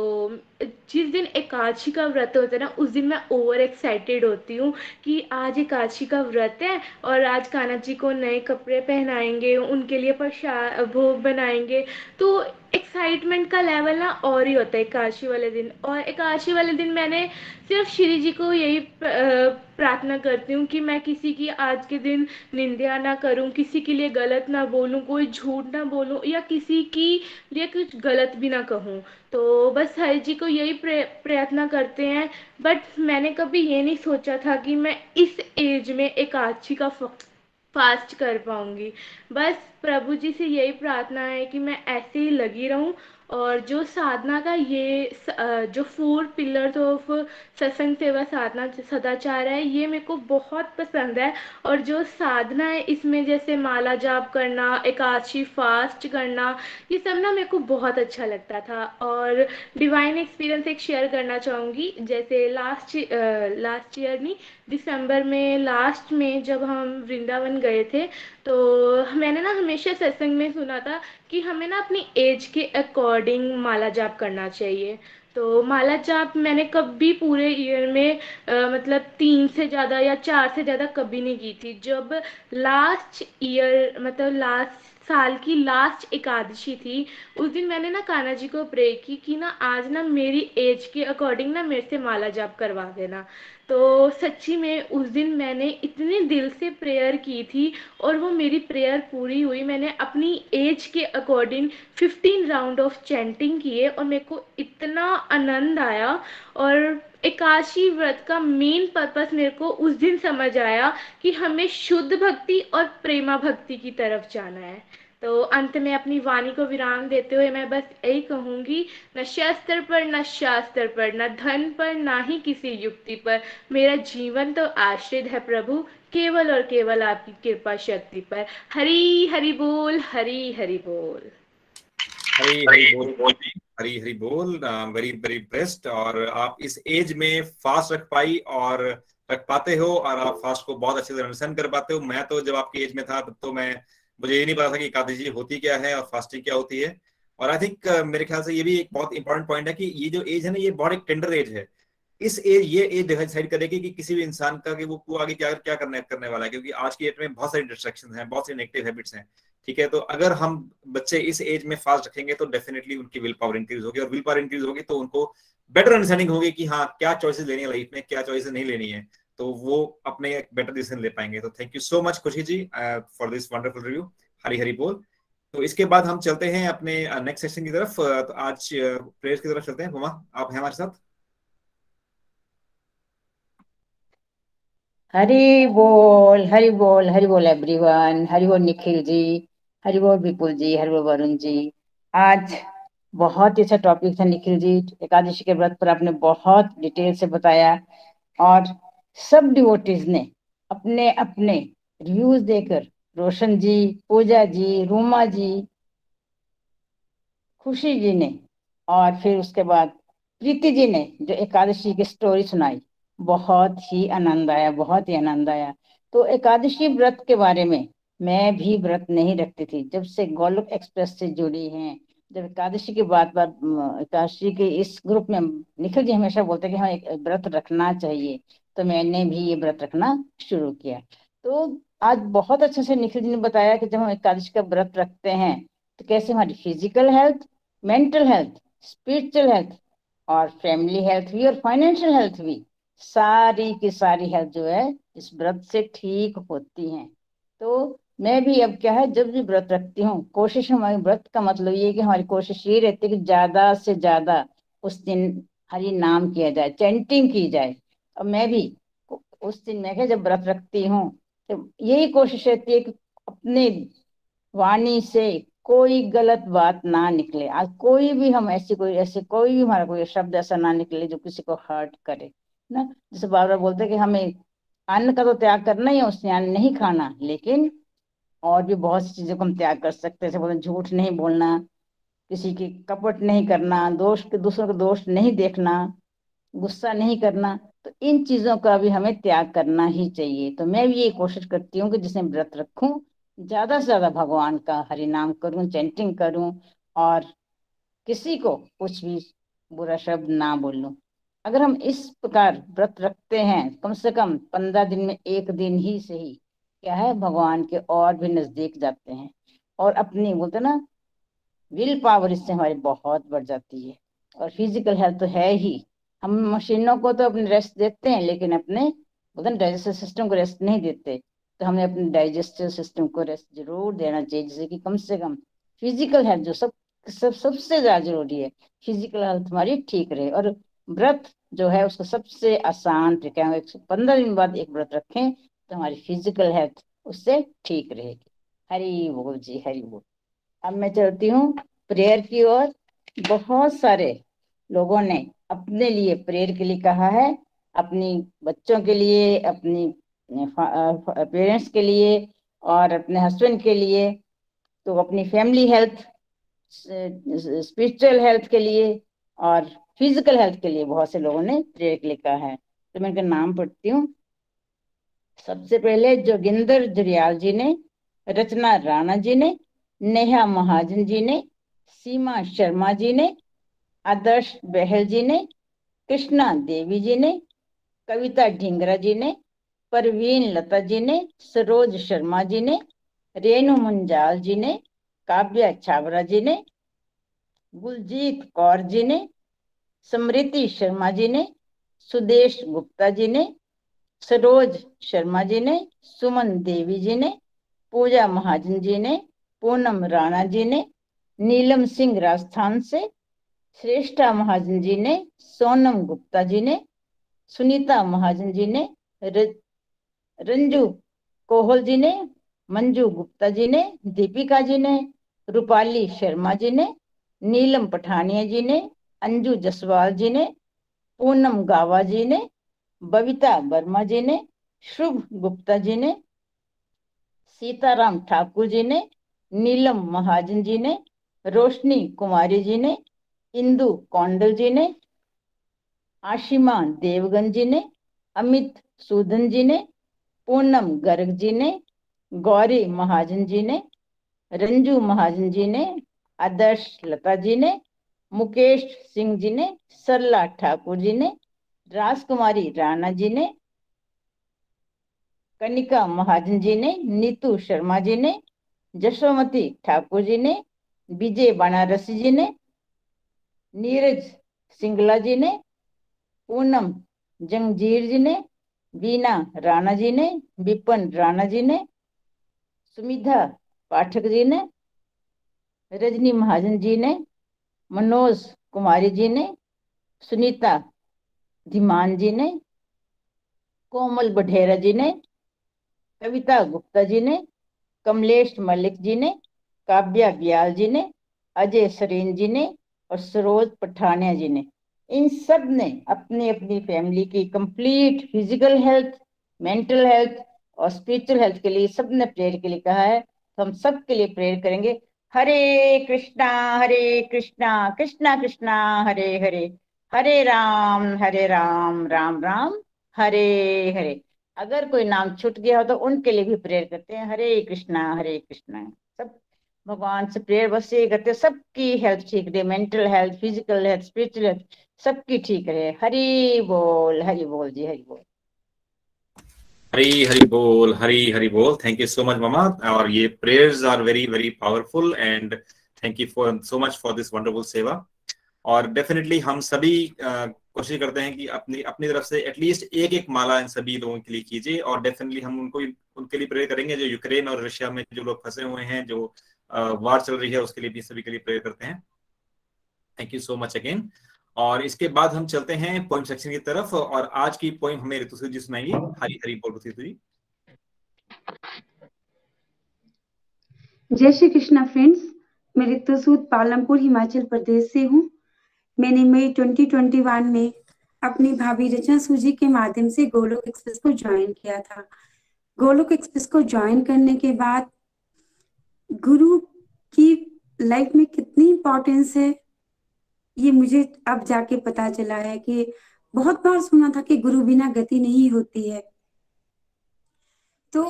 S9: जिस दिन एकादशी का व्रत होता है ना, उस दिन मैं ओवर एक्साइटेड होती हूँ कि आज एकादशी का व्रत है और आज कान्हा जी को नए कपड़े पहनाएँगे, उनके लिए प्रसाद भोग बनाएँगे। तो एक्साइटमेंट का लेवल ना और ही होता है एकादशी वाले दिन। और एकादशी वाले दिन मैंने सिर्फ़ श्री जी को यही प्रार्थना करती हूँ कि मैं किसी की आज के दिन निंदा ना करूँ, किसी के लिए गलत ना बोलूँ, कोई झूठ ना बोलूँ या किसी की लिए कुछ गलत भी ना कहूँ। तो बस हरि जी को यही प्रयत्न करते हैं। बट मैंने कभी ये नहीं सोचा था कि मैं इस एज में एक आची का फास्ट कर पाऊँगी। बस प्रभु जी से यही प्रार्थना है कि मैं ऐसे ही लगी रहूँ और जो साधना का ये जो फोर पिलर्स ऑफ़ सत्संग सेवा साधना सदाचार है, ये मेरे को बहुत पसंद है। और जो साधना है, इसमें जैसे माला जाप करना, एकादशी फास्ट करना, ये सब ना मेरे को बहुत अच्छा लगता था। और डिवाइन एक्सपीरियंस एक शेयर करना चाहूँगी, जैसे लास्ट लास्ट ईयर नहीं दिसंबर में लास्ट में जब हम वृंदावन गए थे तो मैंने ना हमेशा सत्संग में सुना था कि हमें ना अपनी एज के अकॉर्डिंग माला जाप करना चाहिए। तो माला जाप मैंने कभी पूरे ईयर में आ, मतलब तीन से ज़्यादा या चार से ज़्यादा कभी नहीं की थी। जब लास्ट ईयर मतलब लास्ट साल की लास्ट एकादशी थी उस दिन मैंने ना कान्हा जी को प्रे की कि ना आज ना मेरी एज के अकॉर्डिंग ना मेरे से माला जाप करवा देना। तो सच्ची में उस दिन मैंने इतने दिल से प्रेयर की थी और वो मेरी प्रेयर पूरी हुई। मैंने अपनी एज के अकॉर्डिंग 15 राउंड ऑफ़ चैंटिंग किए और मेरे को इतना आनंद आया और एकाशी व्रत का मेन पर्पस मेरे को उस दिन समझ आया कि हमें शुद्ध भक्ति और प्रेमा भक्ति की तरफ़ जाना है। तो अंत में अपनी वाणी को विराम देते हुए मैं बस यही कहूँगी, न शस्त्र पर, न शास्त्र पर, न धन पर, ना ही किसी युक्ति पर। मेरा जीवन तो आश्रित है प्रभु, केवल और केवल आपकी कृपा शक्ति पर। हरी, हरि बोल, हरी, हरि बोल।
S5: हरी हरी बोल, हरी हरी बोल वेरी वेरी बेस्ट और आप इस एज में फास्ट रख पाई और रख पाते हो और आप फास्ट को बहुत अच्छे से अंडरस्टैंड कर पाते हो। मैं तो जब आपकी एज में था, तब तो मैं मुझे ये नहीं पता था कि एकादशी होती क्या है और फास्टिंग क्या होती है। और आई थिंक uh, मेरे ख्याल से ये भी एक बहुत इंपॉर्टेंट पॉइंट है कि ये जो एज है ना ये बहुत एक टेंडर एज है। इस एज ये एज डिसाइड करेगी कि किसी भी इंसान का कि वो, आगे क्या क्या करने करने वाला है क्योंकि आज की डेट में बहुत सारी डिस्ट्रक्शन हैं बहुत सी नेगेटिव हैबिट्स हैं ठीक है? तो अगर हम बच्चे इस एज में फास्ट रखेंगे तो डेफिनेटली उनकी विल पावर इंक्रीज होगी। और विल पावर इंक्रीज होगी तो उनको बेटर अंडरस्टैंडिंग होगी कि हाँ क्या चॉइसेस लेनी है लाइफ में क्या चॉइसेस नहीं लेनी है। तो वो अपने एक बेटर डिसीज़न ले पाएँगे। तो thank you so much Khushi ji for this wonderful review Hari Hari बोल। तो इसके बाद हम चलते हैं अपने नेक्स्ट सेशन की तरफ़। तो आज प्रेयर्स की तरफ़ चलते हैं। हुमा आप हैं हमारे साथ?
S1: हरी बोल हरी बोल हरी बोल एवरीवन हरी बोल निखिल जी, हरी बोल विपुल जी, हरी बोल वरुण जी। आज बहुत ही अच्छा टॉपिक था निखिल जी। एकादशी के व्रत पर आपने बहुत डिटेल से बताया। और सब डिवोटीज ने अपने अपने रिव्यूज़ देकर, रोशन जी, पूजा जी, रूमा जी, खुशी जी ने और फिर उसके बाद प्रीति जी ने जो एकादशी की स्टोरी सुनाई, बहुत ही आनंद आया, बहुत ही आनंद आया। तो एकादशी व्रत के बारे में मैं भी व्रत नहीं रखती थी। जब से गोलोक एक्सप्रेस से जुड़ी हैं, जब एकादशी की बात बात एकादशी के इस ग्रुप में निखिल जी हमेशा बोलते हैं कि हमें व्रत रखना चाहिए। तो मैंने भी ये व्रत रखना शुरू किया। तो आज बहुत अच्छे से निखिल जी ने बताया कि जब हम एकादश का व्रत रखते हैं तो कैसे हमारी physical health mental health spiritual health और फैमिली हेल्थ भी और फाइनेंशियल हेल्थ भी सारी की सारी हेल्थ जो है, इस व्रत से ठीक होती हैं। तो मैं भी अब क्या है, जब भी व्रत रखती हूँ, कोशिश हमारे व्रत का मतलब ये कि हमारी कोशिश ये रहती है कि ज़्यादा से ज़्यादा उस दिन हरि नाम किया जाए चैंटिंग की जाए। और मैं भी उस दिन, मैं जब व्रत रखती हूँ तो यही कोशिश रहती है कि अपने वाणी से कोई गलत बात ना निकले। आज कोई भी हम ऐसी कोई, ऐसे कोई भी हमारा कोई शब्द ऐसा ना निकले जो किसी को हर्ट करे, ना? जैसे बार बोलते कि हमें अन्न का तो त्याग करना ही है, उसने अन्न नहीं खाना, लेकिन और भी बहुत सी चीज़ों को हम त्याग कर सकते हैं। बोलते झूठ नहीं बोलना, किसी की कपट नहीं करना, दोष के दूसरों का दोष नहीं देखना, गुस्सा नहीं करना। तो इन चीज़ों का भी हमें त्याग करना ही चाहिए। तो मैं भी ये कोशिश करती हूँ कि जिसे व्रत रखूँ, ज़्यादा से ज़्यादा भगवान का हरिनाम करूँ, चैंटिंग करूँ और किसी को कुछ भी बुरा शब्द ना बोलूँ। अगर हम इस प्रकार व्रत रखते हैं, कम से कम पंद्रह दिन में एक दिन ही सही, क्या है? भगवान के और भी नज़दीक जाते हैं और अपनी बोलते ना विल पावर इससे हमारी बहुत बढ़ जाती है। और फ़िज़िकल हेल्थ तो है ही। हम मशीनों को तो अपने रेस्ट देते हैं, लेकिन अपने डाइजेस्टिव सिस्टम को रेस्ट नहीं देते। तो हमें अपने डाइजेस्टिव सिस्टम को रेस्ट ज़रूर देना चाहिए जैसे कि कम से कम फ़िज़िकल हेल्थ जो सब सब, सबसे ज़्यादा ज़रूरी है फ़िज़िकल हेल्थ हमारी ठीक रहे। और व्रत जो है, उसको सबसे आसान तरीका है, एक पंद्रह दिन बाद एक व्रत रखें तो हमारी फ़िज़िकल हेल्थ उससे ठीक रहेगी। हरी बोल जी, हरी बोल। अब मैं चलती हूँ प्रेयर की ओर। बहुत सारे लोगों ने अपने लिए प्रेयर के लिए कहा है, अपनी बच्चों के लिए, अपनी पेरेंट्स के लिए और अपने हस्बैंड के लिए तो अपनी फैमिली हेल्थ स्पिरिचुअल हेल्थ के लिए और फ़िज़िकल हेल्थ के लिए बहुत से लोगों ने प्रेयर के लिए कहा है। तो मैं इनका नाम पढ़ती हूँ। सबसे पहले जोगिंदर जुरियाल जी ने, रचना राणा जी ने, नेहा महाजन जी ने, सीमा शर्मा जी ने आदर्श बहल जी ने कृष्णा देवी जी ने कविता ढिंगरा जी ने परवीन लता जी ने सरोज शर्मा जी ने रेणु मुंजाल जी ने काव्या छाबरा जी ने गुलजीत कौर जी ने समृति शर्मा जी ने सुदेश गुप्ता जी ने सरोज शर्मा जी ने सुमन देवी जी ने पूजा महाजन जी ने पूनम राणा जी ने नीलम सिंह राजस्थान से श्रेष्ठा महाजन जी ने सोनम गुप्ता जी ने सुनीता महाजन जी ने रंजू कोहल जी ने मंजू गुप्ता जी ने दीपिका जी ने रूपाली शर्मा जी ने नीलम पठानिया जी ने अंजू जसवाल जी ने पूनम गावा जी ने बबीता वर्मा जी ने शुभ गुप्ता जी ने सीताराम ठाकुर जी ने नीलम महाजन जी ने रोशनी कुमारी जी ने इंदु कौंडल जी ने आशिमा देवगन जी ने अमित सूदन जी ने पूनम गर्ग जी ने गौरी महाजन जी ने रंजू महाजन जी ने आदर्श लता जी ने मुकेश सिंह जी ने सरला ठाकुर जी ने राजकुमारी राणा जी ने कनिका महाजन जी ने नीतू शर्मा जी ने जशोमती ठाकुर जी ने विजय बनारसी जी ने नीरज सिंगला जी ने पूनम जंगजीर जी ने बीना राणा जी ने विपन राणा जी ने सुमिधा पाठक जी ने रजनी महाजन जी ने मनोज कुमारी जी ने सुनीता धीमान जी ने कोमल बढेरा जी ने कविता गुप्ता जी ने कमलेश मलिक जी ने काव्या ब्याल जी ने अजय सरीन जी ने और सरोज पठानिया जी ने। इन सबने अपनी अपनी फैमिली की complete physical health mental health और स्पिरिचुअल हेल्थ के लिए सबने प्रेयर के लिए कहा है। तो हम सब के लिए प्रेयर करेंगे। हरे कृष्णा हरे कृष्णा कृष्णा कृष्णा, हरे हरे। हरे राम हरे राम राम राम, हरे हरे। अगर कोई नाम छूट गया हो तो उनके लिए भी प्रेयर करते हैं। हरे कृष्णा हरे कृष्णा। भगवान से प्रेयर बस ये करते, सबकी हेल्थ ठीक रहे mental health physical health spiritual health सबकी ठीक रहे। हरी बोल हरी बोल जी, हरी बोल।
S5: हरी हरी बोल, हरी हरी बोल। थैंक यू सो मच मामा और ये prayers are very very powerful and thank you for so much for this wonderful seva और डेफिनेटली हम सभी कोशिश करते हैं कि अपनी अपनी तरफ़ से एटलीस्ट एक एक माला इन सभी लोगों के लिए कीजिए। और डेफिनेटली हम उनको, उनके लिए प्रेयर करेंगे जो यूक्रेन और रशिया में जो लोग फंसे हुए हैं, जो वार चल रही है, उसके लिए भी सभी के लिए प्रेयर करते हैं। Thank you so much again और इसके बाद हम चलते हैं पोइम सेक्शन की तरफ़, और आज की पोइम हमें ऋतु जी सुनाएँगी। हरी हरी बोल ऋतु जी।
S10: जय श्री कृष्णा फ्रेंड्स मैं ऋतु सूद पालमपुर, हिमाचल प्रदेश से हूँ। मैंने मई 2021 में अपनी भाभी रचना सूजी के माध्यम से गोलोक एक्सप्रेस को ज्वाइन किया था। गोलोक एक्सप्रेस को ज्वाइन करने के बाद गुरु की लाइफ में कितनी इम्पोर्टेंस है, ये मुझे अब जाके पता चला है कि बहुत बार सुना था कि गुरु बिना गति नहीं होती है। तो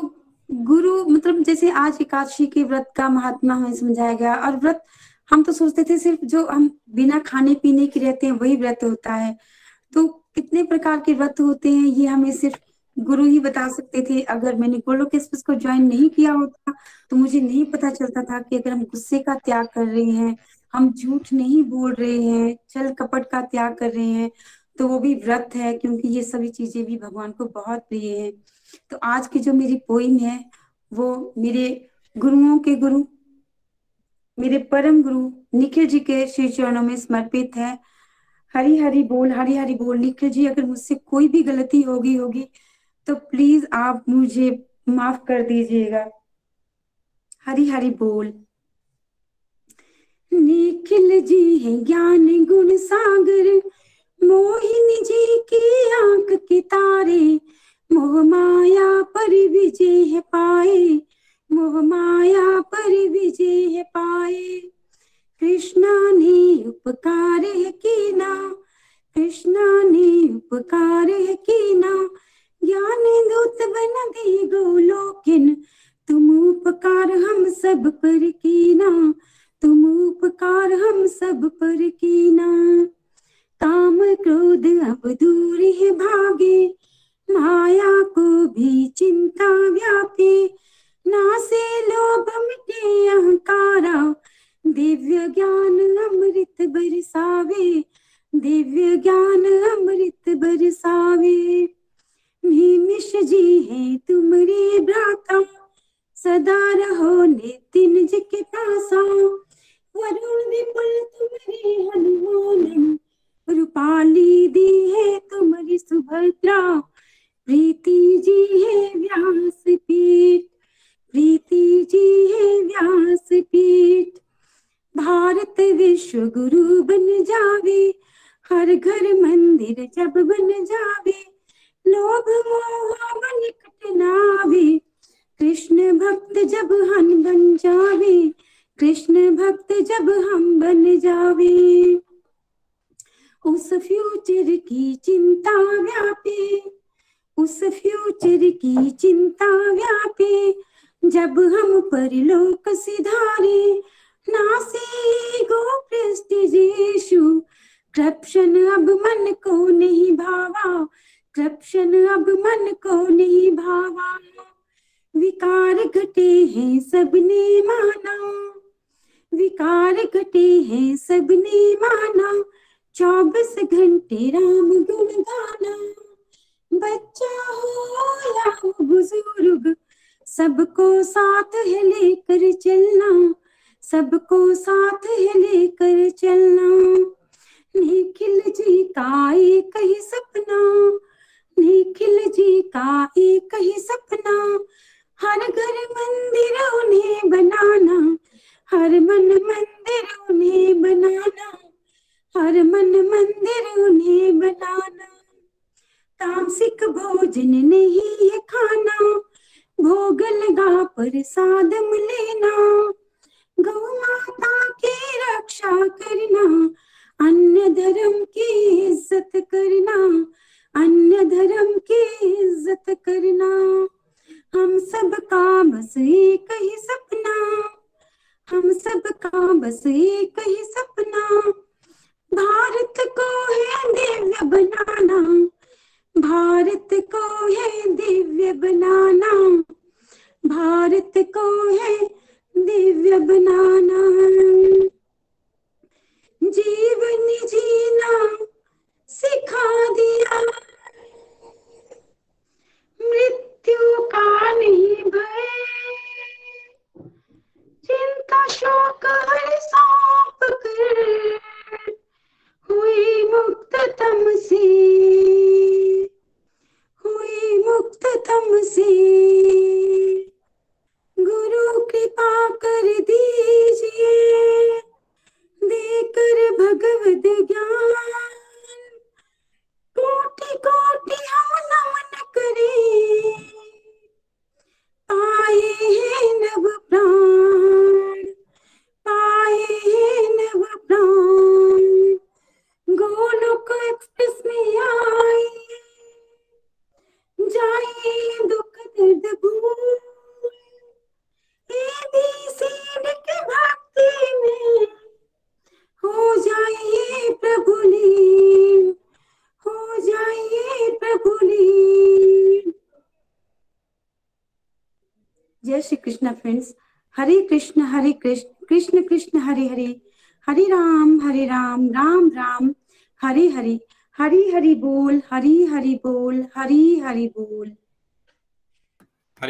S10: गुरु मतलब जैसे आज एकादशी के व्रत का महात्मा हमें समझाया गया, और व्रत हम तो सोचते थे सिर्फ़ जो हम बिना खाने पीने के रहते हैं, वही व्रत होता है। तो कितने प्रकार के व्रत होते हैं, ये हमें सिर्फ़ गुरु ही बता सकते थे, अगर मैंने गोलोक एक्सप्रेस को ज्वाइन नहीं किया होता तो मुझे नहीं पता चलता था कि अगर हम गुस्से का त्याग कर रहे हैं, हम झूठ नहीं बोल रहे हैं छल कपट का त्याग कर रहे हैं तो वो भी व्रत है, क्योंकि ये सभी चीज़ें भी भगवान को बहुत प्रिय है। तो आज की जो मेरी पोइम है, वो मेरे गुरुओं के गुरु, मेरे परम गुरु निखिल जी के श्री चरणों में समर्पित है। हरी हरी बोल, हरी हरी बोल, निखिल जी, अगर मुझसे कोई भी गलती होगी होगी तो प्लीज़ आप मुझे माफ़ कर दीजिएगा। हरी हरी बोल। निखिल जी है ज्ञान गुण सागर। मोहिनी जी की आँख के तारे। मोह माया पर विजय है पाए। मोह माया पर विजय है पाए। कृष्णा ने उपकार है कीना। कृष्णा ने उपकार है कीना। ज्ञान दूत बन दी गोलोकिन तुम उपकार हम सब पर कीना। तुम उपकार हम सब पर कीना। काम क्रोध अब दूर है भागे। माया को भी चिंता व्यापे। नासे लोभ मिटे अहंकारा। दिव्य ज्ञान अमृत बरसावे। दिव्य ज्ञान अमृत बरसावे। निमिष जी है तुम्हारे भ्राता। सदा रहो नितिन जी के पासा वरुण विपुल तुम्हारे हनुमान। रूपाली दी है तुम्हारी सुभद्रा। प्रीति जी है व्यास पीठ प्रीति जी है व्यास पीठ भारत विश्व गुरु बन जावे। हर घर मंदिर जब बन जावे। लोभ मोह बन कटनावे कृष्ण भक्त जब हम बन जावे, कृष्ण भक्त जब हम बन जावे। उस फ्यूचर की चिंता व्यापे, उस फ्यूचर की चिंता व्यापी, जब हम परलोक सिधारे। नासी गो प्रेस्टिजेशु करप्शन अब मन को नहीं भावा। करप्शन अब मन को नहीं भावा। विकार घटे हैं, सबने माना। विकार घटे हैं, सबने माना। चौबीस घंटे राम गुण गाना। बच्चा हो या बुज़ुर्ग, सबको साथ है लेकर चलना। सबको साथ है लेकर चलना। निखिल जी का एक ही सपना। निखिल जी का एक ही सपना, हर घर मंदिर उन्हें बनाना, हर मन मंदिर उन्हें बनाना, हर मन मंदिर उन्हें बनाना। तामसिक भोजन नहीं है खाना, भोग लगा प्रसाद लेना गौ का बस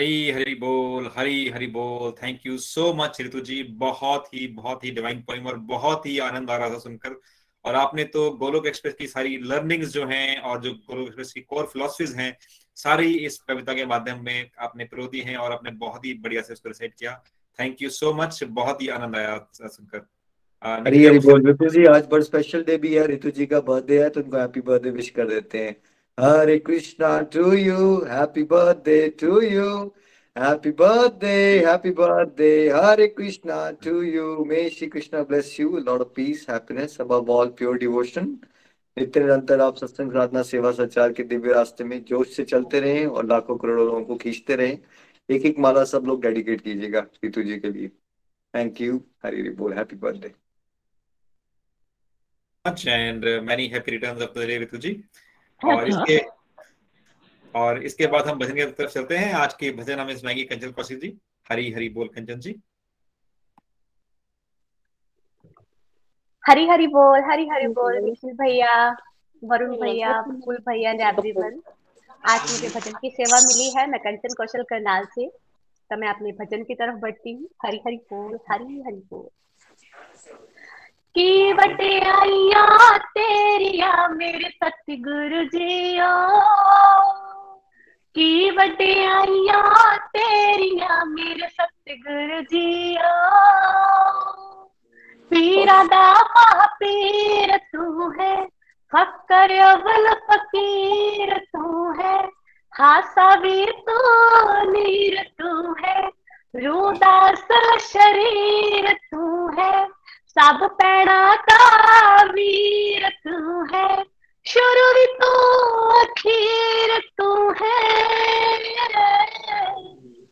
S10: हरी हरी बोल हरी हरी बोल।
S5: Thank you so much Ritu ji. बहुत ही बहुत ही डिवाइन पोइम और बहुत ही आनंद आ रहा था सुनकर। और आपने तो गोलोक एक्सप्रेस की सारी लर्निंग्स जो हैं और जो गोलोक एक्सप्रेस की कोर फिलोसफीज हैं सारी इस कविता के माध्यम में आपने प्रो दी हैं और आपने बहुत ही बढ़िया से उसको रिसाइट किया। थैंक यू सो मच बहुत ही आनंद आया सुनकर।
S3: हरी हरी बोल। ऋतु जी आज बड़ा स्पेशल डे भी है। ऋतु जी का बर्थडे है तो उनको हैप्पी बर्थडे विश कर देते हैं। Hare Krishna to you happy birthday to you Happy birthday, happy birthday, Hare Krishna to you. May Shri Krishna bless you. A lot of peace, happiness, above all pure devotion. नित्य निरंतर आप सत्संग साधना सेवा संचार के दिव्य रास्ते में जोश से चलते रहें और लाखों करोड़ों लोगों को खींचते रहें। एक एक माला सब लोग डेडिकेट कीजिएगा रीतु जी के लिए। थैंक यू हरी हरी बोल। Happy birthday
S5: and many happy returns of the day Ritu ji. और इसके और इसके बाद हम भजन की तरफ़ चलते हैं। आज के भजन हमें सुनाएँगे कंचन कौशिक जी। हरी हरी बोल कंचन जी।
S11: हरी हरी बोल हरी हरी बोल निखिल भैया वरुण भैया फूल भैया ने एवरीवन आज मुझे भजन की सेवा मिली है। मैं कंचन कौशल करनाल से। तो मैं अपने भजन की तरफ़ बढ़ती हूँ। हरी हरी बोल हरी हरी बोल। की बटियाइया तेरिया मेरे सतगुरु जियो। की वड्डियाइयाँ तेरिया मेरे सतगुरु जिया। पीरा दा महापीर तू है फकर अवल फकीर तू है। हासा भी तू नीर तू है रूदास शरीर तू है। सब पैणा का वीर तू है, शुरू भी तू अखीर तू है।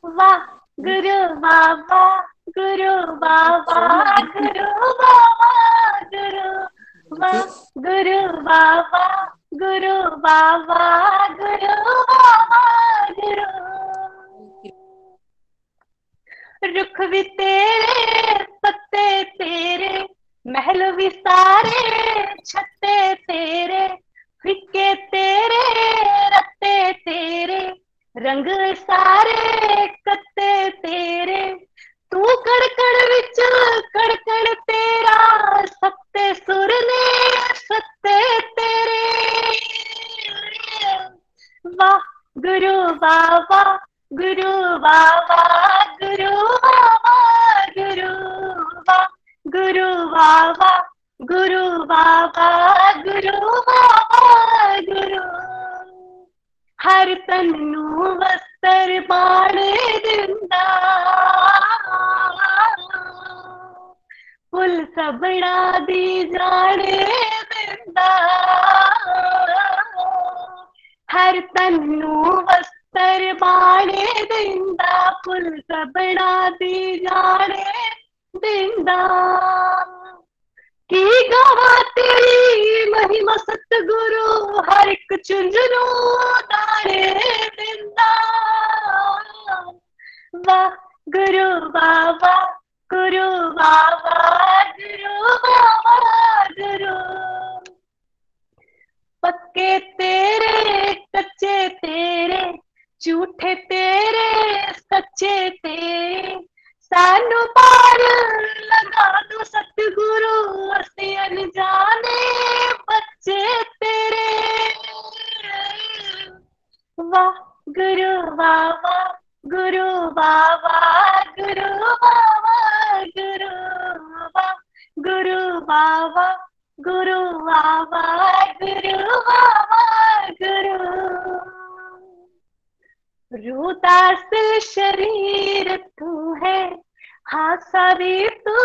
S11: वाह, गुरु बाबा गुरु बाबा गुरु बाबा, गुरु वाह गुरु बाबा गुरु बाबा गुरु बाबा, गुरु रुख भी तेरे, पत्ते तेरे, महल भी सारे, छत्ते तेरे, फिक्के तेरे, रत्ते तेरे, रंग सारे, कत्ते तेरे। तू कड़कड़ विच, कड़कड़ तेरा, सत्ते सुर ने, सत्ते तेरे। वाह, गुरु बाबा गुरु बाबा गुरु बाबा गुरु बाबा गुरु बाबा गुरु बाबा गुरु बाबा गुरु। हर तनु वस्त्र पाने दिंदा। सबड़ा दी जाने दिंदा। हर तन नू वस्त्र पाने दिंदा फुल सबड़ा दी जाने दिंदा की गावा तेरी महिमा सतगुरु, हर एक चुंझनू दाने दिंदा वाह गुरु बाबा गुरु बाबा गुरु बाबा, गुरु। पक्के तेरे कच्चे तेरे झूठे तेरे, सच्चे तेरे। सानू पार लगा दो सतगुरु, असी अनजाने बच्चे तेरे। वाह गुरु बाबा गुरु बाबा गुरु बाबा गुरु बाबा गुरु बाबा गुरु बाबा रूदास शरीर तू है हाँ सारी तू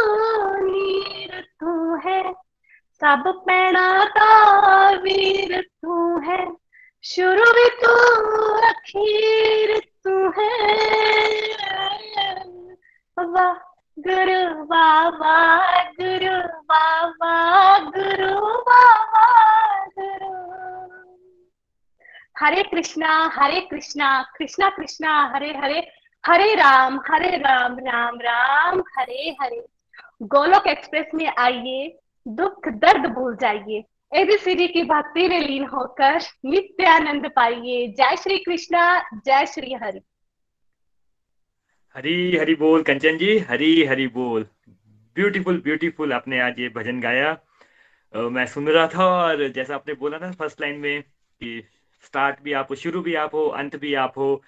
S11: नीर तू है, सब पैणा का वीर तू है, शुरू भी तू, अखीर तू है। वाह, गुरु बाबा गुरु बाबा गुरु बाबा हरे कृष्णा हरे कृष्णा कृष्णा कृष्णा, हरे हरे हरे राम हरे राम राम राम, हरे हरे। गोलोक एक्सप्रेस में आइए, दुख दर्द भूल जाइए। एबीसीडी की भक्ति में लीन होकर नित्य आनंद पाइए। जय श्री कृष्णा, जय श्री हरि।
S2: हरी हरी बोल कंचन जी, हरी हरी बोल। ब्यूटीफुल ब्यूटीफुल आपने आज ये भजन गाया। मैं सुन रहा था और जैसा आपने बोला ना फ़र्स्ट लाइन में कि स्टार्ट भी आप हो, शुरू भी आप हो, अंत भी आप हो,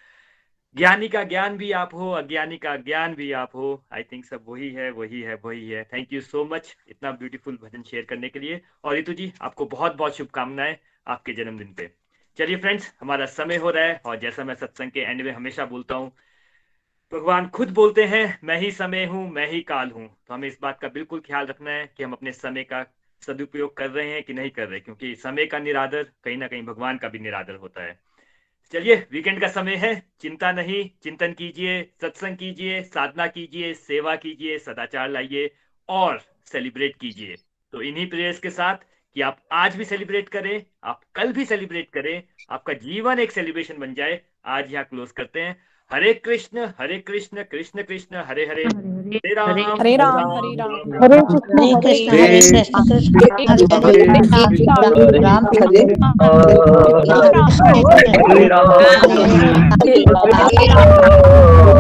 S2: ज्ञानी का ज्ञान भी आप हो, अज्ञानी का ज्ञान भी आप हो आई थिंक सब वही है वही है वही है। थैंक यू सो मच इतना ब्यूटीफुल भजन शेयर करने के लिए। और रितु जी, आपको बहुत बहुत शुभकामनाएँ आपके जन्मदिन पे। चलिए फ्रेंड्स हमारा समय हो रहा है और जैसा मैं सत्संग के एंड में हमेशा बोलता हूँ, भगवान खुद बोलते हैं, मैं ही समय हूँ, मैं ही काल हूँ। तो हमें इस बात का बिल्कुल ख्याल रखना है कि हम अपने समय का सदुपयोग कर रहे हैं कि नहीं कर रहे, क्योंकि समय का निरादर कहीं ना कहीं भगवान का भी निरादर होता है। चलिए वीकेंड का समय है, चिंता नहीं, चिंतन कीजिए, सत्संग कीजिए, साधना कीजिए, सेवा कीजिए, सदाचार लाइए और सेलिब्रेट कीजिए। तो इन्हीं प्रेयर्स के साथ कि आप आज भी सेलिब्रेट करें, आप कल भी सेलिब्रेट करें, आपका जीवन एक सेलिब्रेशन बन जाए, आज यहाँ क्लोज करते हैं। हरे कृष्ण हरे कृष्ण कृष्ण कृष्ण हरे। हरे
S7: हरे राम हरे राम
S1: हरे कृष्ण हरे कृष्ण कृष्ण कृष्ण हरे हरे राम हरे
S3: हरे राम
S1: राम राम।
S3: हरे राम।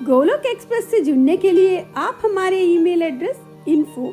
S12: गोलोक एक्सप्रेस से जुड़ने के लिए आप हमारे email address info